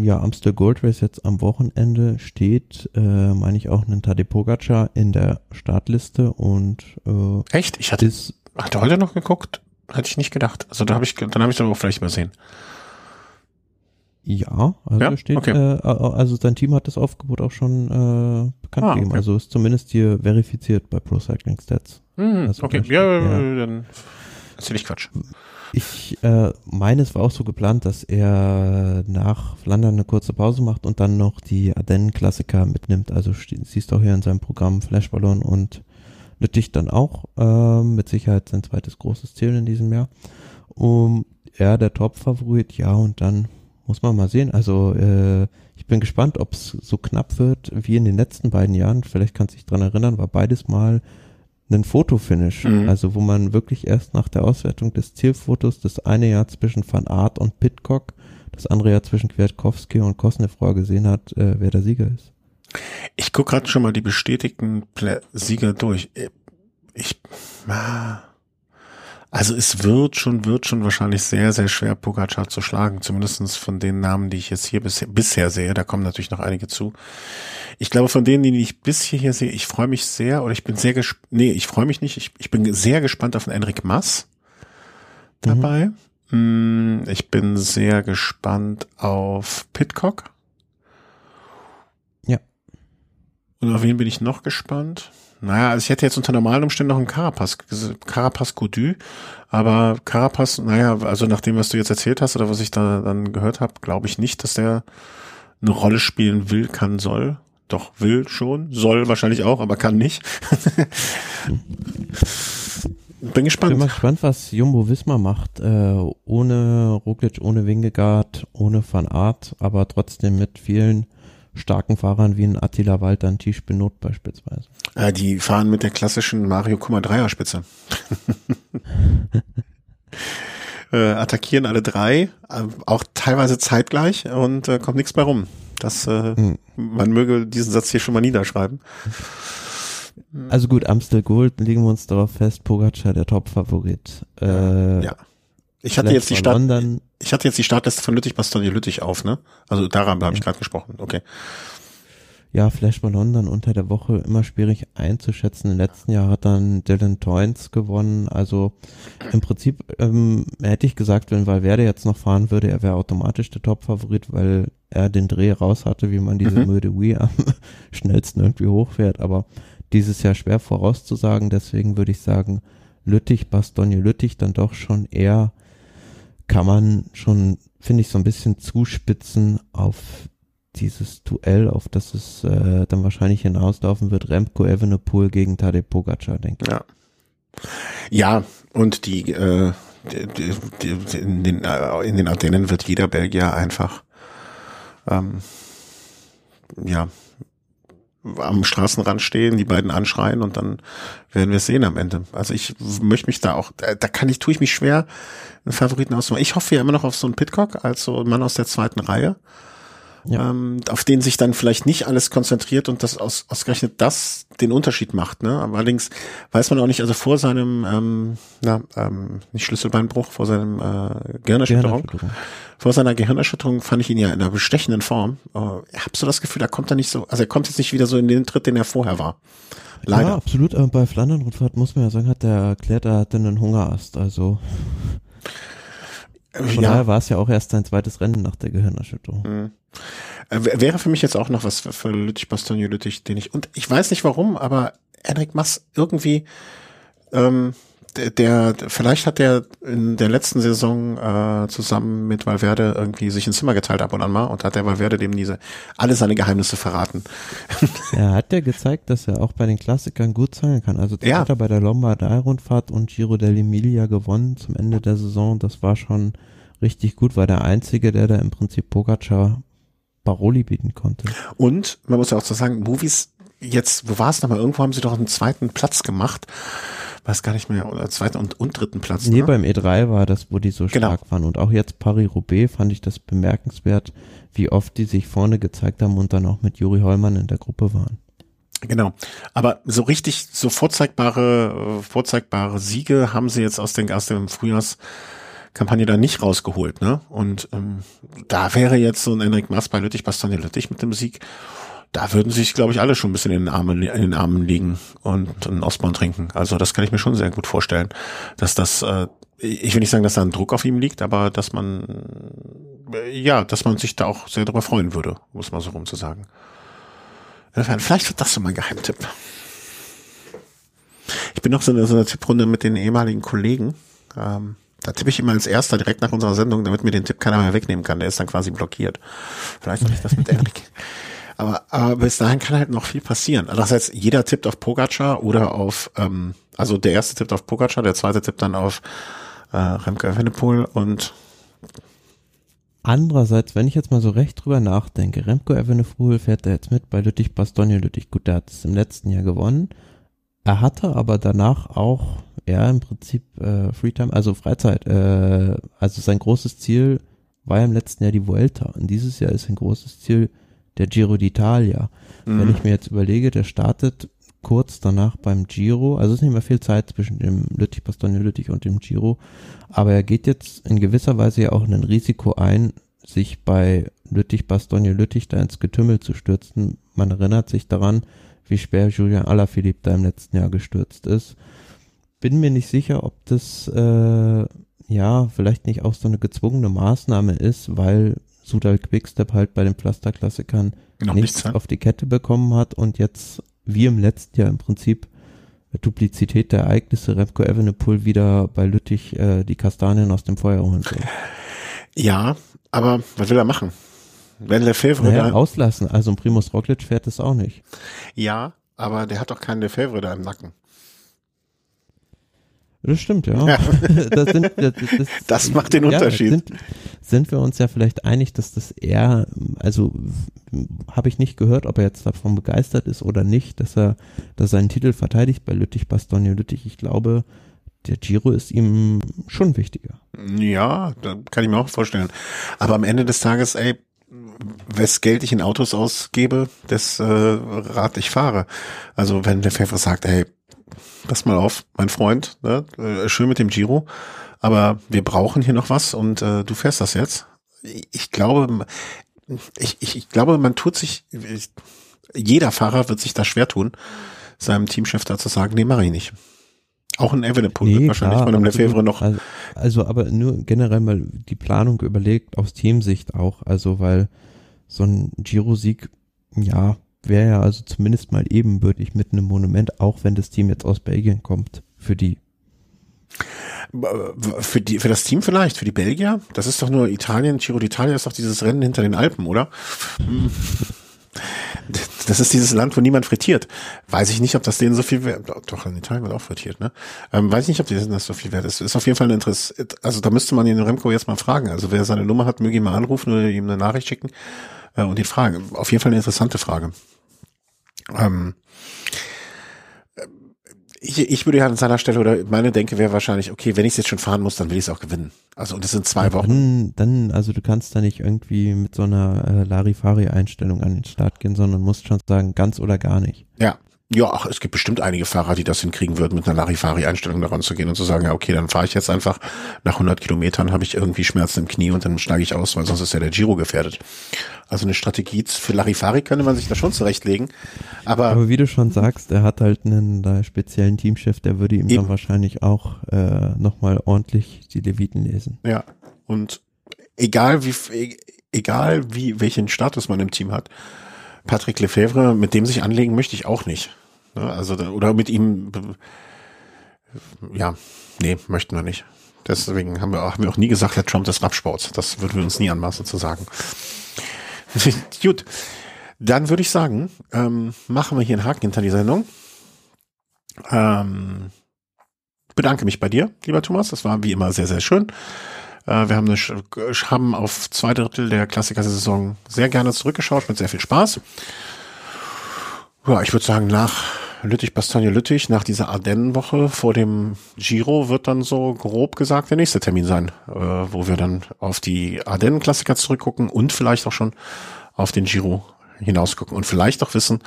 ja, Amstel Gold Race jetzt am Wochenende steht, äh, meine ich auch, einen Tadej Pogacar in der Startliste und äh, Echt? Ich hatte, ist hatte heute noch geguckt, hätte ich nicht gedacht. Also da habe ich, dann habe ich dann auch vielleicht übersehen. Ja, also Ja? steht, Okay. äh, also sein Team hat das Aufgebot auch schon äh, bekannt Ah, gegeben. okay. Also ist zumindest hier verifiziert bei Pro Cycling Stats. Hm, Also okay, steht, ja, ja. dann erzähl ich Quatsch. Ich äh, meine, es war auch so geplant, dass er nach Flandern eine kurze Pause macht und dann noch die Ardennen-Klassiker mitnimmt. Also siehst du auch hier in seinem Programm Flashballon und Lüttich dann auch. Äh, mit Sicherheit sein zweites großes Ziel in diesem Jahr. Um, er der Top-Favorit, ja, und dann muss man mal sehen. Also äh, ich bin gespannt, ob es so knapp wird wie in den letzten beiden Jahren. Vielleicht kannst du dich dran erinnern, war beides mal ein Fotofinish. Mhm. Also wo man wirklich erst nach der Auswertung des Zielfotos das eine Jahr zwischen Van Aert und Pitcock, das andere Jahr zwischen Kwiatkowski und Kosnefroy gesehen hat, äh, wer der Sieger ist. Ich gucke gerade schon mal die bestätigten Plä Sieger durch. Äh, Ich, ah. also es wird schon, wird schon wahrscheinlich sehr, sehr schwer, Pogacar zu schlagen. Zumindestens von den Namen, die ich jetzt hier bisher, bisher sehe. Da kommen natürlich noch einige zu. Ich glaube, von denen, die ich bis hierher sehe, ich freue mich sehr, oder ich bin sehr gespannt, nee, ich freue mich nicht, ich, ich bin sehr gespannt auf den Enric Mass dabei. Mm, Ich bin sehr gespannt auf Pitcock. Ja. Und auf wen bin ich noch gespannt? Naja, also ich hätte jetzt unter normalen Umständen noch einen Carapaz, Carapaz Godu, aber Carapaz, naja, also nach dem, was du jetzt erzählt hast oder was ich da dann gehört habe, glaube ich nicht, dass der eine Rolle spielen will, kann, soll. Doch, will schon, soll wahrscheinlich auch, aber kann nicht. *laughs* Bin Ich bin mal gespannt. gespannt, was Jumbo Wismar macht, äh, ohne Roglic, ohne Wingegaard, ohne Van Aert, aber trotzdem mit vielen starken Fahrern wie ein Attila Walter, ein Tisch Benot beispielsweise. Äh, die fahren mit der klassischen Mario Kummer Dreierspitze. *laughs* äh, attackieren alle drei, äh, auch teilweise zeitgleich und äh, kommt nichts bei rum. Das, äh, Hm. man möge diesen Satz hier schon mal niederschreiben. Also gut, Amstel Gold, legen wir uns darauf fest, Pogacar der Top-Favorit. Äh, Ja. Ich hatte jetzt die Start, dann, ich hatte jetzt die Startliste von Lüttich Bastogne Lüttich auf, ne? Also daran habe ich gerade gesprochen. Okay. ja, Flash Ballon dann unter der Woche immer schwierig einzuschätzen. Im letzten Jahr hat dann Dylan Toynes gewonnen. Also im Prinzip ähm, hätte ich gesagt, wenn Valverde jetzt noch fahren würde, er wäre automatisch der Top-Favorit, weil er den Dreh raus hatte, wie man diese Mhm. Müde Wii am *laughs* schnellsten irgendwie hochfährt. Aber dieses Jahr schwer vorauszusagen. Deswegen würde ich sagen, Lüttich, Bastogne Lüttich dann doch schon eher kann man schon, finde ich, so ein bisschen zuspitzen auf dieses Duell, auf das es äh, dann wahrscheinlich hinauslaufen wird, Remco Evenepoel gegen Tadej Pogacar, denke ich. Ja. Ja, und die, äh, die, die, die, in, den, äh, in den Ardennen wird jeder Belgier einfach ähm, ja am Straßenrand stehen, die beiden anschreien und dann werden wir es sehen am Ende. Also ich möchte mich da auch, da kann ich, tue ich mich schwer, einen Favoriten auszumachen. Ich hoffe ja immer noch auf so einen Pitcock, als so ein Mann aus der zweiten Reihe Ja. ähm, auf den sich dann vielleicht nicht alles konzentriert und das aus, ausgerechnet das den Unterschied macht. Ne? Aber allerdings weiß man auch nicht, also vor seinem, ähm, na, ähm, nicht Schlüsselbeinbruch, vor seinem äh, Gehirnerschütterung, Gehirnerschütterung. vor seiner Gehirnerschütterung fand ich ihn ja in einer bestechenden Form. Äh, habe so das Gefühl, da kommt er nicht so, also er kommt jetzt nicht wieder so in den Tritt, den er vorher war. Ja, Leider. absolut. Aber bei Flandern-Rundfahrt muss man ja sagen, hat der erklärt, er hatte einen Hungerast. Also von ja. daher war es ja auch erst sein zweites Rennen nach der Gehirnerschütterung. Mhm. Äh, Wäre für mich jetzt auch noch was für, für Lüttich, Bastogne, Lüttich, den ich, und ich weiß nicht warum, aber Enric Mass irgendwie, ähm, der, vielleicht hat der in der letzten Saison äh, zusammen mit Valverde irgendwie sich ein Zimmer geteilt ab und an mal und hat der Valverde dem diese alle seine Geheimnisse verraten. *laughs* Er hat ja gezeigt, dass er auch bei den Klassikern gut zeigen kann. Also Ja. hat er bei der Lombardei-Rundfahrt und Giro dell'Emilia gewonnen zum Ende der Saison. Das war schon richtig gut, war der Einzige, der da im Prinzip Pogacar Paroli bieten konnte. Und man muss ja auch so sagen, Movies jetzt, wo war es nochmal? Irgendwo haben sie doch einen zweiten Platz gemacht. Weiß gar nicht mehr, oder zweiten und, und dritten Platz. Nee, ne? beim E3 war das, wo die so genau. stark waren. Und auch jetzt Paris-Roubaix fand ich das bemerkenswert, wie oft die sich vorne gezeigt haben und dann auch mit Juri Hollmann in der Gruppe waren. Genau. Aber so richtig, so vorzeigbare, vorzeigbare Siege haben sie jetzt aus, den, aus dem Frühjahrskampagne da nicht rausgeholt, ne? Und ähm, da wäre jetzt so ein Enric Maas bei Lüttich, Bastogne Lüttich mit dem Sieg da würden sich, glaube ich, alle schon ein bisschen in den Armen, in den Armen liegen und einen Ostbahn trinken. Also das kann ich mir schon sehr gut vorstellen, dass das, äh, ich will nicht sagen, dass da ein Druck auf ihm liegt, aber dass man, äh, ja, dass man sich da auch sehr darüber freuen würde, muss man so rum zu sagen. Vielleicht wird das so mein Geheimtipp. Ich bin noch so in so einer Tipprunde mit den ehemaligen Kollegen. Ähm, da tippe ich immer als erster direkt nach unserer Sendung, damit mir den Tipp keiner mehr wegnehmen kann. Der ist dann quasi blockiert. Vielleicht mache ich das mit Enrique. *laughs* Aber, aber bis dahin kann halt noch viel passieren. Andererseits, jeder tippt auf Pogacar oder auf, ähm, also der erste tippt auf Pogacar, der zweite tippt dann auf äh, Remke Evenepoel und Andererseits, wenn ich jetzt mal so recht drüber nachdenke, Remco Evenepoel fährt da jetzt mit bei Lüttich Bastogne Lüttich. Gut, der hat es im letzten Jahr gewonnen. Er hatte aber danach auch, ja, im Prinzip äh, Freetime, also Freizeit. Äh, also sein großes Ziel war im letzten Jahr die Vuelta. Und dieses Jahr ist sein großes Ziel der Giro d'Italia. Mhm. Wenn ich mir jetzt überlege, der startet kurz danach beim Giro, also es ist nicht mehr viel Zeit zwischen dem Lüttich, Bastogne Lüttich und dem Giro, aber er geht jetzt in gewisser Weise ja auch in ein Risiko ein, sich bei Lüttich, Bastogne Lüttich da ins Getümmel zu stürzen. Man erinnert sich daran, wie schwer Julian Alaphilippe da im letzten Jahr gestürzt ist. Bin mir nicht sicher, ob das äh, ja vielleicht nicht auch so eine gezwungene Maßnahme ist, weil Sudal Quickstep halt bei den Pflasterklassikern Noch nichts, nichts auf die Kette bekommen hat und jetzt wie im letzten Jahr im Prinzip Duplizität der Ereignisse Remco Evenepoel wieder bei Lüttich äh, die Kastanien aus dem Feuer holen soll. Ja, aber was will er machen? Wenn Lefebvre naja, da auslassen. Also ein Primus Roglic fährt das auch nicht. Ja, aber der hat doch keinen Lefebvre da im Nacken. Das stimmt, ja. Ja. *laughs* das, sind, das, das, *laughs* Das macht den ja, Unterschied. Sind, sind wir uns ja vielleicht einig, dass das eher, also habe ich nicht gehört, ob er jetzt davon begeistert ist oder nicht, dass er, dass er seinen Titel verteidigt bei Lüttich, Bastogne Lüttich. Ich glaube, der Giro ist ihm schon wichtiger. Ja, da kann ich mir auch vorstellen. Aber am Ende des Tages, ey, wes Geld ich in Autos ausgebe, das äh, Rad ich fahre. Also wenn der Pfeffer sagt, ey, pass mal auf, mein Freund, ne, äh, schön mit dem Giro, aber wir brauchen hier noch was und äh, du fährst das jetzt. Ich glaube, ich, ich, ich glaube, man tut sich, jeder Fahrer wird sich da schwer tun, seinem Teamchef da zu sagen, nee, mach ich nicht. Auch ein Evenepoel wird wahrscheinlich klar, von einem. Lefebvre noch. Also, also aber nur generell mal die Planung überlegt aus Teamsicht auch, also weil so ein Giro-Sieg, ja, wäre ja also zumindest mal ebenbürtig mit einem Monument, auch wenn das Team jetzt aus Belgien kommt, für die. Für die, für das Team vielleicht, für die Belgier? Das ist doch nur Italien, Giro d'Italia ist doch dieses Rennen hinter den Alpen, oder? Das ist dieses Land, wo niemand frittiert. Weiß ich nicht, ob das denen so viel wert, doch, in Italien wird auch frittiert, ne? Ähm, weiß ich nicht, ob denen das so viel wert ist. Ist auf jeden Fall ein Interesse, also da müsste man den Remco jetzt mal fragen. Also wer seine Nummer hat, möge ihn mal anrufen oder ihm eine Nachricht schicken äh, und ihn fragen. Auf jeden Fall eine interessante Frage. Ähm, ich, ich würde ja an seiner Stelle oder meine Denke wäre wahrscheinlich, okay, wenn ich es jetzt schon fahren muss, dann will ich es auch gewinnen. Also und das sind zwei Wochen. Dann, dann, also du kannst da nicht irgendwie mit so einer äh, Larifari-Einstellung an den Start gehen, sondern musst schon sagen, ganz oder gar nicht. Ja. Ja, ach, es gibt bestimmt einige Fahrer, die das hinkriegen würden, mit einer Larifari-Einstellung daran zu gehen und zu sagen, ja, okay, dann fahre ich jetzt einfach, nach 100 Kilometern habe ich irgendwie Schmerzen im Knie und dann steige ich aus, weil sonst ist ja der Giro gefährdet. Also eine Strategie für Larifari könnte man sich da schon zurechtlegen, aber... Aber wie du schon sagst, er hat halt einen da speziellen Teamchef, der würde ihm Eben. dann wahrscheinlich auch äh, nochmal ordentlich die Leviten lesen. Ja, und egal wie, e- egal wie, welchen Status man im Team hat, Patrick Lefebvre, mit dem sich anlegen möchte ich auch nicht. Ne, Also, oder mit ihm, ja, nee, möchten wir nicht. Deswegen haben wir, auch- haben wir auch nie gesagt, der Trump des Radsports. Das würden wir uns nie anmaßen zu sagen. *laughs* Gut. Dann würde ich sagen, ähm, machen wir hier einen Haken hinter die Sendung. Ähm, bedanke mich bei dir, lieber Thomas. Das war wie immer sehr, sehr schön. Äh, wir haben, eine, haben auf zwei Drittel der Klassiker-Saison sehr gerne zurückgeschaut, mit sehr viel Spaß. Ja, ich würde sagen, nach Lüttich, Bastogne, Lüttich, nach dieser Ardennenwoche vor dem Giro wird dann so grob gesagt der nächste Termin sein, äh, wo wir dann auf die Ardennen-Klassiker zurückgucken und vielleicht auch schon auf den Giro hinausgucken und vielleicht auch wissen,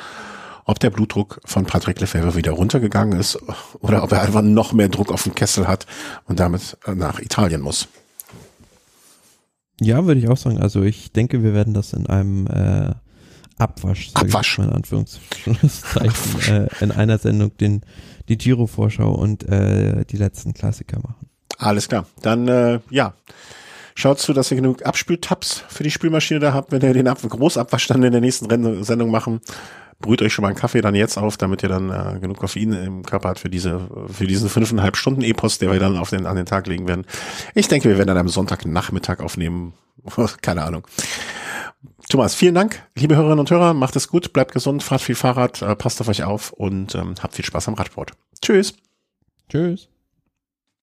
ob der Blutdruck von Patrick Lefebvre wieder runtergegangen ist oder ob er einfach noch mehr Druck auf den Kessel hat und damit äh, nach Italien muss. Ja, würde ich auch sagen. Also ich denke, wir werden das in einem äh, Abwasch, Abwasch. mal in Anführungszeichen, äh, in einer Sendung den, die Giro-Vorschau und äh, die letzten Klassiker machen. Alles klar. Dann, äh, ja. Schaut zu, dass ihr genug Abspültabs für die Spülmaschine da habt, wenn ihr den Ab Großabwasch dann in der nächsten Renn Sendung machen. Brüht euch schon mal einen Kaffee dann jetzt auf, damit ihr dann äh, genug Koffein im Körper habt für diese, für diesen fünfeinhalb Stunden Epos, der wir dann auf den, an den Tag legen werden. Ich denke, wir werden dann am Sonntagnachmittag aufnehmen. *laughs* Keine Ahnung. Thomas, vielen Dank, liebe Hörerinnen und Hörer. Macht es gut, bleibt gesund, fahrt viel Fahrrad, äh, passt auf euch auf und ähm, habt viel Spaß am Radsport. Tschüss. Tschüss.